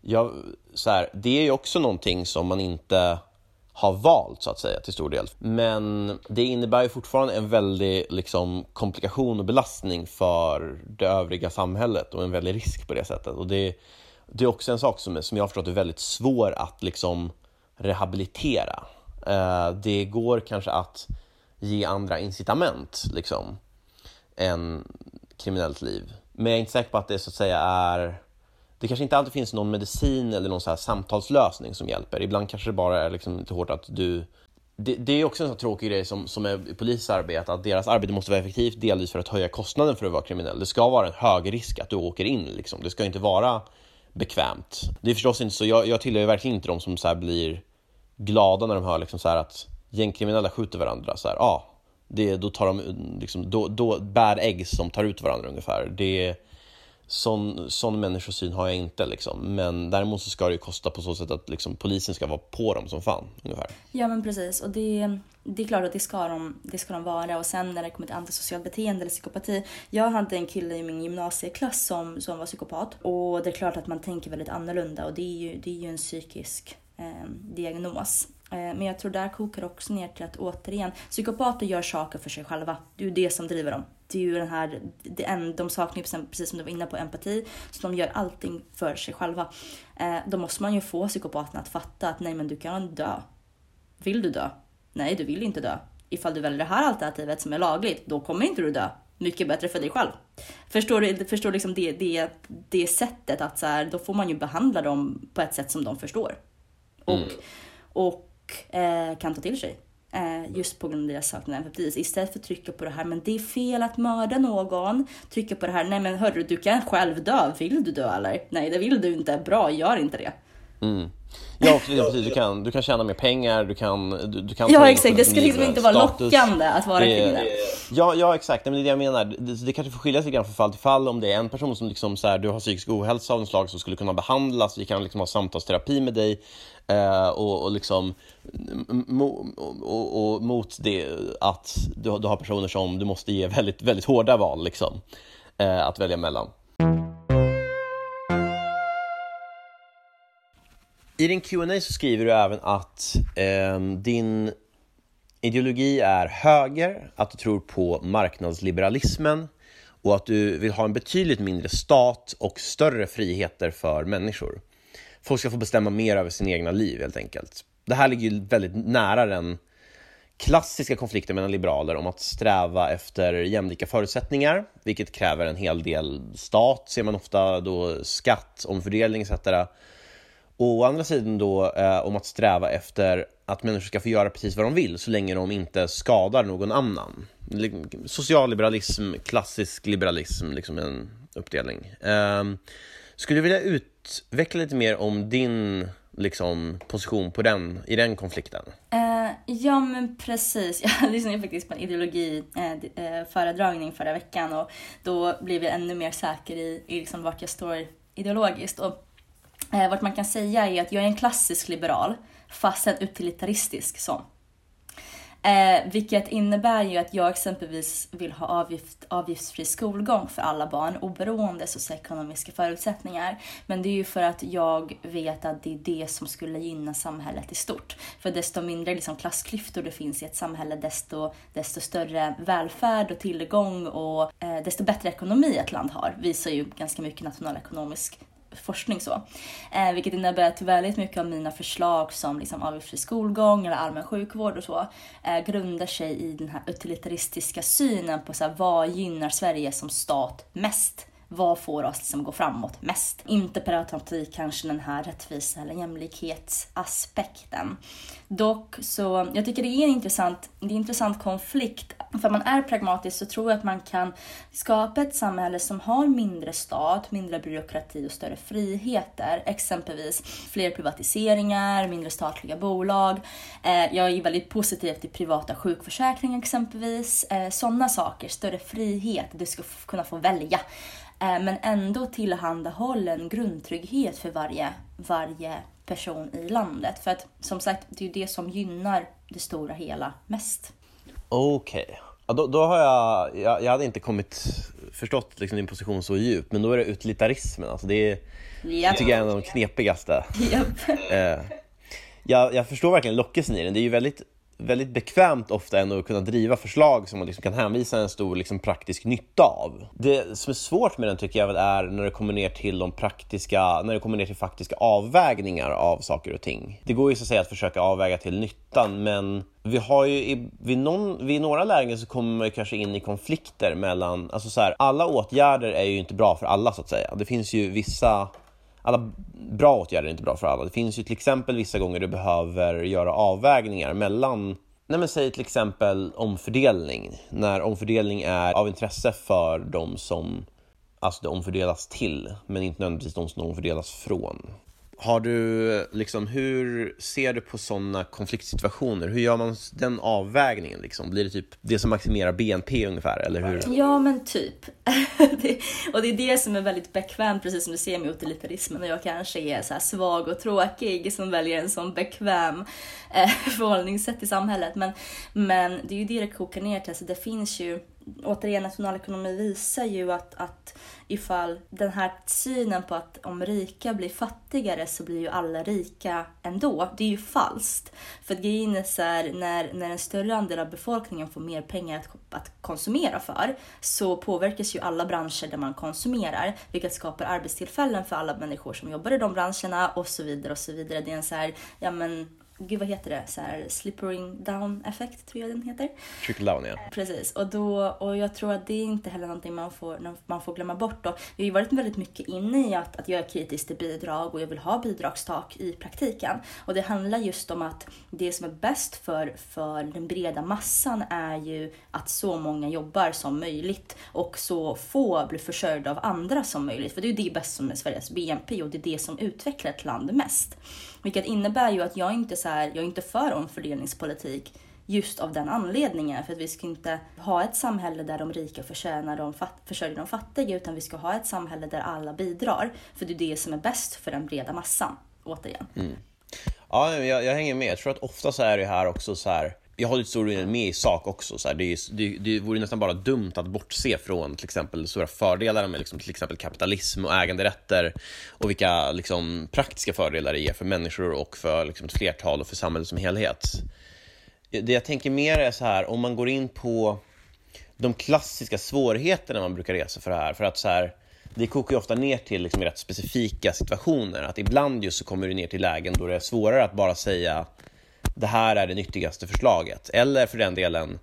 [SPEAKER 1] ja, så här, det är ju också någonting som man inte har valt så att säga till stor del. Men det innebär ju fortfarande en väldig liksom, komplikation och belastning för det övriga samhället och en väldig risk på det sättet. Och det, det är också en sak som, som jag har förstått är väldigt svår att liksom rehabilitera. Eh, det går kanske att ge andra incitament liksom, än kriminellt liv. Men jag är inte säker på att det så att säga är det kanske inte alltid finns någon medicin eller någon så samtalslösning som hjälper. Ibland kanske det bara är liksom lite hårt att du... Det, det är också en sån tråkig grej som, som är polisens arbete, att deras arbete måste vara effektivt delvis för att höja kostnaden för att vara kriminell. Det ska vara en hög risk att du åker in, liksom. det ska inte vara bekvämt. Det är förstås inte så, jag, jag tillhör verkligen inte de som så blir glada när de hör liksom så att gängkriminella skjuter varandra. Så här, ah, det, då, tar de, liksom, då, då bad ägg som tar ut varandra ungefär. Det, sån, sån människosyn har jag inte liksom. Men däremot så ska det ju kosta på så sätt att liksom, polisen ska vara på dem som fan ungefär.
[SPEAKER 2] Ja men precis och det, det är klart att det ska, de, det ska de vara och sen när det kommer till antisocialt beteende eller psykopati. Jag hade en kille i min gymnasieklass som, som var psykopat och det är klart att man tänker väldigt annorlunda och det är ju, det är ju en psykisk eh, diagnos. Eh, men jag tror där kokar också ner till att återigen, psykopater gör saker för sig själva. Det är ju det som driver dem. Det är ju den här, de saknar ju precis som du var inne på empati, så de gör allting för sig själva. Eh, då måste man ju få psykopaterna att fatta att nej men du kan dö. Vill du dö? Nej, du vill inte dö. Ifall du väljer det här alternativet som är lagligt, då kommer inte du dö. Mycket bättre för dig själv. Förstår du förstår liksom det, det, det sättet att så här, då får man ju behandla dem på ett sätt som de förstår. Och, mm. och eh, kan ta till sig. Eh, just på grund av deras saknad empati. Istället för att trycka på det här, men det är fel att mörda någon. Trycka på det här, nej men hörru, du kan själv dö. Vill du dö eller? Nej, det vill du inte. Bra, gör inte det.
[SPEAKER 1] Mm. Ja, precis. Du kan, du kan tjäna mer pengar, du kan... Du, du kan
[SPEAKER 2] ja, exakt. Det ska liksom inte vara lockande att vara kriminell.
[SPEAKER 1] Ja, ja, exakt. Men det är det jag menar. Det, det kanske får skilja sig grann från fall till fall. Om det är en person som liksom så här, du har psykisk ohälsa av något slag som skulle kunna behandlas, vi kan liksom ha samtalsterapi med dig. Eh, och, och liksom mo, och, och, mot det att du, du har personer som du måste ge väldigt, väldigt hårda val liksom, eh, att välja mellan. I din Q&A så skriver du även att eh, din ideologi är höger, att du tror på marknadsliberalismen och att du vill ha en betydligt mindre stat och större friheter för människor. Folk ska få bestämma mer över sina egna liv helt enkelt. Det här ligger ju väldigt nära den klassiska konflikten mellan liberaler om att sträva efter jämlika förutsättningar, vilket kräver en hel del stat, ser man ofta då skatt, omfördelning etc. Och å andra sidan då eh, om att sträva efter att människor ska få göra precis vad de vill så länge de inte skadar någon annan. Socialliberalism, klassisk liberalism, liksom en uppdelning. Eh, skulle du vilja utveckla lite mer om din liksom, position på den, i den konflikten?
[SPEAKER 2] Uh, ja, men precis. Jag lyssnade faktiskt på en ideologiföredragning eh, eh, uh, förra veckan och då blev jag ännu mer säker i, i liksom vart jag står ideologiskt. Och Eh, vad man kan säga är att jag är en klassisk liberal, fast en utilitaristisk sån. Eh, vilket innebär ju att jag exempelvis vill ha avgift, avgiftsfri skolgång för alla barn oberoende socioekonomiska förutsättningar. Men det är ju för att jag vet att det är det som skulle gynna samhället i stort. För desto mindre liksom klassklyftor det finns i ett samhälle, desto, desto större välfärd och tillgång och eh, desto bättre ekonomi ett land har, visar ju ganska mycket nationalekonomisk forskning så. Eh, vilket innebär att väldigt mycket av mina förslag som liksom avgiftsfri skolgång eller allmän sjukvård och så eh, grundar sig i den här utilitaristiska synen på så här, vad gynnar Sverige som stat mest? Vad får oss liksom gå framåt mest? Inte per automatik kanske den här rättvisa eller jämlikhetsaspekten. Dock så, jag tycker det är en intressant, det är en intressant konflikt. För man är pragmatisk så tror jag att man kan skapa ett samhälle som har mindre stat, mindre byråkrati och större friheter. Exempelvis fler privatiseringar, mindre statliga bolag. Eh, jag är väldigt positiv till privata sjukförsäkringar exempelvis. Eh, sådana saker, större frihet, du ska kunna få välja. Eh, men ändå tillhandahålla en grundtrygghet för varje, varje person i landet. För att som sagt, det är ju det som gynnar det stora hela mest.
[SPEAKER 1] Okej, okay. ja, då, då, har jag, jag, jag hade inte kommit förstått liksom din position så djupt, men då är det utilitarismen, alltså det är, yep. tycker jag är en av de knepigaste.
[SPEAKER 2] Yep.
[SPEAKER 1] eh, jag, jag förstår verkligen lockelsen i den, det är ju väldigt väldigt bekvämt ofta ändå att kunna driva förslag som man liksom kan hänvisa en stor liksom, praktisk nytta av. Det som är svårt med den tycker jag är när det kommer ner till de praktiska, när det kommer ner till faktiska avvägningar av saker och ting. Det går ju så att säga att försöka avväga till nyttan, men vi har ju i, vid, någon, vid några lägen så kommer man ju kanske in i konflikter mellan, alltså så här, alla åtgärder är ju inte bra för alla så att säga. Det finns ju vissa alla bra åtgärder är inte bra för alla. Det finns ju till exempel vissa gånger du behöver göra avvägningar mellan Nej men säg till exempel omfördelning, när omfördelning är av intresse för de som alltså det omfördelas till, men inte nödvändigtvis de som omfördelas från. Har du, liksom, hur ser du på sådana konfliktsituationer? Hur gör man den avvägningen? Liksom? Blir det typ det som maximerar BNP ungefär, eller hur?
[SPEAKER 2] Ja, men typ. det, och det är det som är väldigt bekvämt, precis som du ser med utilitarismen. Och jag kanske är så svag och tråkig som väljer en sån bekväm eh, förhållningssätt i samhället. Men, men det är ju det det kokar ner till. Alltså, det finns ju återigen, nationalekonomi visar ju att, att ifall den här synen på att om rika blir fattigare så blir ju alla rika ändå, det är ju falskt. För att grejen är så här, när, när en större andel av befolkningen får mer pengar att, att konsumera för så påverkas ju alla branscher där man konsumerar, vilket skapar arbetstillfällen för alla människor som jobbar i de branscherna och så vidare och så vidare. Det är en så här, ja men gud vad heter det, så här slippering down effekt tror jag den heter.
[SPEAKER 1] Trickle down ja.
[SPEAKER 2] Precis, och, då, och jag tror att det är inte heller någonting man får, man får glömma bort då. Vi har ju varit väldigt mycket inne i att, att jag är kritisk till bidrag och jag vill ha bidragstak i praktiken. Och det handlar just om att det som är bäst för, för den breda massan är ju att så många jobbar som möjligt och så få blir försörjda av andra som möjligt. För det är ju det bästa som är Sveriges BNP och det är det som utvecklar ett land mest. Vilket innebär ju att jag inte så här, jag är inte för omfördelningspolitik just av den anledningen. För att vi ska inte ha ett samhälle där de rika förtjänar de fat, försörjer de fattiga utan vi ska ha ett samhälle där alla bidrar. För det är det som är bäst för den breda massan, återigen. Mm.
[SPEAKER 1] Ja, jag, jag, hänger med. Jag tror att ofta så är det här också så här jag håller till stor del med i sak också. Så här, det, det, det vore nästan bara dumt att bortse från till exempel stora fördelar med liksom, till exempel kapitalism och äganderätter och vilka liksom, praktiska fördelar det ger för människor och för liksom, ett flertal och för samhället som helhet. Det jag tänker mer är så här, om man går in på de klassiska svårigheterna man brukar resa för det här, för att så här, det kokar ju ofta ner till liksom rätt specifika situationer. Att ibland just så kommer det ner till lägen då det är svårare att bara säga det här är det nyttigaste förslaget. Eller för den delen,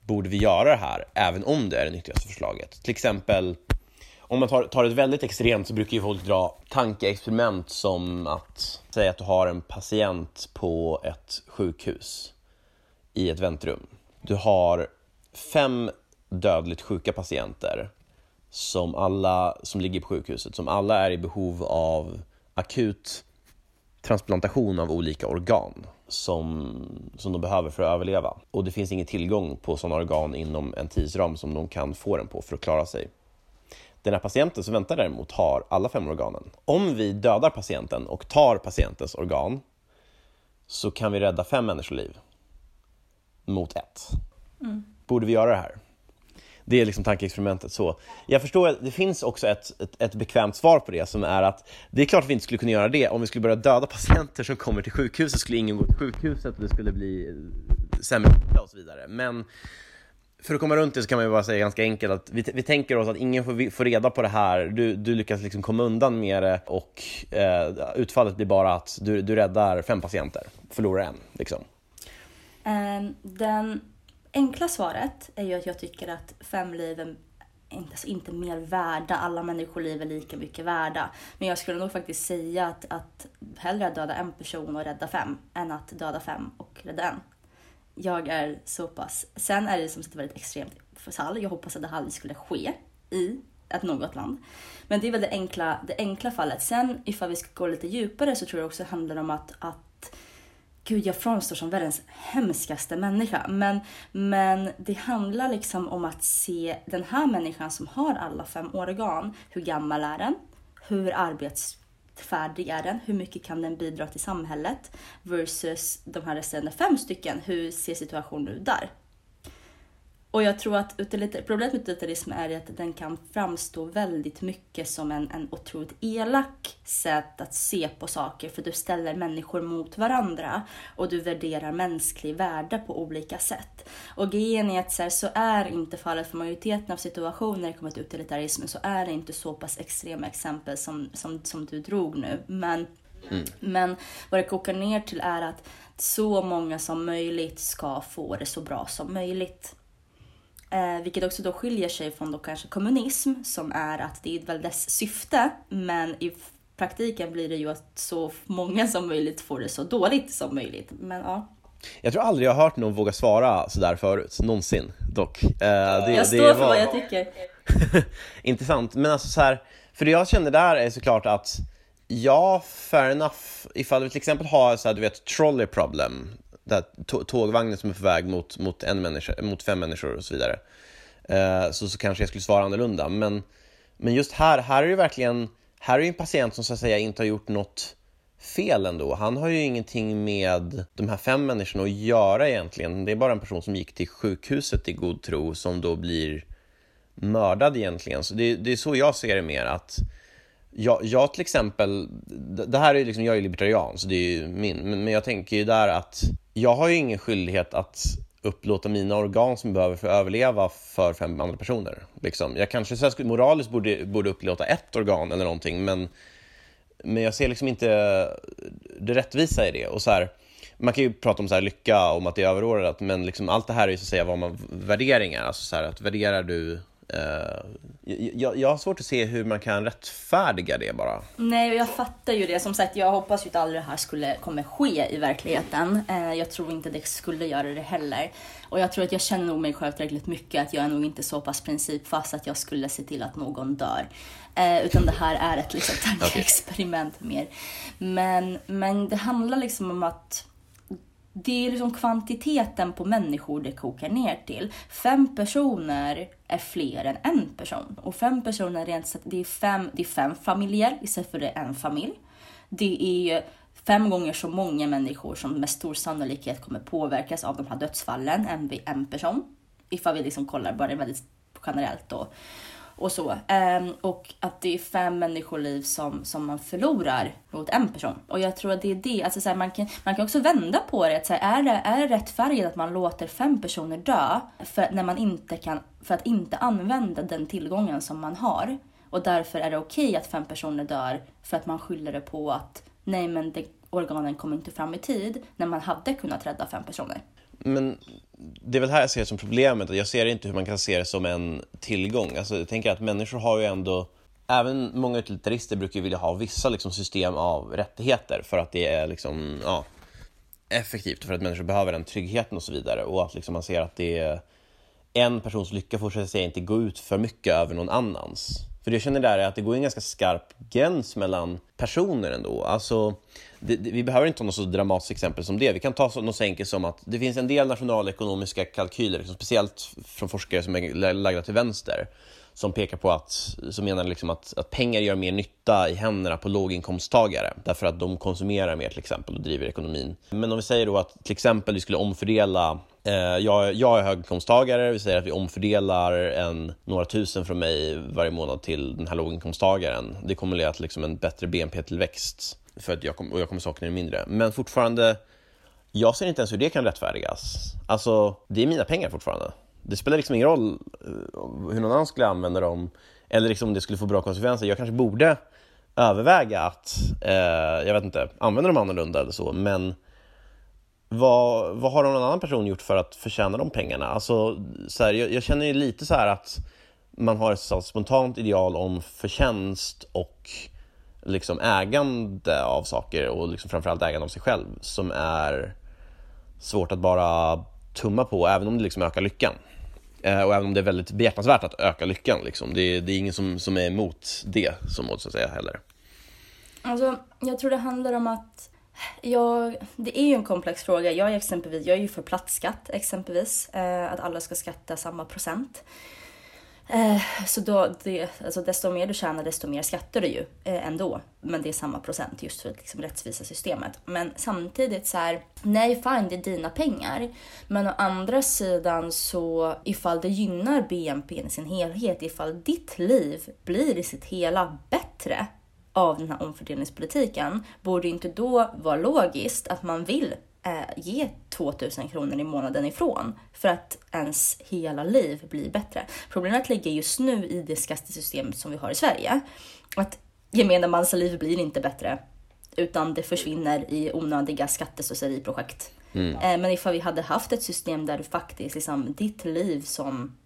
[SPEAKER 1] borde vi göra det här även om det är det nyttigaste förslaget? Till exempel, om man tar, tar ett väldigt extremt så brukar ju folk dra tankeexperiment som att säga att du har en patient på ett sjukhus i ett väntrum. Du har fem dödligt sjuka patienter som alla som ligger på sjukhuset, som alla är i behov av akut transplantation av olika organ som, som de behöver för att överleva. Och det finns ingen tillgång på sådana organ inom en tidsram som de kan få den på för att klara sig. Den här patienten som väntar däremot har alla fem organen. Om vi dödar patienten och tar patientens organ så kan vi rädda fem människoliv mot ett. Mm. Borde vi göra det här? Det är liksom tankeexperimentet. Så jag förstår att det finns också ett, ett, ett, bekvämt svar på det som är att det är klart att vi inte skulle kunna göra det. Om vi skulle börja döda patienter som kommer till sjukhuset skulle ingen gå till sjukhuset och det skulle bli eh, sämre och så vidare. Men för att komma runt det så kan man ju bara säga ganska enkelt att vi, vi tänker oss att ingen får, får reda på det här. Du, du lyckas liksom komma undan med det och eh, utfallet blir bara att du, du räddar fem patienter, förlorar en. Liksom.
[SPEAKER 2] Um, den enkla svaret är ju att jag tycker att fem liv är inte, alltså inte mer värda. Alla människoliv är lika mycket värda. Men jag skulle nog faktiskt säga att, att hellre döda en person och rädda fem än att döda fem och rädda en. Jag är så pass... Sen är det som sagt väldigt extremt fall. Jag hoppas att det aldrig skulle ske i ett något land. Men det är väl det enkla, det enkla fallet. Sen ifall vi ska gå lite djupare så tror jag också det handlar om att, att gud jag framstår som världens hemskaste människa. Men, men det handlar liksom om att se den här människan som har alla fem organ. Hur gammal är den? Hur arbetsfärdig är den? Hur mycket kan den bidra till samhället? Versus de här resterande fem stycken. Hur ser situationen ut där? Och jag tror att problemet med utilitarism är att den kan framstå väldigt mycket som en, en otroligt elak sätt att se på saker för du ställer människor mot varandra och du värderar mänsklig värde på olika sätt. Och grejen är att så, här, så är inte fallet för majoriteten av situationer när det kommer till utilitarismen så är det inte så pass extrema exempel som, som, som du drog nu. Men men vad det kokar ner till är att så många som möjligt ska få det så bra som möjligt. Eh, vilket också då skiljer sig från då kanske kommunism som är att det är väl dess syfte men i praktiken blir det ju att så många som möjligt får det så dåligt som möjligt. Men ja,
[SPEAKER 1] Jag tror aldrig jag har hört någon våga svara sådär förut, någonsin dock. Eh, det,
[SPEAKER 2] jag står
[SPEAKER 1] det
[SPEAKER 2] för
[SPEAKER 1] var-
[SPEAKER 2] vad jag tycker.
[SPEAKER 1] Intressant, men alltså så här, för det jag kände där är såklart att ja, fair enough, ifall vi till exempel har så här, du vet, trolley problem, där tågvagnen som är på väg mot, mot, en människa, mot fem människor och så vidare, eh, så, så kanske jag skulle svara annorlunda. Men, men just här, här är det verkligen, här är det en patient som så att säga inte har gjort något fel ändå. Han har ju ingenting med de här fem människorna att göra egentligen. Det är bara en person som gick till sjukhuset i god tro som då blir mördad egentligen. Så det, det är så jag ser det mer att jag, jag till exempel, det här är liksom, jag är libertarian så det är ju min, men, men jag tänker ju där att jag har ju ingen skyldighet att upplåta mina organ som jag behöver för att överleva för fem andra personer. Liksom. Jag kanske så här, moraliskt borde, borde upplåta ett organ eller någonting men, men jag ser liksom inte det rättvisa i det. Och så här, man kan ju prata om så här lycka, om att det är överordnat, men liksom allt det här är ju så att säga vad man, värderingar. Alltså så här, att värderar du... Eh, jag, jag har svårt att se hur man kan rättfärdiga det bara.
[SPEAKER 2] Nej, jag fattar ju det. Som sagt, jag hoppas ju att aldrig det här skulle, kommer ske i verkligheten. Eh, jag tror inte det skulle göra det heller. Och jag tror att jag känner nog mig själv tillräckligt mycket att jag är nog inte så pass principfast att jag skulle se till att någon dör. Eh, utan det här är ett liksom, tankeexperiment mer. Men, men det handlar liksom om att det är liksom kvantiteten på människor det kokar ner till. Fem personer är fler än en person. Och fem personer rent sett, det är fem, det är fem familjer istället för det är en familj. Det är fem gånger så många människor som med stor sannolikhet kommer påverkas av de här dödsfallen än vid en person. Ifall vi liksom kollar bara väldigt generellt då. Och så. Um, och att det är fem människoliv som, som man förlorar mot en person. Och jag tror att det är det. Alltså så här, man, kan, man kan också vända på det. Att så här, är, det är det rättfärdigt att man låter fem personer dö för, när man inte kan, för att inte använda den tillgången som man har? Och därför är det okej att fem personer dör för att man skyller det på att nej men det, organen kom inte fram i tid när man hade kunnat rädda fem personer.
[SPEAKER 1] Men det är väl här jag ser det som problemet. Jag ser inte hur man kan se det som en tillgång. Alltså, jag tänker att människor har ju ändå... Även många utilitarister brukar ju vilja ha vissa liksom, system av rättigheter för att det är liksom, ja, effektivt, för att människor behöver den tryggheten och så vidare. Och att liksom, man ser att det är en persons lycka får sig säga inte gå ut för mycket över någon annans. För det jag känner där är att det går en ganska skarp gräns mellan personer ändå. Alltså, det, det, vi behöver inte ta något så dramatiskt exempel som det. Vi kan ta så, något så enkelt som att det finns en del nationalekonomiska kalkyler, liksom, speciellt från forskare som är lagda till vänster, som pekar på att, som menar liksom att, att pengar gör mer nytta i händerna på låginkomsttagare därför att de konsumerar mer till exempel och driver ekonomin. Men om vi säger då att till exempel vi skulle omfördela Eh, jag, jag är höginkomsttagare, vi säger att vi omfördelar en, några tusen från mig varje månad till den här låginkomsttagaren. Det kommer leda till liksom en bättre BNP-tillväxt för att jag, kom, och jag kommer sakna det mindre. Men fortfarande, jag ser inte ens hur det kan rättfärdigas. Alltså, det är mina pengar fortfarande. Det spelar liksom ingen roll eh, hur någon annan skulle använda dem eller liksom om det skulle få bra konsekvenser. Jag kanske borde överväga att, eh, jag vet inte, använda dem annorlunda eller så, men vad, vad har någon annan person gjort för att förtjäna de pengarna? Alltså, så här, jag, jag känner ju lite så här att man har ett så spontant ideal om förtjänst och liksom ägande av saker och liksom framförallt ägande av sig själv som är svårt att bara tumma på, även om det liksom ökar lyckan. Eh, och även om det är väldigt behjärtansvärt att öka lyckan. Liksom. Det, det är ingen som, som är emot det, som så att säga, heller.
[SPEAKER 2] Alltså, jag tror det handlar om att Ja, det är ju en komplex fråga. Jag är, exempelvis, jag är ju för plattskatt exempelvis. Eh, att alla ska skatta samma procent. Eh, så då, det, alltså desto mer du tjänar, desto mer skattar du ju eh, ändå. Men det är samma procent just för att liksom rättvisa systemet. Men samtidigt så här, nej fine det är dina pengar. Men å andra sidan så ifall det gynnar BNP i sin helhet, ifall ditt liv blir i sitt hela bättre av den här omfördelningspolitiken, borde inte då vara logiskt att man vill eh, ge 2000 kronor i månaden ifrån för att ens hela liv blir bättre. Problemet ligger just nu i det skattesystem som vi har i Sverige. Att gemene mans liv blir inte bättre utan det försvinner i onödiga skatteslöseriprojekt. Mm. Eh, men ifall vi hade haft ett system där du faktiskt, liksom, ditt liv som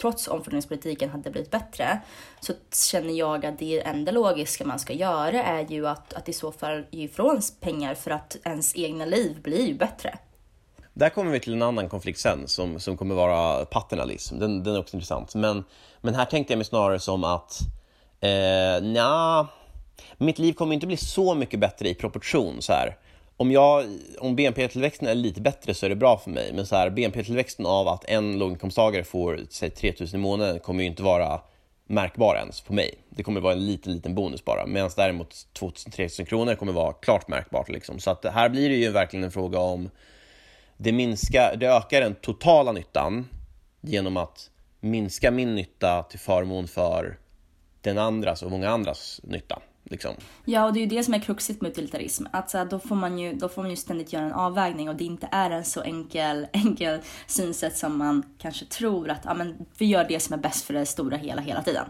[SPEAKER 2] trots omfördelningspolitiken hade blivit bättre så känner jag att det enda logiska man ska göra är ju att, att i så fall ge ifrån pengar för att ens egna liv blir ju bättre.
[SPEAKER 1] Där kommer vi till en annan konflikt sen som, som kommer vara paternalism. Den, den är också intressant. Men, men här tänkte jag mig snarare som att eh, nja, mitt liv kommer inte bli så mycket bättre i proportion så här om, jag, om BNP-tillväxten är lite bättre så är det bra för mig. Men så här, BNP-tillväxten av att en låginkomsttagare får säg, 3 000 i månaden kommer ju inte vara märkbar ens på mig. Det kommer vara en liten, liten bonus bara. Medan däremot 23 000 kronor kommer vara klart märkbart. Liksom. Så att här blir det ju verkligen en fråga om det, minska, det ökar den totala nyttan genom att minska min nytta till förmån för den andras och många andras nytta. Liksom.
[SPEAKER 2] Ja, och det är ju det som är kruxet med utilitarism. Att så här, då, får man ju, då får man ju ständigt göra en avvägning och det inte är en så enkel, enkel synsätt som man kanske tror att ja, men vi gör det som är bäst för det stora hela, hela tiden.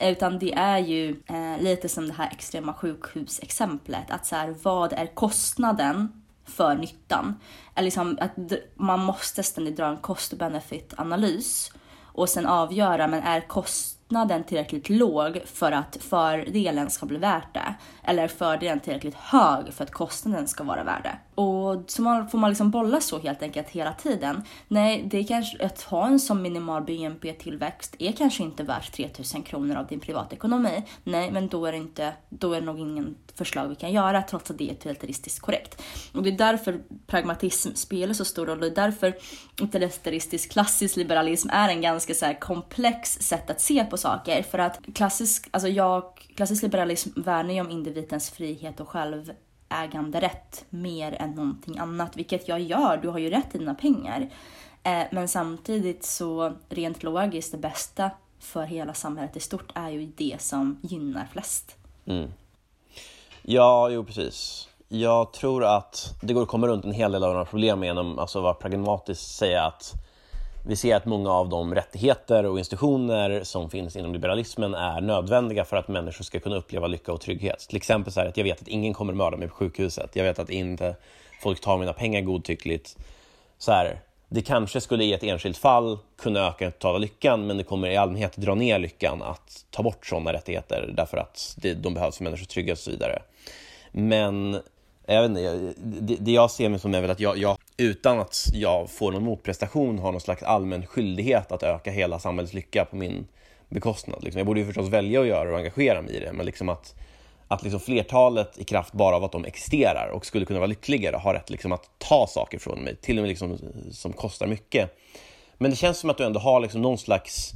[SPEAKER 2] Utan det är ju eh, lite som det här extrema sjukhusexemplet. Att så här, vad är kostnaden för nyttan? Eller liksom att man måste ständigt dra en cost benefit analys och sen avgöra, men är kost kostnaden tillräckligt låg för att fördelen ska bli värt det? Eller är fördelen tillräckligt hög för att kostnaden ska vara värd det? Och så man, får man liksom bolla så helt enkelt hela tiden. Nej, det är kanske, att ha en sån minimal BNP-tillväxt är kanske inte värt 3000 kronor av din privatekonomi. Nej, men då är det inte, då är det nog ingen förslag vi kan göra trots att det är utilitaristiskt korrekt. Och det är därför pragmatism spelar så stor roll. Det är därför utilitaristisk klassisk liberalism är en ganska så komplex sätt att se på saker. För att klassisk, alltså jag, klassisk liberalism värnar ju om individens frihet och själv äganderätt mer än någonting annat, vilket jag gör. Du har ju rätt till dina pengar. Eh, men samtidigt så rent logiskt det bästa för hela samhället i stort är ju det som gynnar flest. Mm.
[SPEAKER 1] Ja, jo precis. Jag tror att det går att komma runt en hel del av de här problemen genom alltså, att vara pragmatisk säga att vi ser att många av de rättigheter och institutioner som finns inom liberalismen är nödvändiga för att människor ska kunna uppleva lycka och trygghet. Till exempel så här att jag vet att ingen kommer mörda mig på sjukhuset. Jag vet att inte folk tar mina pengar godtyckligt. Så här, det kanske skulle i ett enskilt fall kunna öka den totala lyckan men det kommer i allmänhet dra ner lyckan att ta bort sådana rättigheter därför att det, de behövs för människors trygghet och så vidare. Men jag vet inte, det, det jag ser mig som är väl att jag, jag, utan att jag får någon motprestation har någon slags allmän skyldighet att öka hela samhällets lycka på min bekostnad. Liksom. Jag borde ju förstås välja att göra det och engagera mig i det, men liksom att, att liksom flertalet i kraft bara av att de existerar och skulle kunna vara lyckligare har rätt liksom att ta saker från mig, till och med liksom, som kostar mycket. Men det känns som att du ändå har liksom någon slags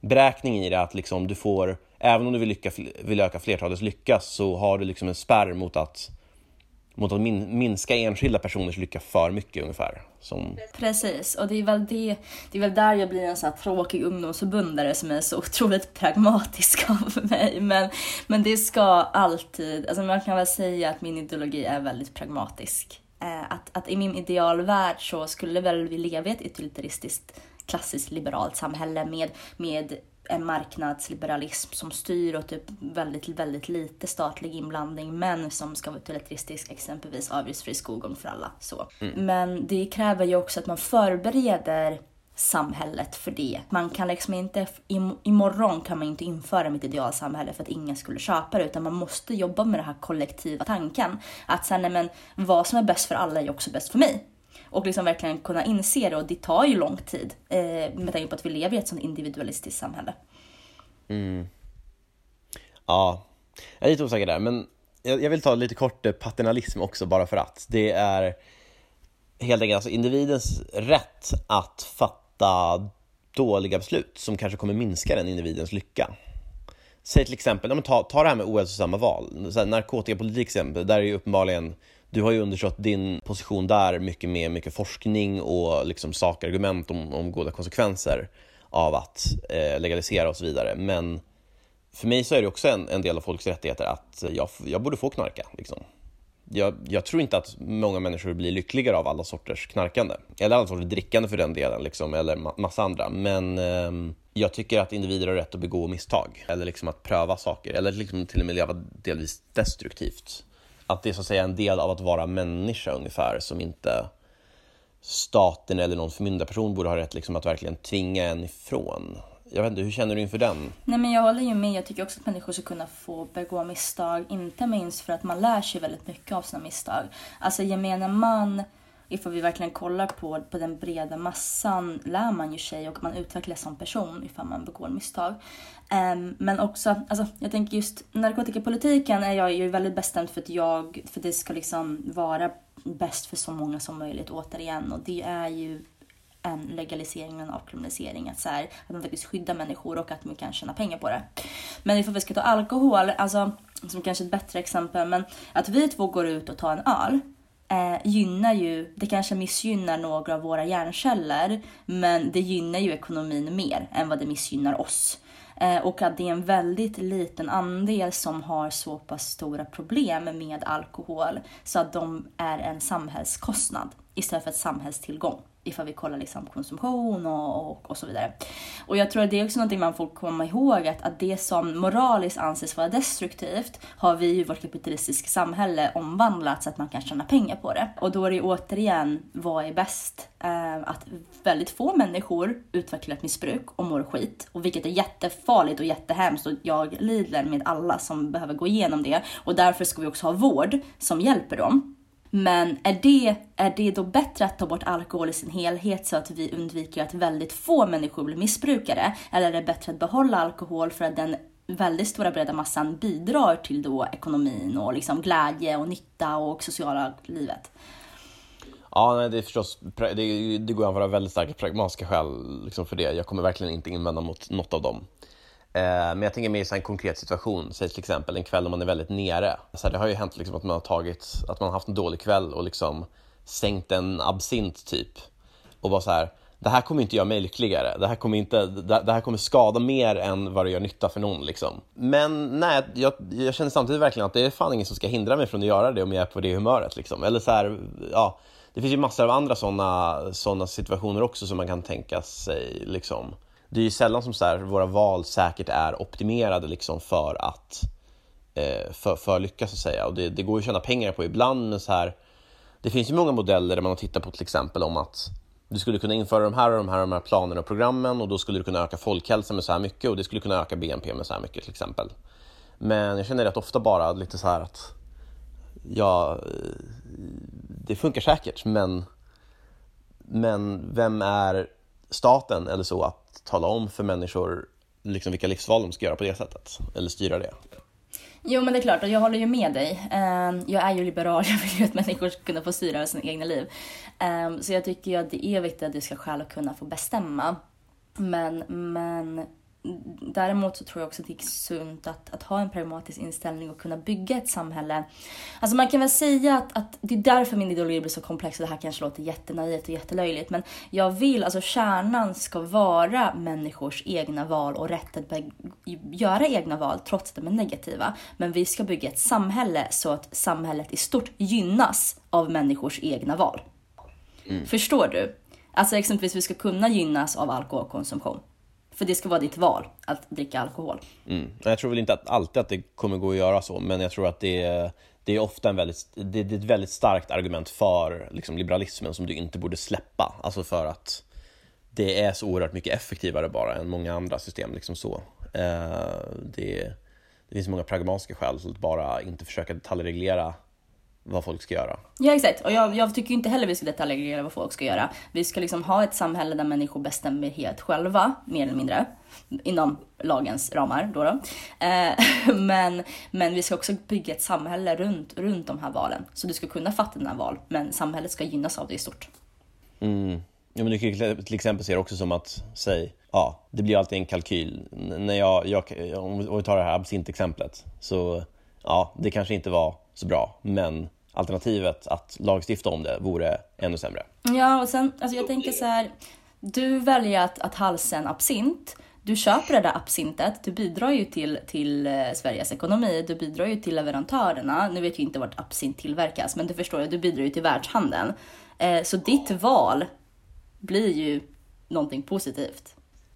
[SPEAKER 1] beräkning i det, att liksom du får, även om du vill, lycka, vill öka flertalets lycka, så har du liksom en spärr mot att mot att min, minska enskilda personers lycka för mycket ungefär. Som...
[SPEAKER 2] Precis, och det är, väl det, det är väl där jag blir en så här tråkig ungdomsförbundare som är så otroligt pragmatisk av mig. Men, men det ska alltid, alltså man kan väl säga att min ideologi är väldigt pragmatisk. Eh, att, att i min idealvärld så skulle väl vi leva i ett utilitaristiskt klassiskt liberalt samhälle med, med en marknadsliberalism som styr och typ väldigt, väldigt lite statlig inblandning men som ska vara utilitaristisk, exempelvis avgiftsfri skolgång för alla. Så. Mm. Men det kräver ju också att man förbereder samhället för det. Man kan liksom inte, imorgon kan man inte införa mitt idealsamhälle för att ingen skulle köpa det utan man måste jobba med den här kollektiva tanken. Att sen, nej men vad som är bäst för alla är också bäst för mig och liksom verkligen kunna inse det och det tar ju lång tid eh, med tanke på att vi lever i ett sånt individualistiskt samhälle.
[SPEAKER 1] Mm. Ja, jag är lite osäker där men jag, vill ta lite kort eh, paternalism också bara för att. Det är helt enkelt alltså individens rätt att fatta dåliga beslut som kanske kommer minska den individens lycka. Säg till exempel, ja, ta, ta det här med ohälsosamma val, så här, narkotikapolitik exempel, där är ju uppenbarligen du har ju undersökt din position där mycket med mycket forskning och liksom sakargument om, om goda konsekvenser av att eh, legalisera och så vidare. Men för mig så är det också en, en del av folks rättigheter att jag, jag borde få knarka. Liksom. Jag, jag, tror inte att många människor blir lyckligare av alla sorters knarkande. Eller alla sorters drickande för den delen, liksom, eller ma massa andra. Men eh, jag tycker att individer har rätt att begå misstag. Eller liksom att pröva saker. Eller liksom till och med leva delvis destruktivt. Att det är så att säga en del av att vara människa ungefär, som inte staten eller någon förmyndarperson borde ha rätt liksom att verkligen tvinga en ifrån. Jag vet inte, hur känner du inför den?
[SPEAKER 2] Nej men jag håller ju med. Jag tycker också att människor ska kunna få begå misstag. Inte minst för att man lär sig väldigt mycket av sina misstag. Alltså gemene man, ifall vi verkligen kollar på, på den breda massan, lär man ju sig och man utvecklas som person ifall man begår misstag. Um, men också, alltså jag tänker just narkotikapolitiken är jag ju väldigt bestämd för att jag, för det ska liksom vara bäst för så många som möjligt återigen och det är ju en legalisering och en avkriminalisering. Att, så här, att man faktiskt skyddar människor och att man kan tjäna pengar på det. Men ifall vi ska ta alkohol, alltså som kanske ett bättre exempel, men att vi två går ut och tar en öl eh, gynnar ju, det kanske missgynnar några av våra hjärnceller, men det gynnar ju ekonomin mer än vad det missgynnar oss. Eh, och att det är en väldigt liten andel som har så pass stora problem med alkohol så att de är en samhällskostnad istället för ett samhällstillgång ifall vi kollar liksom konsumtion och, och, och, så vidare. Och jag tror att det är också någonting man får komma ihåg att, att det som moraliskt anses vara destruktivt har vi i vårt kapitalistiska samhälle omvandlat så att man kan tjäna pengar på det. Och då är det återigen, vad är bäst? Eh, att väldigt få människor utvecklar ett missbruk och mår skit, och vilket är jättefarligt och jättehemskt och jag lider med alla som behöver gå igenom det och därför ska vi också ha vård som hjälper dem. Men är det, är det då bättre att ta bort alkohol i sin helhet så att vi undviker att väldigt få människor blir missbrukare? Eller är det bättre att behålla alkohol för att den väldigt stora breda massan bidrar till då ekonomin och liksom glädje och nytta och sociala livet?
[SPEAKER 1] Ja, nej, det är förstås, det, det går att vara väldigt starka pragmatiska skäl liksom för det. Jag kommer verkligen inte invända mot något av dem. Eh, men jag tänker mer i en konkret situation, säg till exempel en kväll när man är väldigt nere. Så här, det har ju hänt liksom att man har tagit, att man har haft en dålig kväll och liksom sänkt en absint typ. Och bara så här, det här kommer inte göra mig lyckligare. Det här kommer, inte, det här kommer skada mer än vad det gör nytta för någon. Liksom. Men nej, jag, jag känner samtidigt verkligen att det är fan ingen som ska hindra mig från att göra det om jag är på det humöret. Liksom. Eller så här, ja, det finns ju massor av andra sådana såna situationer också som man kan tänka sig. Liksom det är ju sällan som så här, våra val säkert är optimerade liksom för att eh, för, för lyckas så att säga. Och det, det, går ju att tjäna pengar på ibland, men så här, det finns ju många modeller där man har tittat på till exempel om att du skulle kunna införa de här och de här, de här planerna och programmen och då skulle du kunna öka folkhälsan med så här mycket och det skulle kunna öka BNP med så här mycket till exempel. Men jag känner rätt ofta bara lite så här att ja, det funkar säkert men, men vem är staten eller så att tala om för människor liksom vilka livsval de ska göra på det sättet, eller styra det.
[SPEAKER 2] Jo men det är klart, och jag håller ju med dig. Ehm, jag är ju liberal, jag vill ju att människor ska kunna få styra sina egna liv. Ehm, så jag tycker ju att det är viktigt att du ska själv kunna få bestämma. Men, men däremot så tror jag också att det är sunt att, att ha en pragmatisk inställning och kunna bygga ett samhälle. Alltså man kan väl säga att, att det är därför min ideologi blir så komplex och det här kanske låter jättenaivt och jättelöjligt. Men jag vill, alltså kärnan ska vara människors egna val och rätten att göra egna val trots att de är negativa. Men vi ska bygga ett samhälle så att samhället i stort gynnas av människors egna val. Mm. Förstår du? Alltså exempelvis vi ska kunna gynnas av alkoholkonsumtion. För det ska vara ditt val, att dricka alkohol.
[SPEAKER 1] Mm. Jag tror väl inte att alltid att det kommer gå att göra så, men jag tror att det är, det är ofta en väldigt, det, är ett väldigt starkt argument för liksom, liberalismen som du inte borde släppa. Alltså för att det är så oerhört mycket effektivare bara än många andra system. Liksom så. Eh, det, det finns många pragmatiska skäl till att bara inte försöka detaljreglera vad folk ska göra.
[SPEAKER 2] Ja exakt, och jag, jag tycker inte heller vi ska detaljreglera vad folk ska göra. Vi ska liksom ha ett samhälle där människor bestämmer helt själva, mer eller mindre. Inom lagens ramar då. då. Eh, men, men vi ska också bygga ett samhälle runt, runt de här valen. Så du ska kunna fatta dina val, men samhället ska gynnas av det i stort.
[SPEAKER 1] Mm. Ja, men du kan till exempel se det också som att, säg, ja, det blir alltid en kalkyl. När jag, jag, om vi tar det här absintexemplet, så ja, det kanske inte var så bra, men alternativet att lagstifta om det vore ännu sämre.
[SPEAKER 2] Ja, och sen, alltså jag tänker så här, du väljer att, att halsa en absint, du köper det där absintet, du bidrar ju till, till eh, Sveriges ekonomi, du bidrar ju till leverantörerna. Nu vet jag inte vart absint tillverkas, men du förstår ju, du bidrar ju till världshandeln. Eh, så ditt val blir ju någonting positivt.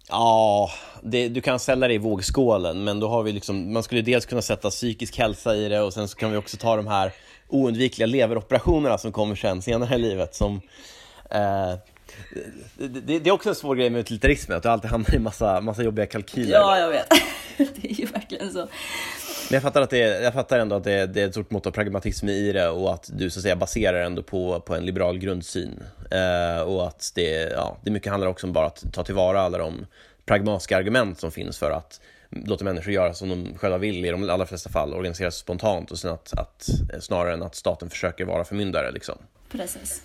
[SPEAKER 1] Ja, det, du kan ställa det i vågskålen, men då har vi liksom, man skulle dels kunna sätta psykisk hälsa i det och sen så kan vi också ta de här oundvikliga leveroperationerna som kommer sen senare i livet som eh, det, det, är också en svår grej med utilitarismen, att du alltid hamnar i massa, massa jobbiga kalkyler.
[SPEAKER 2] Ja, jag vet. det är ju verkligen så.
[SPEAKER 1] Men jag fattar, att det, jag fattar ändå att det, det är ett stort mått av pragmatism i det och att du så att säga baserar ändå på, på en liberal grundsyn. Eh, och att det, ja, det mycket handlar också om bara att ta tillvara alla de pragmatiska argument som finns för att låta människor göra som de själva vill i de allra flesta fall, organisera sig spontant och sen att, att, snarare än att staten försöker vara förmyndare. Liksom.
[SPEAKER 2] Precis.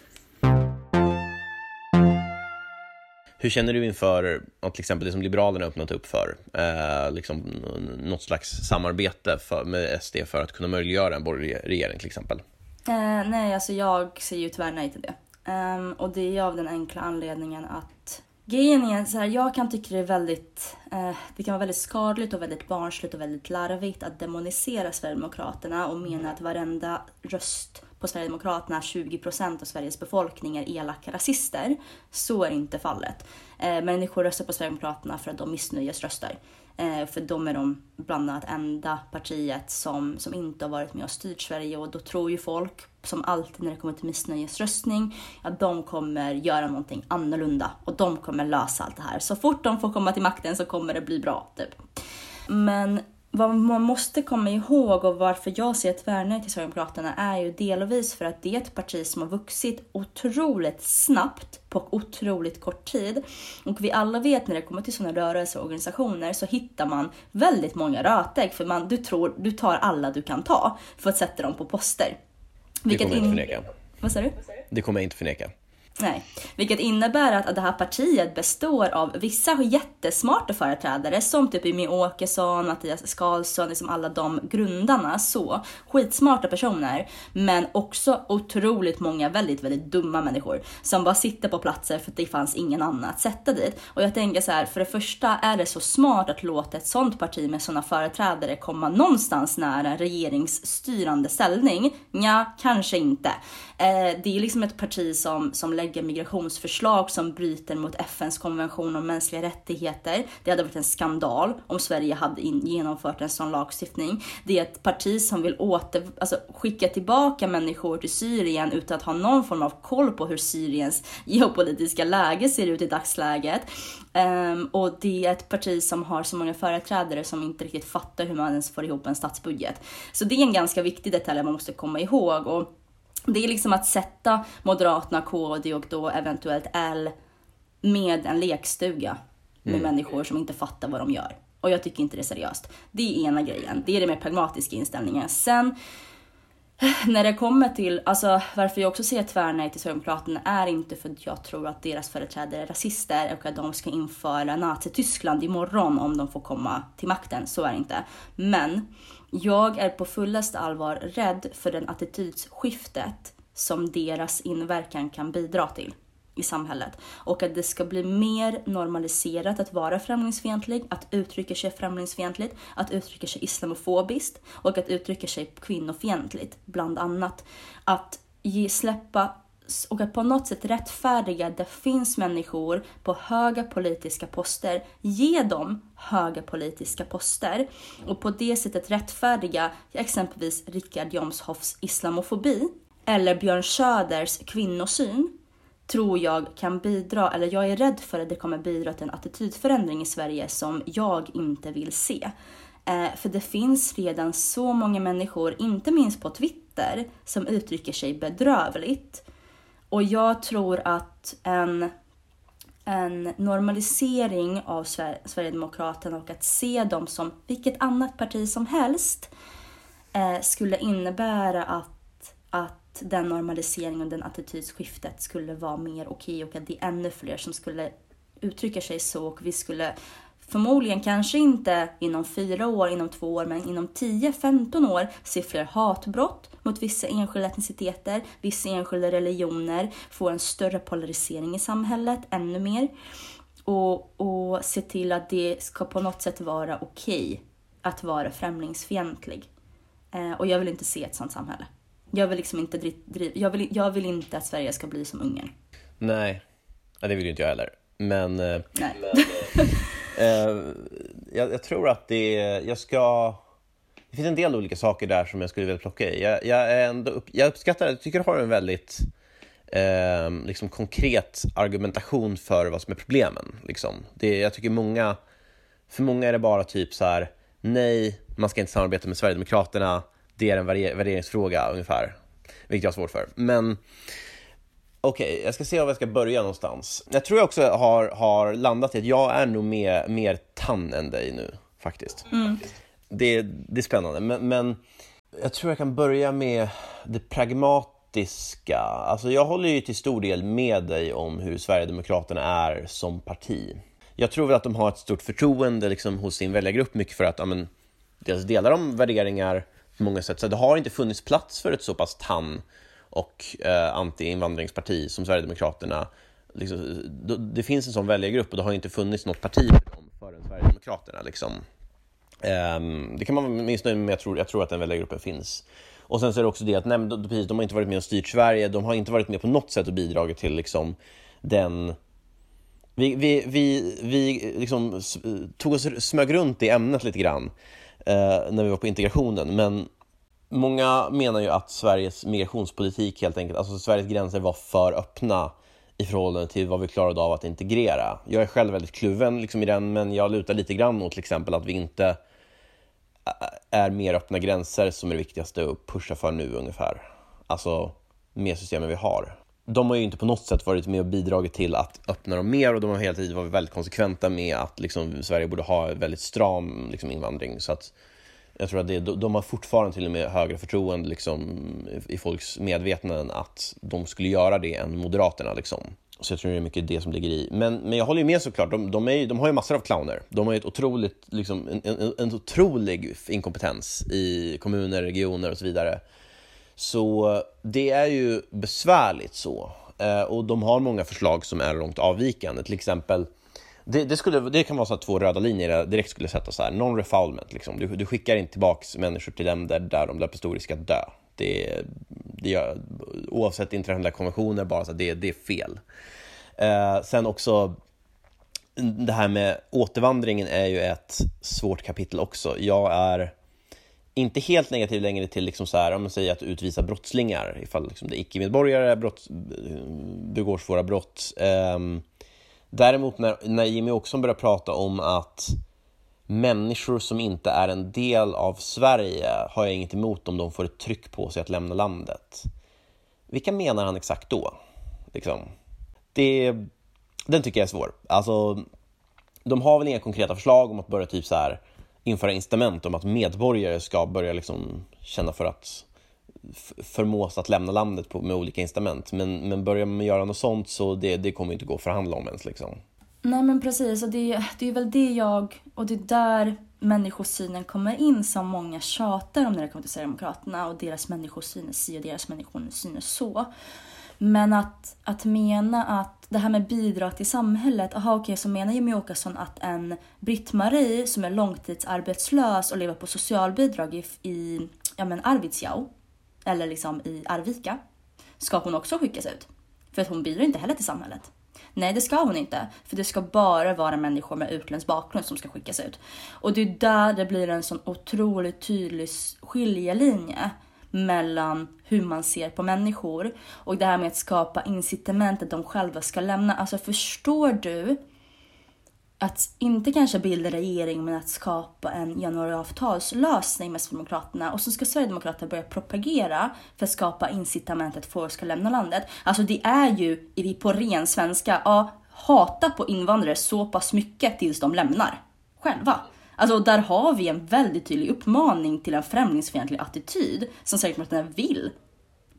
[SPEAKER 1] Hur känner du inför till exempel det som Liberalerna öppnat upp för? Eh, liksom, något slags samarbete för, med SD för att kunna möjliggöra en borgerlig regering till exempel?
[SPEAKER 2] Eh, nej, alltså jag säger ju tyvärr nej till det. Um, och det är av den enkla anledningen att Grejen är så här, jag kan tycka det är väldigt, eh, det kan vara väldigt skadligt och väldigt barnsligt och väldigt larvigt att demonisera Sverigedemokraterna och mena att varenda röst på Sverigedemokraterna 20% av Sveriges befolkning är elaka rasister. Så är inte fallet. Eh, människor röstar på Sverigedemokraterna för att de missnöjesröstar. Eh, för de är de bland annat enda partiet som, som inte har varit med och styrt Sverige och då tror ju folk, som alltid när det kommer till missnöjesröstning, att de kommer göra någonting annorlunda och de kommer lösa allt det här. Så fort de får komma till makten så kommer det bli bra, typ. Men vad man måste komma ihåg och varför jag ser tvärnej till Sverigedemokraterna är ju delvis för att det är ett parti som har vuxit otroligt snabbt på otroligt kort tid. Och vi alla vet när det kommer till sådana rörelser och organisationer så hittar man väldigt många rötägg för man, du, tror, du tar alla du kan ta för att sätta dem på poster.
[SPEAKER 1] Det kommer jag inte förneka.
[SPEAKER 2] Vad sa du?
[SPEAKER 1] Det kommer jag inte förneka.
[SPEAKER 2] Nej, vilket innebär att det här partiet består av vissa jättesmarta företrädare som typ Jimmie Åkesson, Mattias Karlsson, liksom alla de grundarna så. Skitsmarta personer, men också otroligt många väldigt, väldigt dumma människor som bara sitter på platser för att det fanns ingen annan att sätta dit. Och jag tänker så här, för det första är det så smart att låta ett sånt parti med sådana företrädare komma någonstans nära regeringsstyrande ställning? Ja, kanske inte. Eh, det är liksom ett parti som, som lägger migrationsförslag som bryter mot FNs konvention om mänskliga rättigheter. Det hade varit en skandal om Sverige hade in, genomfört en sån lagstiftning. Det är ett parti som vill åter, alltså, skicka tillbaka människor till Syrien utan att ha någon form av koll på hur Syriens geopolitiska läge ser ut i dagsläget. Um, och det är ett parti som har så många företrädare som inte riktigt fattar hur man ens får ihop en statsbudget. Så det är en ganska viktig detalj man måste komma ihåg. Och det är liksom att sätta Moderaterna, KD och då eventuellt L med en lekstuga med mm. människor som inte fattar vad de gör. Och jag tycker inte det är seriöst. Det är ena grejen. Det är det mer pragmatiska inställningen. Sen när det kommer till, alltså varför jag också säger tvärnej till Sverigedemokraterna är inte för att jag tror att deras företrädare är rasister och att de ska införa Nazityskland imorgon om de får komma till makten. Så är det inte. Men jag är på fullaste allvar rädd för den attitydsskiftet som deras inverkan kan bidra till i samhället. Och att det ska bli mer normaliserat att vara främlingsfientlig, att uttrycka sig främlingsfientligt, att uttrycka sig islamofobiskt och att uttrycka sig kvinnofientligt, bland annat. Att ge, släppa och att på något sätt rättfärdiga att det finns människor på höga politiska poster, ge dem höga politiska poster och på det sättet rättfärdiga exempelvis Richard Jomshofs islamofobi eller Björn Söders kvinnosyn tror jag kan bidra, eller jag är rädd för att det kommer bidra till en attitydförändring i Sverige som jag inte vill se. Eh, för det finns redan så många människor, inte minst på Twitter, som uttrycker sig bedrövligt och jag tror att en, en normalisering av Sver Sverigedemokraterna och att se dem som vilket annat parti som helst eh, skulle innebära att, att den normaliseringen och den attitydsskiftet skulle vara mer okej och att det är ännu fler som skulle uttrycka sig så och vi skulle förmodligen kanske inte inom fyra år, inom två år, men inom 10-15 år se fler hatbrott mot vissa enskilda etniciteter, vissa enskilda religioner, få en större polarisering i samhället, ännu mer. Och, och se till att det ska på något sätt vara okej okay att vara främlingsfientlig. Eh, och jag vill inte se ett sånt samhälle. Jag vill liksom inte driva, jag vill, jag vill inte att Sverige ska bli som Ungern.
[SPEAKER 1] Nej, det vill ju inte jag heller. Men, eh,
[SPEAKER 2] Nej.
[SPEAKER 1] men eh, Eh, jag, jag, tror att det, jag ska, det finns en del olika saker där som jag skulle vilja plocka i. Jag, jag, är ändå upp, jag uppskattar, jag tycker du har en väldigt eh, liksom konkret argumentation för vad som är problemen. Liksom. Det, jag tycker många, för många är det bara typ så här, nej, man ska inte samarbeta med Sverigedemokraterna, det är en värderingsfråga ungefär, vilket jag har svårt för. Men okej, okay, jag ska se var jag ska börja någonstans. Jag tror jag också har, har landat i att jag är nog mer, mer tann än dig nu, faktiskt.
[SPEAKER 2] Mm.
[SPEAKER 1] Det, det är spännande, men, men jag tror jag kan börja med det pragmatiska. Alltså jag håller ju till stor del med dig om hur Sverigedemokraterna är som parti. Jag tror väl att de har ett stort förtroende liksom, hos sin väljargrupp, mycket för att ja, men, dels delar de värderingar på många sätt, så det har inte funnits plats för ett så pass tann och eh, anti-invandringsparti som Sverigedemokraterna. Liksom, det finns en sån väljargrupp och det har inte funnits något parti för dem förrän Sverigedemokraterna. Liksom. Eh, det kan man vara missnöjd med, men jag tror, jag tror att den väljargruppen finns. Och sen så är det också det att nej, de, precis, de har inte varit med och styrt Sverige, de har inte varit med på något sätt och bidragit till liksom, den vi, vi, vi, vi liksom tog oss, smög runt i ämnet lite grann eh, när vi var på integrationen, men Många menar ju att Sveriges migrationspolitik helt enkelt, alltså Sveriges gränser var för öppna i förhållande till vad vi klarade av att integrera. Jag är själv väldigt kluven liksom i den, men jag lutar lite grann mot till exempel att vi inte är mer öppna gränser som är det viktigaste att pusha för nu ungefär. Alltså med systemen vi har. De har ju inte på något sätt varit med och bidragit till att öppna dem mer och de har hela tiden varit väldigt konsekventa med att liksom, Sverige borde ha väldigt stram liksom, invandring. Så att jag tror att det, de har fortfarande till och med högre förtroende liksom, i folks medvetanden att de skulle göra det än Moderaterna. Liksom. Så jag tror det är mycket det som ligger i. Men, men jag håller ju med såklart, de, de, är, de har ju massor av clowner. De har ju ett otroligt, liksom, en, en, en otrolig inkompetens i kommuner, regioner och så vidare. Så det är ju besvärligt så. Eh, och de har många förslag som är långt avvikande. Till exempel det, det, skulle, det kan vara så att två röda linjer jag direkt skulle sätta så här, non-refoulement. Liksom. Du, du skickar inte tillbaka människor till länder där de löper stor risk att dö. Det, det gör, oavsett internationella konventioner, bara så att det, det är fel. Eh, sen också, det här med återvandringen är ju ett svårt kapitel också. Jag är inte helt negativ längre till liksom så här, om man säger att utvisa brottslingar ifall liksom det är icke-medborgare brott, eh, begår svåra brott. Um, Däremot när, när Jimmy också börjar prata om att människor som inte är en del av Sverige har jag inget emot om de får ett tryck på sig att lämna landet. Vilka menar han exakt då? Liksom. Det, den tycker jag är svår. Alltså, de har väl inga konkreta förslag om att börja typ så här, införa incitament om att medborgare ska börja liksom känna för att förmås att lämna landet på, med olika incitament. Men, men börjar man göra något sånt så det, det kommer inte gå att förhandla om ens. Liksom.
[SPEAKER 2] Nej men precis, och det, det är väl det jag, och det är där människosynen kommer in som många tjatar om när det kommer till Sverigedemokraterna och deras människosyn är si och deras människosyn är så. Men att, att mena att det här med bidrag till samhället, aha okej okay, så menar Jimmie Åkesson att en Britt-Marie som är långtidsarbetslös och lever på socialbidrag i, i ja, men Arvidsjaur eller liksom i Arvika, ska hon också skickas ut. För att hon bidrar inte heller till samhället. Nej, det ska hon inte. För det ska bara vara människor med utländsk bakgrund som ska skickas ut. Och det är där det blir en sån otroligt tydlig skiljelinje mellan hur man ser på människor och det här med att skapa incitament att de själva ska lämna. Alltså förstår du att inte kanske bilda regering men att skapa en januariavtalslösning med Sverigedemokraterna och så ska Sverigedemokraterna börja propagera för att skapa incitament att folk ska lämna landet. Alltså det är ju på ren svenska, ja, hata på invandrare så pass mycket tills de lämnar själva. Alltså där har vi en väldigt tydlig uppmaning till en främlingsfientlig attityd som Sverigedemokraterna vill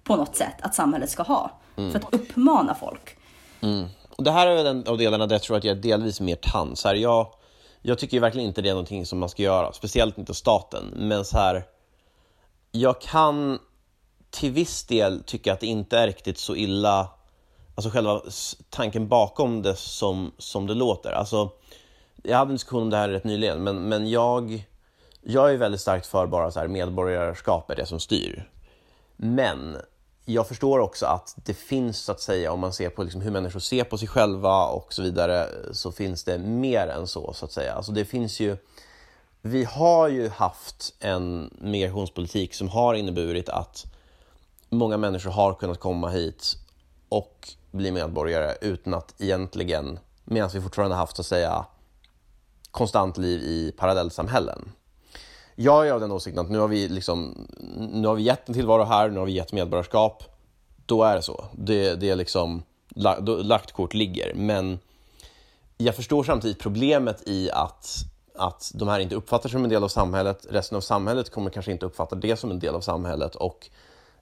[SPEAKER 2] på något sätt att samhället ska ha. Mm. För att uppmana folk.
[SPEAKER 1] Mm och det här är den av delarna där jag tror att jag är delvis mer tant. Så här, jag, jag tycker ju verkligen inte det är någonting som man ska göra, speciellt inte staten. Men så här, jag kan till viss del tycka att det inte är riktigt så illa, alltså själva tanken bakom det som, som det låter. Alltså, jag hade en diskussion om det här rätt nyligen, men, men jag, jag är väldigt starkt för bara så här medborgarskap är det som styr. Men jag förstår också att det finns, så att säga, om man ser på liksom hur människor ser på sig själva och så vidare, så finns det mer än så, så att säga. Alltså det finns ju, vi har ju haft en migrationspolitik som har inneburit att många människor har kunnat komma hit och bli medborgare utan att egentligen, medan vi fortfarande haft, så att säga, konstant liv i parallellsamhällen. Jag är av den åsikten att nu har vi, liksom, nu har vi gett en tillvaro här, nu har vi gett medborgarskap. Då är det så. Det, det är liksom, lagt kort ligger. Men jag förstår samtidigt problemet i att, att de här inte uppfattar sig som en del av samhället. Resten av samhället kommer kanske inte uppfatta det som en del av samhället. Och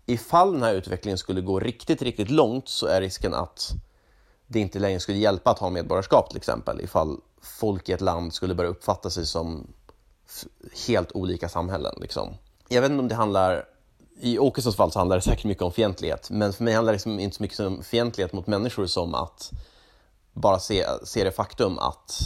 [SPEAKER 1] ifall den här utvecklingen skulle gå riktigt, riktigt långt så är risken att det inte längre skulle hjälpa att ha medborgarskap till exempel. Ifall folk i ett land skulle börja uppfatta sig som helt olika samhällen. Liksom. Jag vet inte om det handlar, i Åkessons fall så handlar det säkert mycket om fientlighet, men för mig handlar det liksom inte så mycket om fientlighet mot människor som att bara se, se det faktum att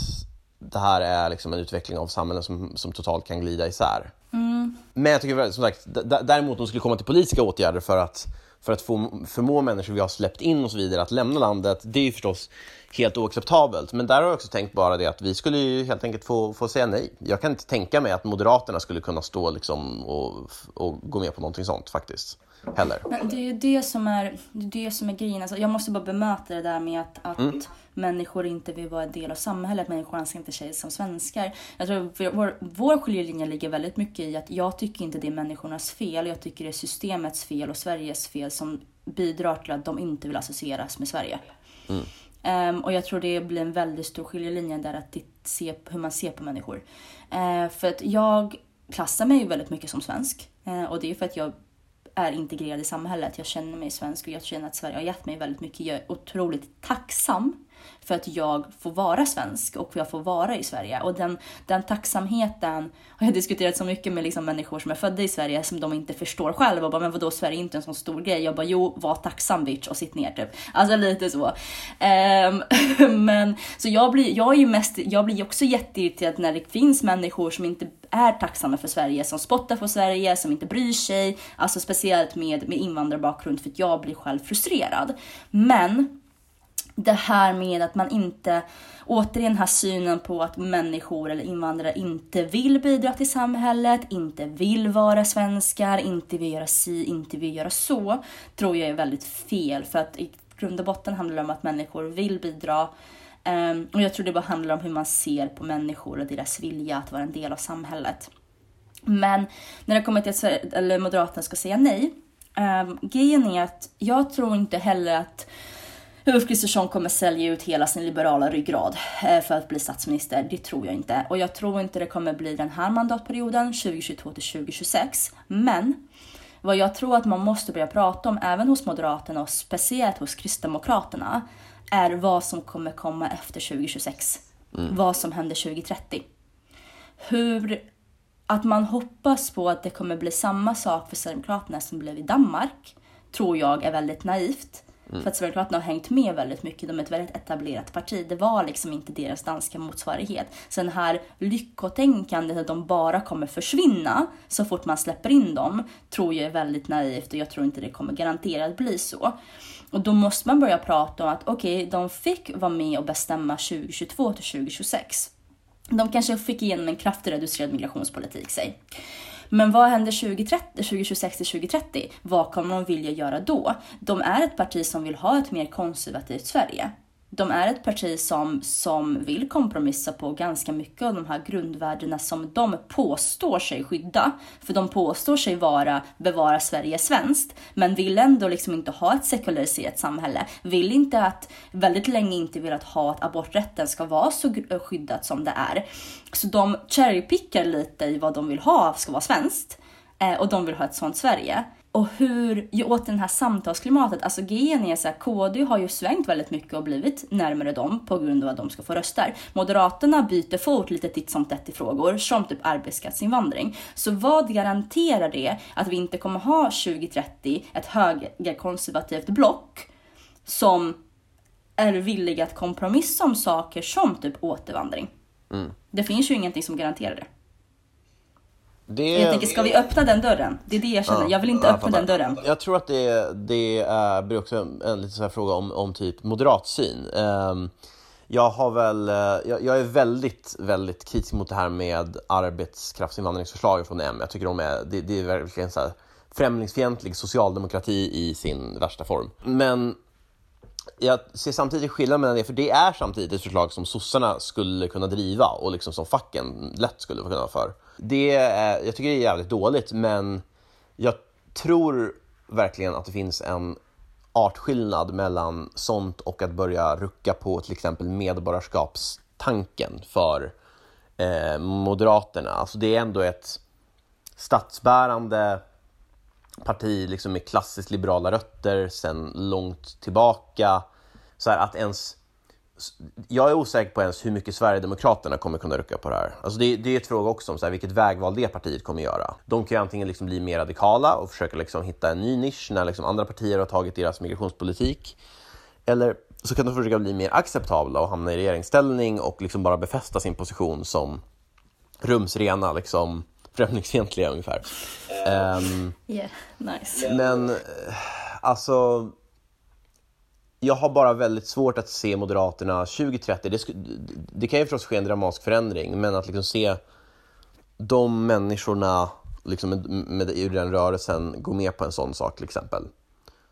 [SPEAKER 1] det här är liksom en utveckling av samhällen som, som totalt kan glida isär. Mm. Men jag tycker som sagt, däremot om de skulle komma till politiska åtgärder för att, för att få, förmå människor vi har släppt in och så vidare att lämna landet, det är ju förstås helt oacceptabelt. Men där har jag också tänkt bara det att vi skulle ju helt enkelt få, få säga nej. Jag kan inte tänka mig att Moderaterna skulle kunna stå liksom och, och gå med på någonting sånt faktiskt. Heller.
[SPEAKER 2] Men det är ju det som är, det som är grejen. Alltså, jag måste bara bemöta det där med att, att mm. människor inte vill vara en del av samhället. Människor anser inte sig som svenskar. Jag tror vår, vår skiljelinje ligger väldigt mycket i att jag tycker inte det är människornas fel. Jag tycker det är systemets fel och Sveriges fel som bidrar till att de inte vill associeras med Sverige. Mm. Um, och jag tror det blir en väldigt stor skiljelinje där att se hur man ser på människor. Uh, för att jag klassar mig väldigt mycket som svensk. Uh, och det är för att jag är integrerad i samhället. Jag känner mig svensk och jag känner att Sverige har gett mig väldigt mycket. Jag är otroligt tacksam för att jag får vara svensk och jag får vara i Sverige. Och den, den tacksamheten har jag diskuterat så mycket med liksom människor som är födda i Sverige som de inte förstår själva. Och bara, men vadå, Sverige är inte en sån stor grej. Jag bara, jo, var tacksam bitch och sitt ner typ. Alltså lite så. Um, men så jag blir, jag är ju mest, jag blir också jätteirriterad när det finns människor som inte är tacksamma för Sverige, som spottar på Sverige, som inte bryr sig. Alltså speciellt med, med invandrarbakgrund för att jag blir själv frustrerad. Men det här med att man inte, återigen den här synen på att människor eller invandrare inte vill bidra till samhället, inte vill vara svenskar, inte vill göra si, inte vill göra så, tror jag är väldigt fel. För att i grund och botten handlar det om att människor vill bidra. Um, och jag tror det bara handlar om hur man ser på människor och deras vilja att vara en del av samhället. Men när det kommer till att eller Moderaterna ska säga nej, um, grejen är att jag tror inte heller att Ulf Kristersson kommer sälja ut hela sin liberala ryggrad eh, för att bli statsminister. Det tror jag inte. Och jag tror inte det kommer bli den här mandatperioden, 2022 till 2026. Men vad jag tror att man måste börja prata om, även hos Moderaterna och speciellt hos Kristdemokraterna, är vad som kommer komma efter 2026. Mm. Vad som händer 2030. Hur att man hoppas på att det kommer bli samma sak för Sverigedemokraterna som blev i Danmark, tror jag är väldigt naivt. Mm. För att Sverigedemokraterna har hängt med väldigt mycket. De är ett väldigt etablerat parti. Det var liksom inte deras danska motsvarighet. Så den här lyckotänkandet att de bara kommer försvinna så fort man släpper in dem tror jag är väldigt naivt och jag tror inte det kommer garanterat bli så. Och då måste man börja prata om att okej, okay, de fick vara med och bestämma 2022 till 2026. De kanske fick igenom en kraftigt reducerad migrationspolitik, säg. Men vad händer 2030, 2026 till 2030? Vad kommer de vilja göra då? De är ett parti som vill ha ett mer konservativt Sverige. De är ett parti som, som vill kompromissa på ganska mycket av de här grundvärdena som de påstår sig skydda. För de påstår sig vara bevara Sverige svenskt, men vill ändå liksom inte ha ett sekulariserat samhälle. Vill inte att, väldigt länge inte velat ha att aborträtten ska vara så skyddat som det är. Så de cherrypickar lite i vad de vill ha ska vara svenskt. Eh, och de vill ha ett sånt Sverige. och hur, ju åt den här samtalsklimatet, alltså grejen är så här, KD har ju svängt väldigt mycket och blivit närmare dem på grund av att de ska få röster. Moderaterna byter fot lite titt som tätt i frågor, som typ arbetskraftsinvandring. Så vad garanterar det att vi inte kommer ha 2030 ett högerkonservativt block som är villiga att kompromissa om saker som typ återvandring?
[SPEAKER 1] Mm.
[SPEAKER 2] Det finns ju ingenting som garanterar det.
[SPEAKER 1] Det,
[SPEAKER 2] Jag tänker, ska vi öppna den dörren? Det är det jag känner.
[SPEAKER 1] Ja,
[SPEAKER 2] jag vill inte öppna den dörren.
[SPEAKER 1] Jag tror att det, det är, blir också en, en liten fråga om, om typ moderatsyn. Um, jag har väl, eh, jag, jag är väldigt, väldigt kritisk mot det här med arbetskraftsinvandringsförslagen från M. Jag tycker de är, det, det är verkligen så här främlingsfientlig socialdemokrati i sin värsta form. Men jag ser samtidigt skillnad mellan det, för det är samtidigt ett förslag som sossarna skulle kunna driva och liksom som facken lätt skulle kunna vara för. Det är, jag tycker det är jävligt dåligt, men jag tror verkligen att det finns en artskillnad mellan sånt och att börja rucka på till exempel medborgarskapstanken för eh, Moderaterna. Alltså det är ändå ett statsbärande parti liksom med klassiskt liberala rötter sedan långt tillbaka. Så här att ens... Jag är osäker på ens hur mycket Sverigedemokraterna kommer kunna rucka på det här. Alltså det, det är ett fråga också om så här, vilket vägval det partiet kommer göra. De kan ju antingen liksom bli mer radikala och försöka liksom hitta en ny nisch när liksom andra partier har tagit deras migrationspolitik. Eller så kan de försöka bli mer acceptabla och hamna i regeringsställning och liksom bara befästa sin position som rumsrena, liksom främlingsfientliga ungefär. Ehm,
[SPEAKER 2] Yeah, nice.
[SPEAKER 1] men eh, alltså, jag har bara väldigt svårt att se Moderaterna 2030. Det, det kan ju förstås ske en dramatisk förändring, men att liksom se de människorna liksom med, med, ur den rörelsen gå med på en sån sak till exempel.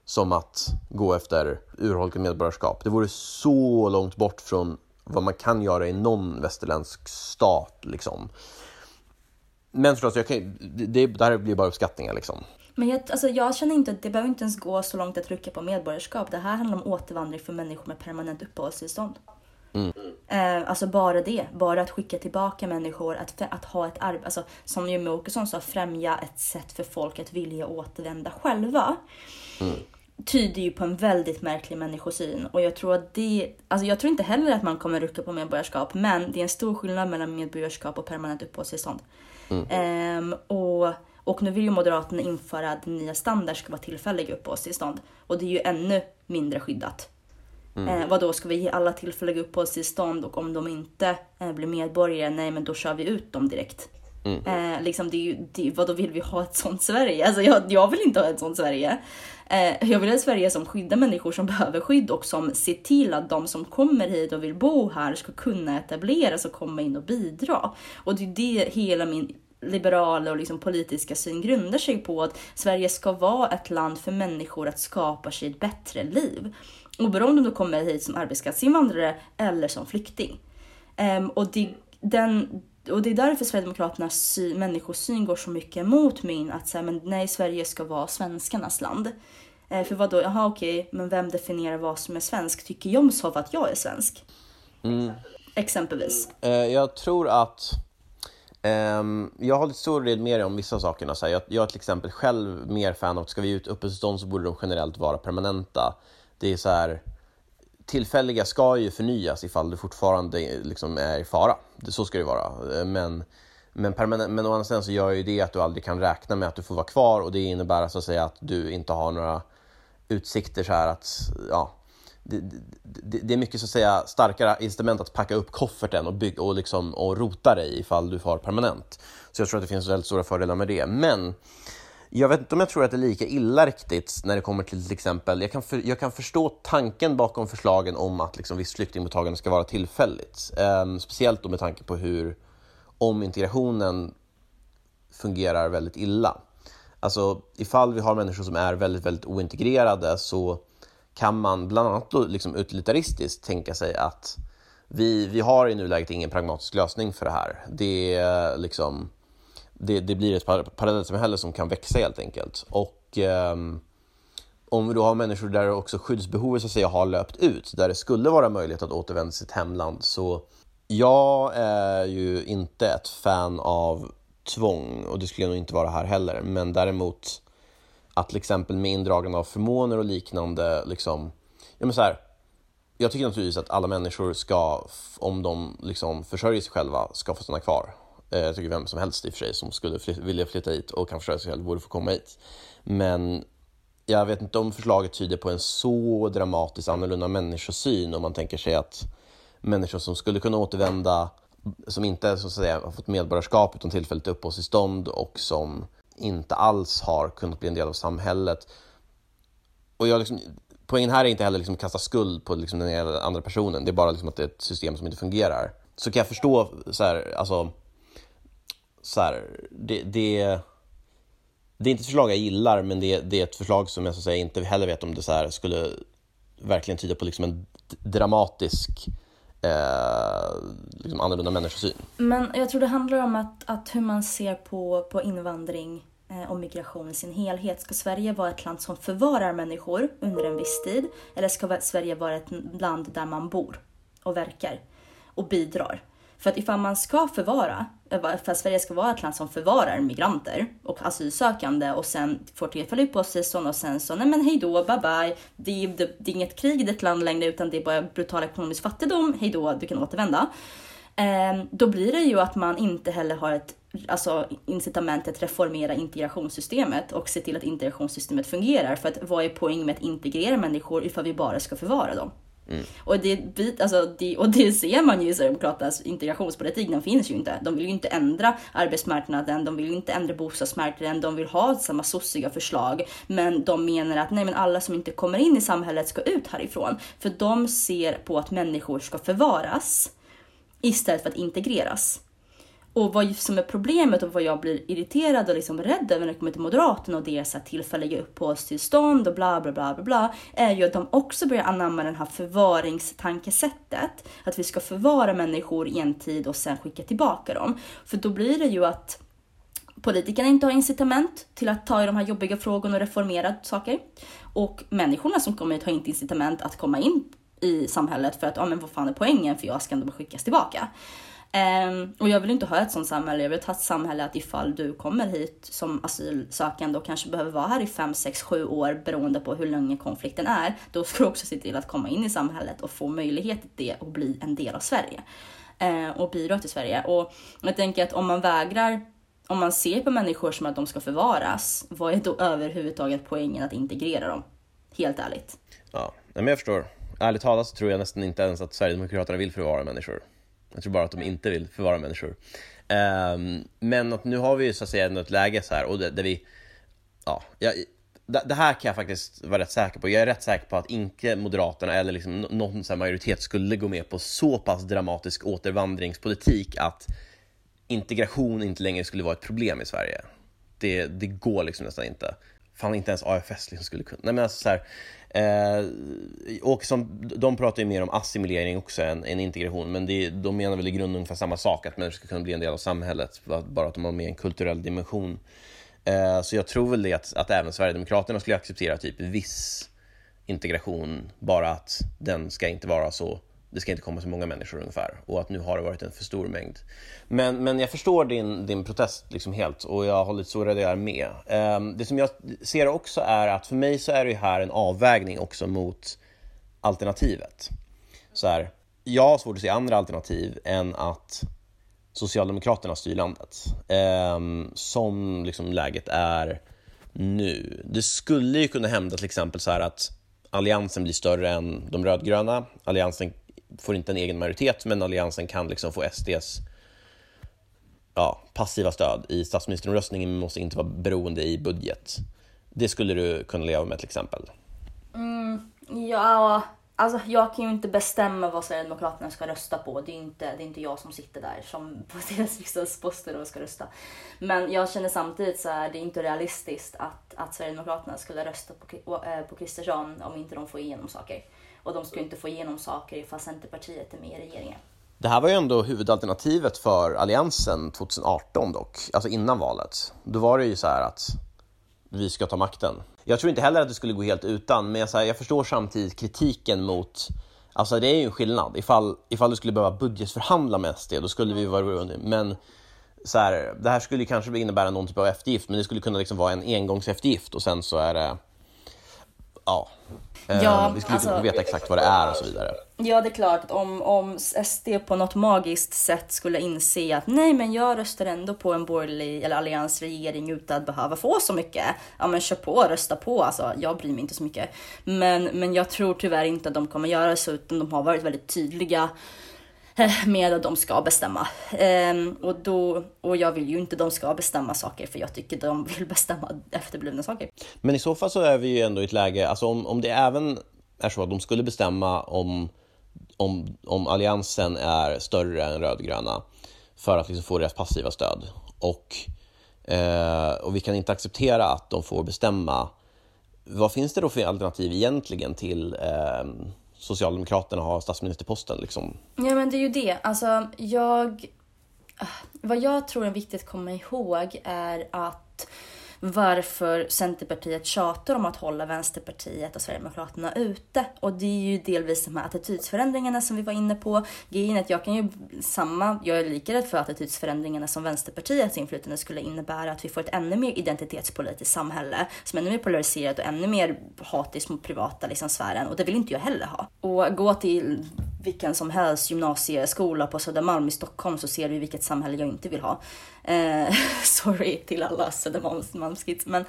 [SPEAKER 1] Som att gå efter urholkat medborgarskap. Det vore så långt bort från vad man kan göra i någon västerländsk stat. Liksom. Men förstås, jag kan, det, det, det här blir bara uppskattningar. Liksom.
[SPEAKER 2] Men jag, alltså, jag känner inte att det behöver inte ens gå så långt att rucka på medborgarskap. Det här handlar om återvandring för människor med permanent uppehållstillstånd. Eh, alltså bara det, bara att skicka tillbaka människor, att, att ha ett arbete, alltså, som Jimmie Åkesson sa, främja ett sätt för folk att vilja återvända själva. Tyder ju på en väldigt märklig människosyn och jag tror att det, alltså jag tror inte heller att man kommer rucka på medborgarskap, men det är en stor skillnad mellan medborgarskap och permanent uppehållstillstånd. Ehm, och, och nu vill ju Moderaterna införa att nya standard ska vara tillfälliga uppehållstillstånd. Och det är ju ännu mindre skyddat. Eh, vad då ska vi ge alla tillfälliga uppehållstillstånd och om de inte eh, blir medborgare, nej men då kör vi ut dem direkt. Eh, liksom det är ju, det, vad då vill vi ha ett sånt Sverige? Alltså jag, jag vill inte ha ett sånt Sverige. Eh, jag vill ha ett Sverige som skyddar människor som behöver skydd och som ser till att de som kommer hit och vill bo här ska kunna etableras och komma in och bidra. Och det är det hela min liberala och liksom politiska syn grundar sig på att Sverige ska vara ett land för människor att skapa sig ett bättre liv. Oberoende om du kommer hit som arbetskraftsinvandrare eller som flykting. Ehm, och, det, den, och det är därför Sverigedemokraternas sy, människosyn går så mycket emot min att säga men nej, Sverige ska vara svenskarnas land. Eh, för vad då? Jaha okej, men vem definierar vad som är svensk? Tycker Jomshof att jag är svensk? Exempelvis.
[SPEAKER 1] Eh, jag tror att Um, jag har lite stor del med dig om vissa sakerna. Så här, jag, jag är till exempel själv mer fan av att ska vi ge ut uppehållstillstånd så borde de generellt vara permanenta. Det är så här, tillfälliga ska ju förnyas ifall du fortfarande liksom är i fara. Det, så ska det vara. Ehm, men, men, permanent, men å andra sidan så gör ju det att du aldrig kan räkna med att du får vara kvar och det innebär så att säga att du inte har några utsikter så här att, ja, det, det, det är mycket så att säga starkare incitament att packa upp kofferten och, bygga, och, liksom, och rota dig ifall du har permanent. Så jag tror att det finns väldigt stora fördelar med det. Men jag vet inte om jag tror att det är lika illa riktigt när det kommer till till exempel, jag kan, för, jag kan förstå tanken bakom förslagen om att liksom visst flyktingmottagande ska vara tillfälligt. Ehm, speciellt då med tanke på hur om integrationen fungerar väldigt illa. Alltså ifall vi har människor som är väldigt, väldigt ointegrerade så kan man bland annat då liksom utilitaristiskt tänka sig att vi, vi har i nuläget ingen pragmatisk lösning för det här. Det, är liksom, det, det blir ett parallellsamhälle som kan växa helt enkelt. Och eh, om vi då har människor där också skyddsbehovet så att säga har löpt ut, där det skulle vara möjligt att återvända till sitt hemland, så jag är ju inte ett fan av tvång och det skulle jag nog inte vara här heller. Men däremot att till exempel med indragande av förmåner och liknande, liksom, ja men så här, jag tycker naturligtvis att alla människor ska, om de liksom försörjer sig själva, ska få stanna kvar. Eh, jag tycker vem som helst i och för sig som skulle fly vilja flytta hit och kan försörja sig själv borde få komma hit. Men jag vet inte om förslaget tyder på en så dramatiskt annorlunda människosyn om man tänker sig att människor som skulle kunna återvända, som inte så att säga, har fått medborgarskap utan tillfälligt uppehållstillstånd och som inte alls har kunnat bli en del av samhället. Och jag liksom, poängen här är inte heller liksom att kasta skuld på liksom den andra personen, det är bara liksom att det är ett system som inte fungerar. Så kan jag förstå, så här, alltså, så här, det, det, det är inte ett förslag jag gillar, men det, det är ett förslag som jag så säga, inte heller vet om det så här, skulle verkligen tyda på liksom en dramatisk eh, liksom annorlunda människosyn.
[SPEAKER 2] Men jag tror det handlar om att, att hur man ser på, på invandring Eh, om migration i sin helhet. Ska Sverige vara ett land som förvarar människor under en viss tid? Eller ska Sverige vara ett land där man bor och verkar och bidrar? För att ifall man ska förvara, eh, för att Sverige ska vara ett land som förvarar migranter och asylsökande och sen får tillfälligt uppehållstillstånd och sen så, nej men hej då, bye bye, det är, det, det är inget krig i ditt land längre utan det är bara brutal ekonomisk fattigdom, Hej då, du kan återvända. Eh, då blir det ju att man inte heller har ett alltså incitament att reformera integrationssystemet och se till att integrationssystemet fungerar. För att vad är poängen med att integrera människor ifall vi bara ska förvara dem? Mm. Och, det, alltså, det, och det ser man ju i Sverigedemokraternas integrationspolitik, den finns ju inte. De vill ju inte ändra arbetsmarknaden, de vill ju inte ändra bostadsmarknaden, de vill ha samma sossiga förslag. Men de menar att nej, men alla som inte kommer in i samhället ska ut härifrån. För de ser på att människor ska förvaras istället för att integreras. Och vad som är problemet och vad jag blir irriterad och liksom rädd över när det kommer till Moderaterna och deras tillfälliga uppehållstillstånd och bla bla bla bla bla är ju att de också börjar anamma det här förvaringstankesättet. Att vi ska förvara människor i en tid och sen skicka tillbaka dem. För då blir det ju att politikerna inte har incitament till att ta i de här jobbiga frågorna och reformera saker. Och människorna som kommer hit har inte incitament att komma in i samhället för att, ja men vad fan är poängen för jag ska ändå skickas tillbaka. Um, och jag vill inte ha ett sånt samhälle. Jag vill ha ett samhälle att ifall du kommer hit som asylsökande och kanske behöver vara här i 5, 6, 7 år beroende på hur länge konflikten är. Då ska du också se till att komma in i samhället och få möjlighet till det och bli en del av Sverige. Uh, och bidra till Sverige. Och jag tänker att om man vägrar om man ser på människor som att de ska förvaras, vad är då överhuvudtaget poängen att integrera dem? Helt ärligt.
[SPEAKER 1] Ja, men jag förstår. Ärligt talat så tror jag nästan inte ens att Sverigedemokraterna vill förvara människor. Jag tror bara att de inte vill förvara människor. Um, men att nu har vi ju så att säga ett läge så här och där, där vi, ja, jag, det här kan jag faktiskt vara rätt säker på. Jag är rätt säker på att inte Moderaterna eller liksom någon så majoritet skulle gå med på så pass dramatisk återvandringspolitik att integration inte längre skulle vara ett problem i Sverige. Det, det går liksom nästan inte. Fan, inte ens AFS liksom skulle kunna. Nej, men alltså så här, Eh, och som, de pratar ju mer om assimilering också än, än integration, men det, de menar väl i grunden ungefär samma sak, att människor ska kunna bli en del av samhället, bara att de har med en kulturell dimension. Eh, så jag tror väl det att, att även Sverigedemokraterna skulle acceptera typ viss integration, bara att den ska inte vara så det ska inte komma så många människor ungefär och att nu har det varit en för stor mängd. Men, men jag förstår din, din protest liksom helt och jag håller så rädd jag är med. Um, det som jag ser också är att för mig så är det här en avvägning också mot alternativet. Så här, jag har svårt att se andra alternativ än att Socialdemokraterna styr landet. Um, som liksom läget är nu. Det skulle ju kunna hända till exempel så här att Alliansen blir större än de rödgröna. Alliansen får inte en egen majoritet, men Alliansen kan liksom få SDs ja, passiva stöd i statsministeromröstningen, men måste inte vara beroende i budget. Det skulle du kunna leva med till exempel?
[SPEAKER 2] Mm, ja, alltså jag kan ju inte bestämma vad Sverigedemokraterna ska rösta på. Det är inte, det är inte jag som sitter där som på deras riksdagsposter och ska rösta. Men jag känner samtidigt så är det inte realistiskt att, att Sverigedemokraterna skulle rösta på, eh, på Kristersson om inte de får igenom saker och de ska inte få igenom saker ifall Centerpartiet är med i regeringen.
[SPEAKER 1] Det här var ju ändå huvudalternativet för Alliansen 2018 dock, alltså innan valet. Då var det ju så här att vi ska ta makten. Jag tror inte heller att det skulle gå helt utan, men jag, så här, jag förstår samtidigt kritiken mot Alltså det är ju en skillnad. Ifall, ifall du skulle behöva budgetförhandla med SD, då skulle vi vara beroende. Men så här, det här skulle kanske innebära någon typ av eftergift, men det skulle kunna liksom vara en engångseftergift och sen så är det, ja, eh,
[SPEAKER 2] Ja,
[SPEAKER 1] vi skulle
[SPEAKER 2] alltså-
[SPEAKER 1] inte veta exakt vad det är och så vidare.
[SPEAKER 2] Ja, det är klart att om, om SD på något magiskt sätt skulle inse att nej, men jag röstar ändå på en borgerlig eller alliansregering utan att behöva få så mycket. Ja, men kör på, rösta på. Alltså, jag bryr mig inte så mycket. Men, men jag tror tyvärr inte att de kommer göra så, utan de har varit väldigt tydliga med att de ska bestämma. Um, och, då, och jag vill ju inte att de ska bestämma saker för jag tycker de vill bestämma efterblivna saker.
[SPEAKER 1] Men i så fall så är vi ju ändå i ett läge, alltså om, om det även är så att de skulle bestämma om, om, om alliansen är större än rödgröna för att liksom få deras passiva stöd och, eh, och vi kan inte acceptera att de får bestämma. Vad finns det då för alternativ egentligen till eh, Socialdemokraterna har statsministerposten? Liksom?
[SPEAKER 2] Ja men det är ju det. Alltså jag... Ah, vad jag tror är viktigt att komma ihåg är att varför Centerpartiet tjatar om att hålla Vänsterpartiet och Sverigedemokraterna ute. Och det är ju delvis de här attitydsförändringarna som vi var inne på. Grejen är att jag kan ju samma, jag är lika rädd för attitydsförändringarna som Vänsterpartiets inflytande skulle innebära att vi får ett ännu mer identitetspolitiskt samhälle som är ännu mer polariserat och ännu mer hatiskt mot privata liksom, sfären. Och det vill inte jag heller ha. Och gå till vilken som helst gymnasieskola på Södermalm i Stockholm så ser du vilket samhälle jag inte vill ha. Eh, sorry till alla Södermalmskids. Men,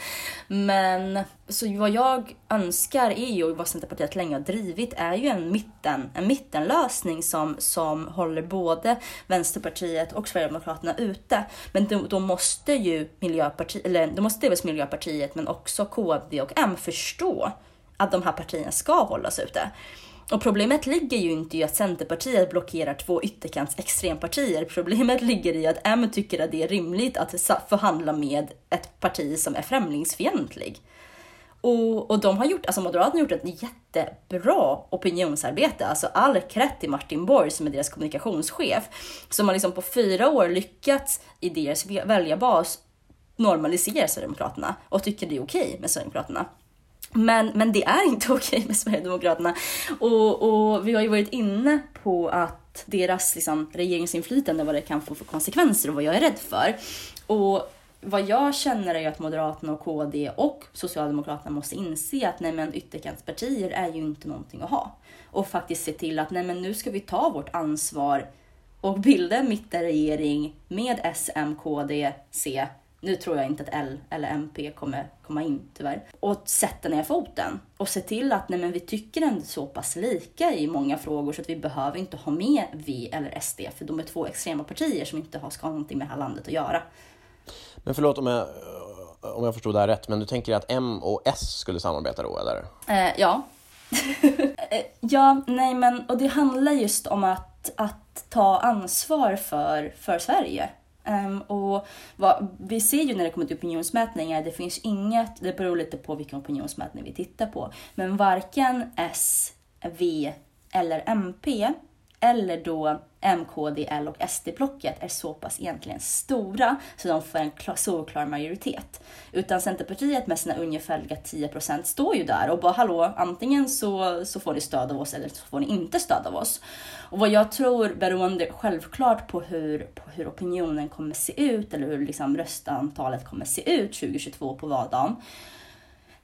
[SPEAKER 2] men så vad jag önskar är ju, och vad Centerpartiet länge har drivit, är ju en, mitten, en mittenlösning som, som håller både Vänsterpartiet och Sverigedemokraterna ute. Men då, då måste ju Miljöpartiet, eller då måste dels Miljöpartiet men också KD och M förstå att de här partierna ska hållas ute. Och problemet ligger ju inte i att Centerpartiet blockerar två ytterkants extrempartier. Problemet ligger i att M tycker att det är rimligt att förhandla med ett parti som är främlingsfientlig. Och, och de har gjort, alltså Moderaterna har gjort ett jättebra opinionsarbete. Alltså all kredd till Martin Borg som är deras kommunikationschef. Som har liksom på fyra år lyckats i deras väljarbas normalisera Sverigedemokraterna och tycker det är okej med Sverigedemokraterna. Men, men det är inte okej med Sverigedemokraterna. Och, och vi har ju varit inne på att deras liksom, regeringsinflytande, vad det kan få för konsekvenser och vad jag är rädd för. Och vad jag känner är ju att Moderaterna och KD och Socialdemokraterna måste inse att nej men ytterkantspartier är ju inte någonting att ha. Och faktiskt se till att nej men nu ska vi ta vårt ansvar och bilda en mittenregering med S, M, KD, C nu tror jag inte att L eller MP kommer komma in tyvärr. Och sätta ner foten och se till att nej, men vi tycker ändå så pass lika i många frågor så att vi behöver inte ha med V eller SD för de är två extrema partier som inte har, ska ha någonting med det här landet att göra.
[SPEAKER 1] Men förlåt om jag, om jag förstod det här rätt, men du tänker att M och S skulle samarbeta då eller?
[SPEAKER 2] Eh, ja. ja, nej men och det handlar just om att, att ta ansvar för, för Sverige. Um, och vad, vi ser ju när det kommer till opinionsmätningar, det finns inget, det beror lite på vilken opinionsmätning vi tittar på, men varken S, V eller MP eller då MKD, L och SD-blocket är så pass egentligen stora så de får en klar, solklar majoritet. Utan Centerpartiet med sina ungefär 10 procent står ju där och bara hallå, antingen så, så får ni stöd av oss eller så får ni inte stöd av oss. Och vad jag tror, beroende självklart på hur, på hur opinionen kommer se ut eller hur liksom röstantalet kommer se ut 2022 på valdagen,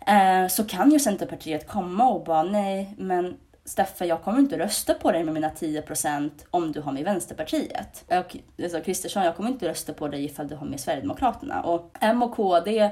[SPEAKER 2] eh, så kan ju Centerpartiet komma och bara nej, men Steffe, jag kommer inte rösta på dig med mina 10% om du har med Vänsterpartiet. Och alltså, Kristersson, jag kommer inte rösta på dig ifall du har med Sverigedemokraterna. Och M och KD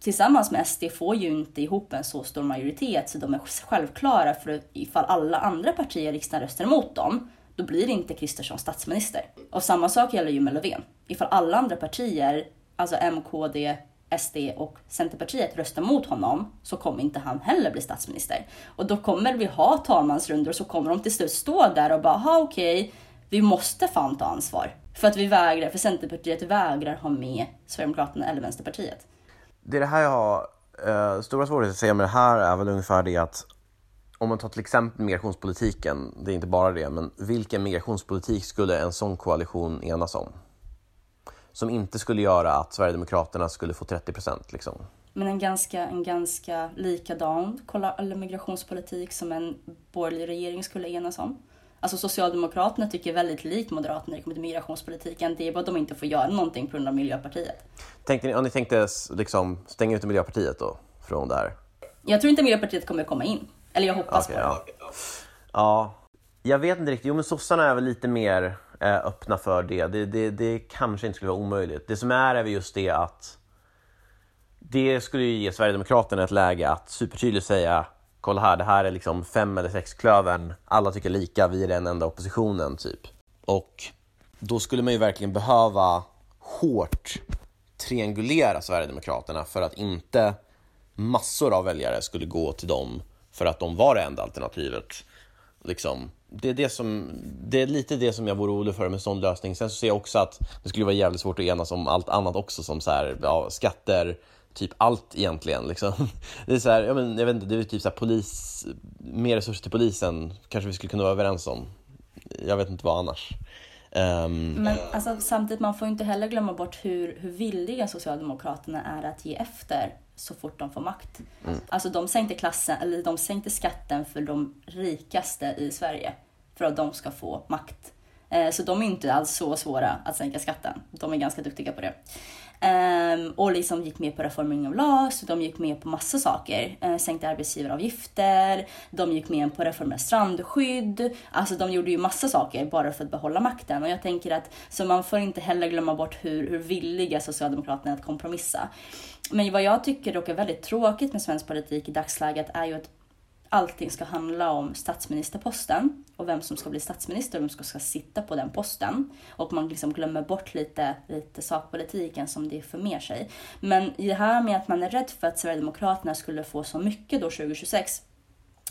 [SPEAKER 2] tillsammans med SD får ju inte ihop en så stor majoritet så de är självklara för ifall alla andra partier i riksdagen röstar emot dem, då blir inte Kristersson statsminister. Och samma sak gäller ju med Löfven. Ifall alla andra partier, alltså M, KD, SD och Centerpartiet röstar mot honom så kommer inte han heller bli statsminister. Och då kommer vi ha talmansrundor så kommer de till slut stå där och bara, ha okej, okay, vi måste fan ta ansvar. För att vi vägrar, för Centerpartiet vägrar ha med Sverigedemokraterna eller Vänsterpartiet.
[SPEAKER 1] Det är det här jag har eh, stora svårigheter att säga med det här är väl ungefär det att om man tar till exempel migrationspolitiken, det är inte bara det, men vilken migrationspolitik skulle en sån koalition enas om? Som inte skulle göra att Sverigedemokraterna skulle få 30 procent. Liksom.
[SPEAKER 2] Men en ganska, en ganska likadan migrationspolitik som en borgerlig regering skulle enas om. Alltså Socialdemokraterna tycker väldigt likt Moderaterna när det kommer till migrationspolitiken. Det är bara att de inte får göra någonting på grund av Miljöpartiet.
[SPEAKER 1] Tänkte ni, om ni tänkte liksom, stänga ute Miljöpartiet då från det här?
[SPEAKER 2] Jag tror inte Miljöpartiet kommer komma in. Eller jag hoppas
[SPEAKER 1] Okej,
[SPEAKER 2] på det.
[SPEAKER 1] ja. ja, jag vet inte riktigt. Jo, men sossarna är väl lite mer Eh, öppna för det. Det, det. det kanske inte skulle vara omöjligt. Det som är är just det att det skulle ju ge Sverigedemokraterna ett läge att supertydligt säga kolla här, det här är liksom fem eller sex klövern. alla tycker lika, vi är den enda oppositionen typ. Och då skulle man ju verkligen behöva hårt triangulera Sverigedemokraterna för att inte massor av väljare skulle gå till dem för att de var det enda alternativet. Liksom. Det, är det, som, det är lite det som jag vore orolig för med en sån lösning. Sen så ser jag också att det skulle vara jävligt svårt att enas om allt annat också som så här, ja, skatter, typ allt egentligen. Liksom. Det är så här, ja, men, jag vet inte, det är typ så här, polis, mer resurser till polisen kanske vi skulle kunna vara överens om. Jag vet inte vad annars. Ehm,
[SPEAKER 2] Men alltså, samtidigt, man får inte heller glömma bort hur, hur villiga Socialdemokraterna är att ge efter så fort de får makt. Alltså de sänkte, klassen, eller de sänkte skatten för de rikaste i Sverige för att de ska få makt. Eh, Så de är inte alls så svåra att sänka skatten. De är ganska duktiga på det. Um, och liksom gick med på reformering av LAS, de gick med på massa saker. Uh, sänkte arbetsgivaravgifter, de gick med på reformer av strandskydd. Alltså de gjorde ju massa saker bara för att behålla makten. Och jag tänker att, så man får inte heller glömma bort hur, hur villiga Socialdemokraterna är att kompromissa. Men vad jag tycker dock är väldigt tråkigt med svensk politik i dagsläget är ju att allting ska handla om statsministerposten och vem som ska bli statsminister och vem som ska sitta på den posten. Och man liksom glömmer bort lite, lite sakpolitiken som det för med sig. Men i det här med att man är rädd för att Sverigedemokraterna skulle få så mycket då 2026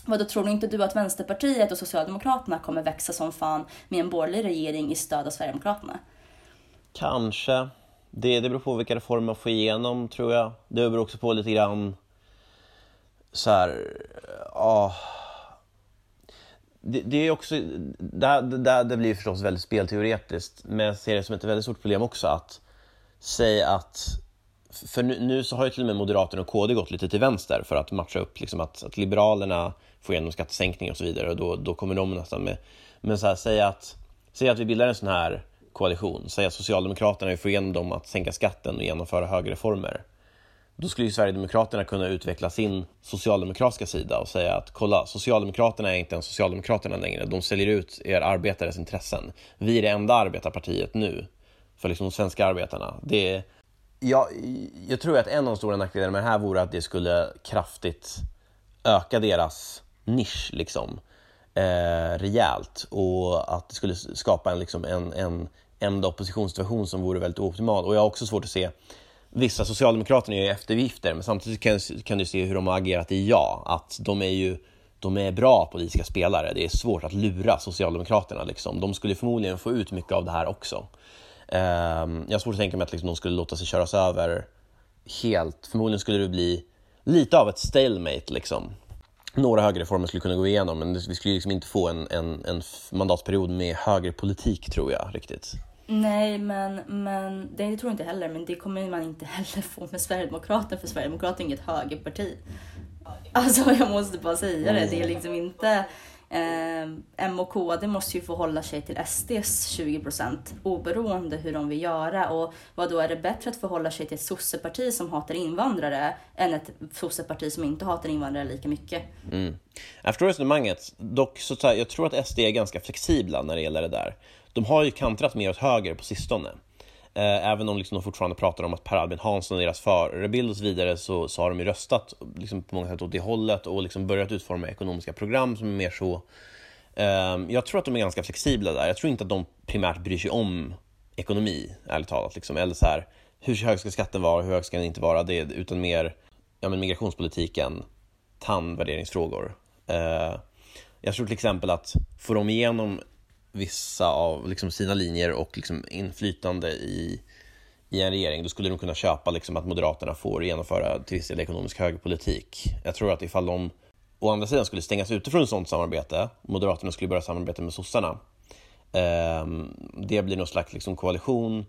[SPEAKER 2] vad då tror inte du att Vänsterpartiet och Socialdemokraterna kommer växa som fan med en borgerlig regering i stöd av Sverigedemokraterna?
[SPEAKER 1] Kanske. Det, det beror på vilka reformer man får igenom, tror jag. Det beror också på lite grann så här, ja... Det, det är också, där, där, det blir förstås väldigt spelteoretiskt, men jag ser det som ett väldigt stort problem också att säga att för nu, nu så har ju till och med Moderaterna och KD gått lite till vänster för att matcha upp liksom att, att Liberalerna får igenom skattesänkningar och så vidare och då, då kommer de nästan med... Men så här, säg att, säg att vi bildar en sån här koalition, säg att Socialdemokraterna får igenom dem att sänka skatten och genomföra högre reformer. Då skulle ju Sverigedemokraterna kunna utveckla sin socialdemokratiska sida och säga att kolla, Socialdemokraterna är inte ens Socialdemokraterna längre. De säljer ut er arbetares intressen. Vi är det enda arbetarpartiet nu för liksom de svenska arbetarna. Det är, jag, jag tror att en av de stora nackdelarna med det här vore att det skulle kraftigt öka deras nisch liksom, eh, rejält och att det skulle skapa en, liksom, en, en enda oppositionssituation som vore väldigt optimal. Och jag har också svårt att se Vissa socialdemokrater gör eftergifter, men samtidigt kan, kan du se hur de har agerat i ja. Att de är ju de är bra politiska spelare. Det är svårt att lura Socialdemokraterna. Liksom. De skulle förmodligen få ut mycket av det här också. Um, jag har svårt att tänka mig att liksom, de skulle låta sig köras över helt. Förmodligen skulle det bli lite av ett stalemate. Liksom. Några högerreformer skulle kunna gå igenom, men vi skulle liksom inte få en, en, en mandatperiod med högerpolitik, tror jag, riktigt.
[SPEAKER 2] Nej, men, men det tror jag inte heller. Men det kommer man inte heller få med Sverigedemokraterna, för Sverigedemokraterna är inget högerparti. Alltså, jag måste bara säga det. Det är liksom inte... Eh, M och KD måste ju förhålla sig till SDs 20 procent oberoende hur de vill göra. Och vad då är det bättre att förhålla sig till ett sosseparti som hatar invandrare än ett sosseparti som inte hatar invandrare lika mycket?
[SPEAKER 1] Mm. Jag förstår resonemanget. Dock så jag tror att SD är ganska flexibla när det gäller det där. De har ju kantrat mer åt höger på sistone. Eh, även om liksom de fortfarande pratar om att Per Albin Hansson är deras förebild och så vidare så, så har de ju röstat liksom på många sätt åt det hållet och liksom börjat utforma ekonomiska program som är mer så. Eh, jag tror att de är ganska flexibla där. Jag tror inte att de primärt bryr sig om ekonomi, ärligt talat. Liksom. Eller så här, hur hög ska skatten vara, hur hög ska den inte vara? Det, utan mer ja, men migrationspolitiken, tandvärderingsfrågor. Eh, jag tror till exempel att får de igenom vissa av liksom, sina linjer och liksom, inflytande i, i en regering, då skulle de kunna köpa liksom, att Moderaterna får genomföra till viss del ekonomisk högerpolitik. Jag tror att ifall de å andra sidan skulle stängas ute från ett sådant samarbete, Moderaterna skulle börja samarbeta med sossarna, eh, det blir någon slags liksom, koalition,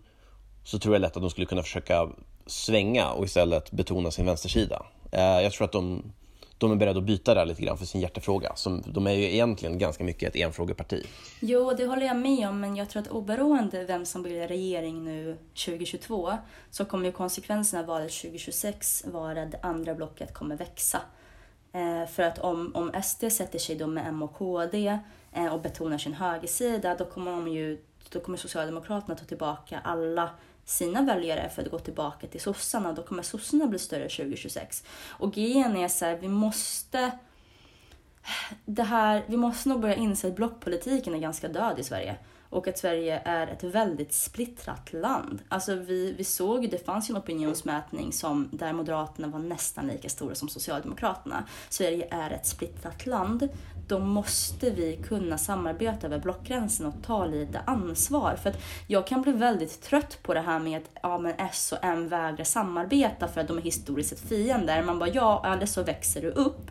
[SPEAKER 1] så tror jag lätt att de skulle kunna försöka svänga och istället betona sin vänstersida. Eh, jag tror att de de är beredda att byta där lite grann för sin hjärtefråga. Som, de är ju egentligen ganska mycket ett enfrågeparti.
[SPEAKER 2] Jo, det håller jag med om, men jag tror att oberoende vem som blir regering nu 2022 så kommer ju konsekvenserna av valet 2026 vara att det andra blocket kommer växa. Eh, för att om, om SD sätter sig då med M och KD eh, och betonar sin högersida, då kommer, de ju, då kommer Socialdemokraterna ta tillbaka alla sina väljare för att gå tillbaka till sossarna. Då kommer sossarna bli större 2026. Och grejen är så här, vi måste... Det här, vi måste nog börja inse att blockpolitiken är ganska död i Sverige och att Sverige är ett väldigt splittrat land. Alltså vi, vi såg, det fanns ju en opinionsmätning som, där Moderaterna var nästan lika stora som Socialdemokraterna. Sverige är ett splittrat land. Då måste vi kunna samarbeta över blockgränsen och ta lite ansvar. För att jag kan bli väldigt trött på det här med att ja, men S och M vägrar samarbeta för att de är historiskt sett fiender. Man bara ja, eller så växer du upp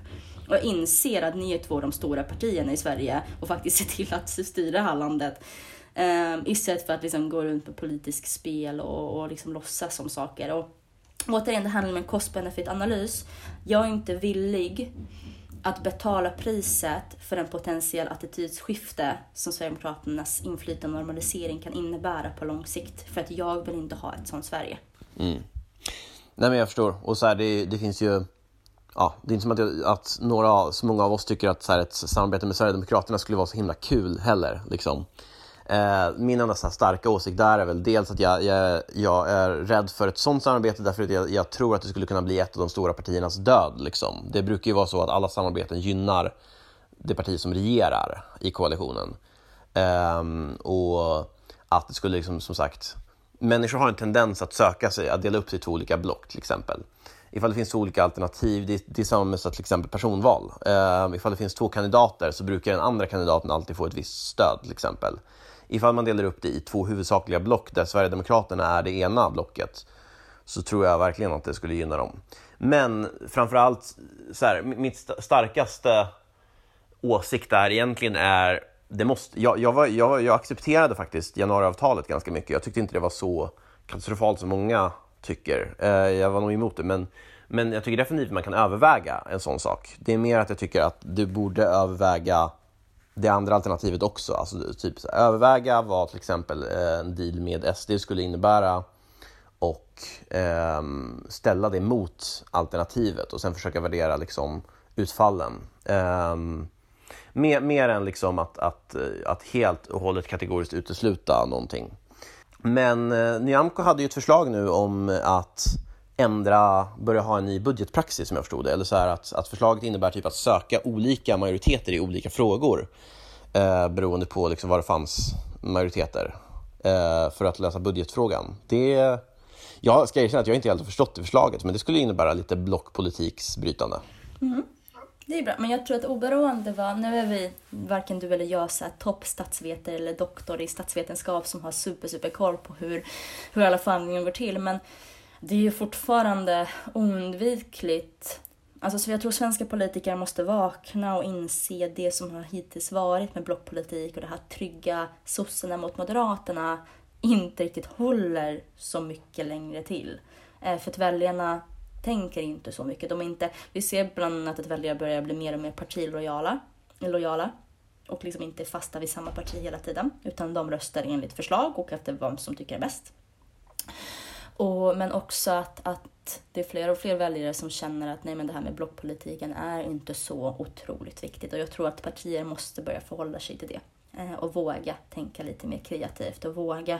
[SPEAKER 2] och inser att ni är två av de stora partierna i Sverige och faktiskt ser till att styra det här landet. Um, istället för att liksom gå runt på politisk spel och, och liksom låtsas om saker. Och, återigen, det handlar om en cost-benefit-analys. Jag är inte villig att betala priset för en potentiell attitydsskifte som Sverigedemokraternas inflytande och normalisering kan innebära på lång sikt. För att jag vill inte ha ett sånt Sverige.
[SPEAKER 1] Mm. Nej men jag förstår. Och så här, det, det finns ju ja, det är inte som att, att några, så många av oss tycker att så här, ett samarbete med Sverigedemokraterna skulle vara så himla kul heller. Liksom. Eh, min enda så starka åsikt där är väl dels att jag, jag, jag är rädd för ett sånt samarbete därför att jag, jag, tror att det skulle kunna bli ett av de stora partiernas död. Liksom. Det brukar ju vara så att alla samarbeten gynnar det parti som regerar i koalitionen. Eh, och att det skulle, liksom, som sagt, människor har en tendens att söka sig, att dela upp sig i två olika block till exempel ifall det finns två olika alternativ, det, det är samma med så till exempel personval. Uh, ifall det finns två kandidater så brukar den andra kandidaten alltid få ett visst stöd till exempel. Ifall man delar upp det i två huvudsakliga block där Sverigedemokraterna är det ena blocket så tror jag verkligen att det skulle gynna dem. Men framförallt, så här, mitt starkaste åsikt där egentligen är det måste, jag, jag, var, jag, jag accepterade faktiskt januariavtalet ganska mycket. Jag tyckte inte det var så katastrofalt som många tycker. Eh, jag var nog emot det, men, men jag tycker definitivt man kan överväga en sån sak. Det är mer att jag tycker att du borde överväga det andra alternativet också. Alltså typ så, överväga vad till exempel eh, en deal med SD skulle innebära och eh, ställa det mot alternativet och sen försöka värdera liksom, utfallen. Eh, mer, mer än liksom att, att, eh, att helt och hållet kategoriskt utesluta någonting. Men eh, Nyamko hade ju ett förslag nu om att ändra, börja ha en ny budgetpraxis som jag förstod det. Eller så här att, att förslaget innebär typ att söka olika majoriteter i olika frågor eh, beroende på liksom var det fanns majoriteter eh, för att lösa budgetfrågan. Det, jag ska erkänna att jag inte helt har förstått det förslaget men det skulle innebära lite blockpolitiksbrytande.
[SPEAKER 2] Mm. Det är bra, men jag tror att oberoende vad, nu är vi varken du eller jag så toppstatsvetare eller doktor i statsvetenskap som har super, super koll på hur, hur alla förhandlingar går till, men det är ju fortfarande oundvikligt. Alltså, så jag tror svenska politiker måste vakna och inse det som har hittills varit med blockpolitik och det här trygga sossarna mot moderaterna inte riktigt håller så mycket längre till. Eh, för att väljarna tänker inte så mycket. De inte, vi ser bland annat att väljare börjar bli mer och mer partilojala lojala, och liksom inte fasta vid samma parti hela tiden. Utan de röstar enligt förslag och efter vem som tycker är bäst. Och, men också att, att det är fler och fler väljare som känner att nej, men det här med blockpolitiken är inte så otroligt viktigt. Och jag tror att partier måste börja förhålla sig till det. Eh, och våga tänka lite mer kreativt och våga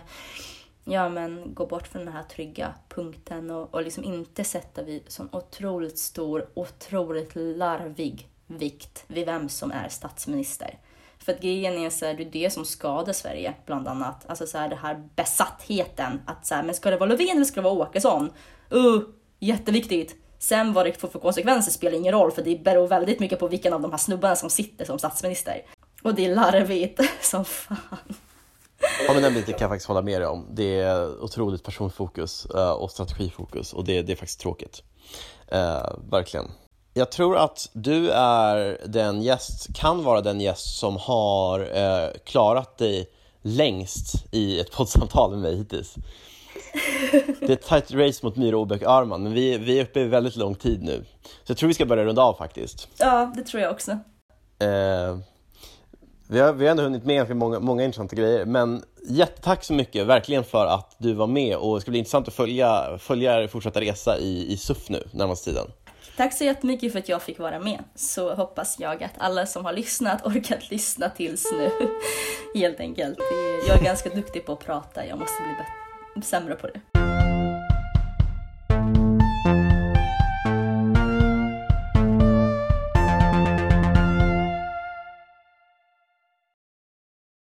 [SPEAKER 2] ja, men gå bort från den här trygga punkten och, och liksom inte sätta vid sån otroligt stor, otroligt larvig vikt vid vem som är statsminister. För att grejen är så här, det är det som skadar Sverige bland annat. Alltså så här, det här besattheten att så här, men ska det vara Löfven eller ska det vara Åkesson? Uh, jätteviktigt. Sen vad det får för konsekvenser spelar ingen roll för det beror väldigt mycket på vilken av de här snubbarna som sitter som statsminister. Och det är larvigt som fan.
[SPEAKER 1] Ja, men den biten kan jag faktiskt hålla med dig om. Det är otroligt personfokus uh, och strategifokus och det, det är faktiskt tråkigt. Uh, verkligen. Jag tror att du är den gäst, kan vara den gäst som har uh, klarat dig längst i ett poddsamtal med mig hittills. det är ett tight race mot Myra Åbäck Arman, men vi, vi är uppe i väldigt lång tid nu. Så jag tror vi ska börja runda av faktiskt.
[SPEAKER 2] Ja, det tror jag också.
[SPEAKER 1] Eh, vi, har, vi har ändå hunnit med ganska många, många intressanta grejer, men jättetack så mycket verkligen för att du var med och det ska bli intressant att följa, följa er fortsatta resa i, i SUF nu närmaste tiden.
[SPEAKER 2] Tack så jättemycket för att jag fick vara med. Så hoppas jag att alla som har lyssnat orkat lyssna tills nu. Helt enkelt. Jag är ganska duktig på att prata, jag måste bli sämre på det.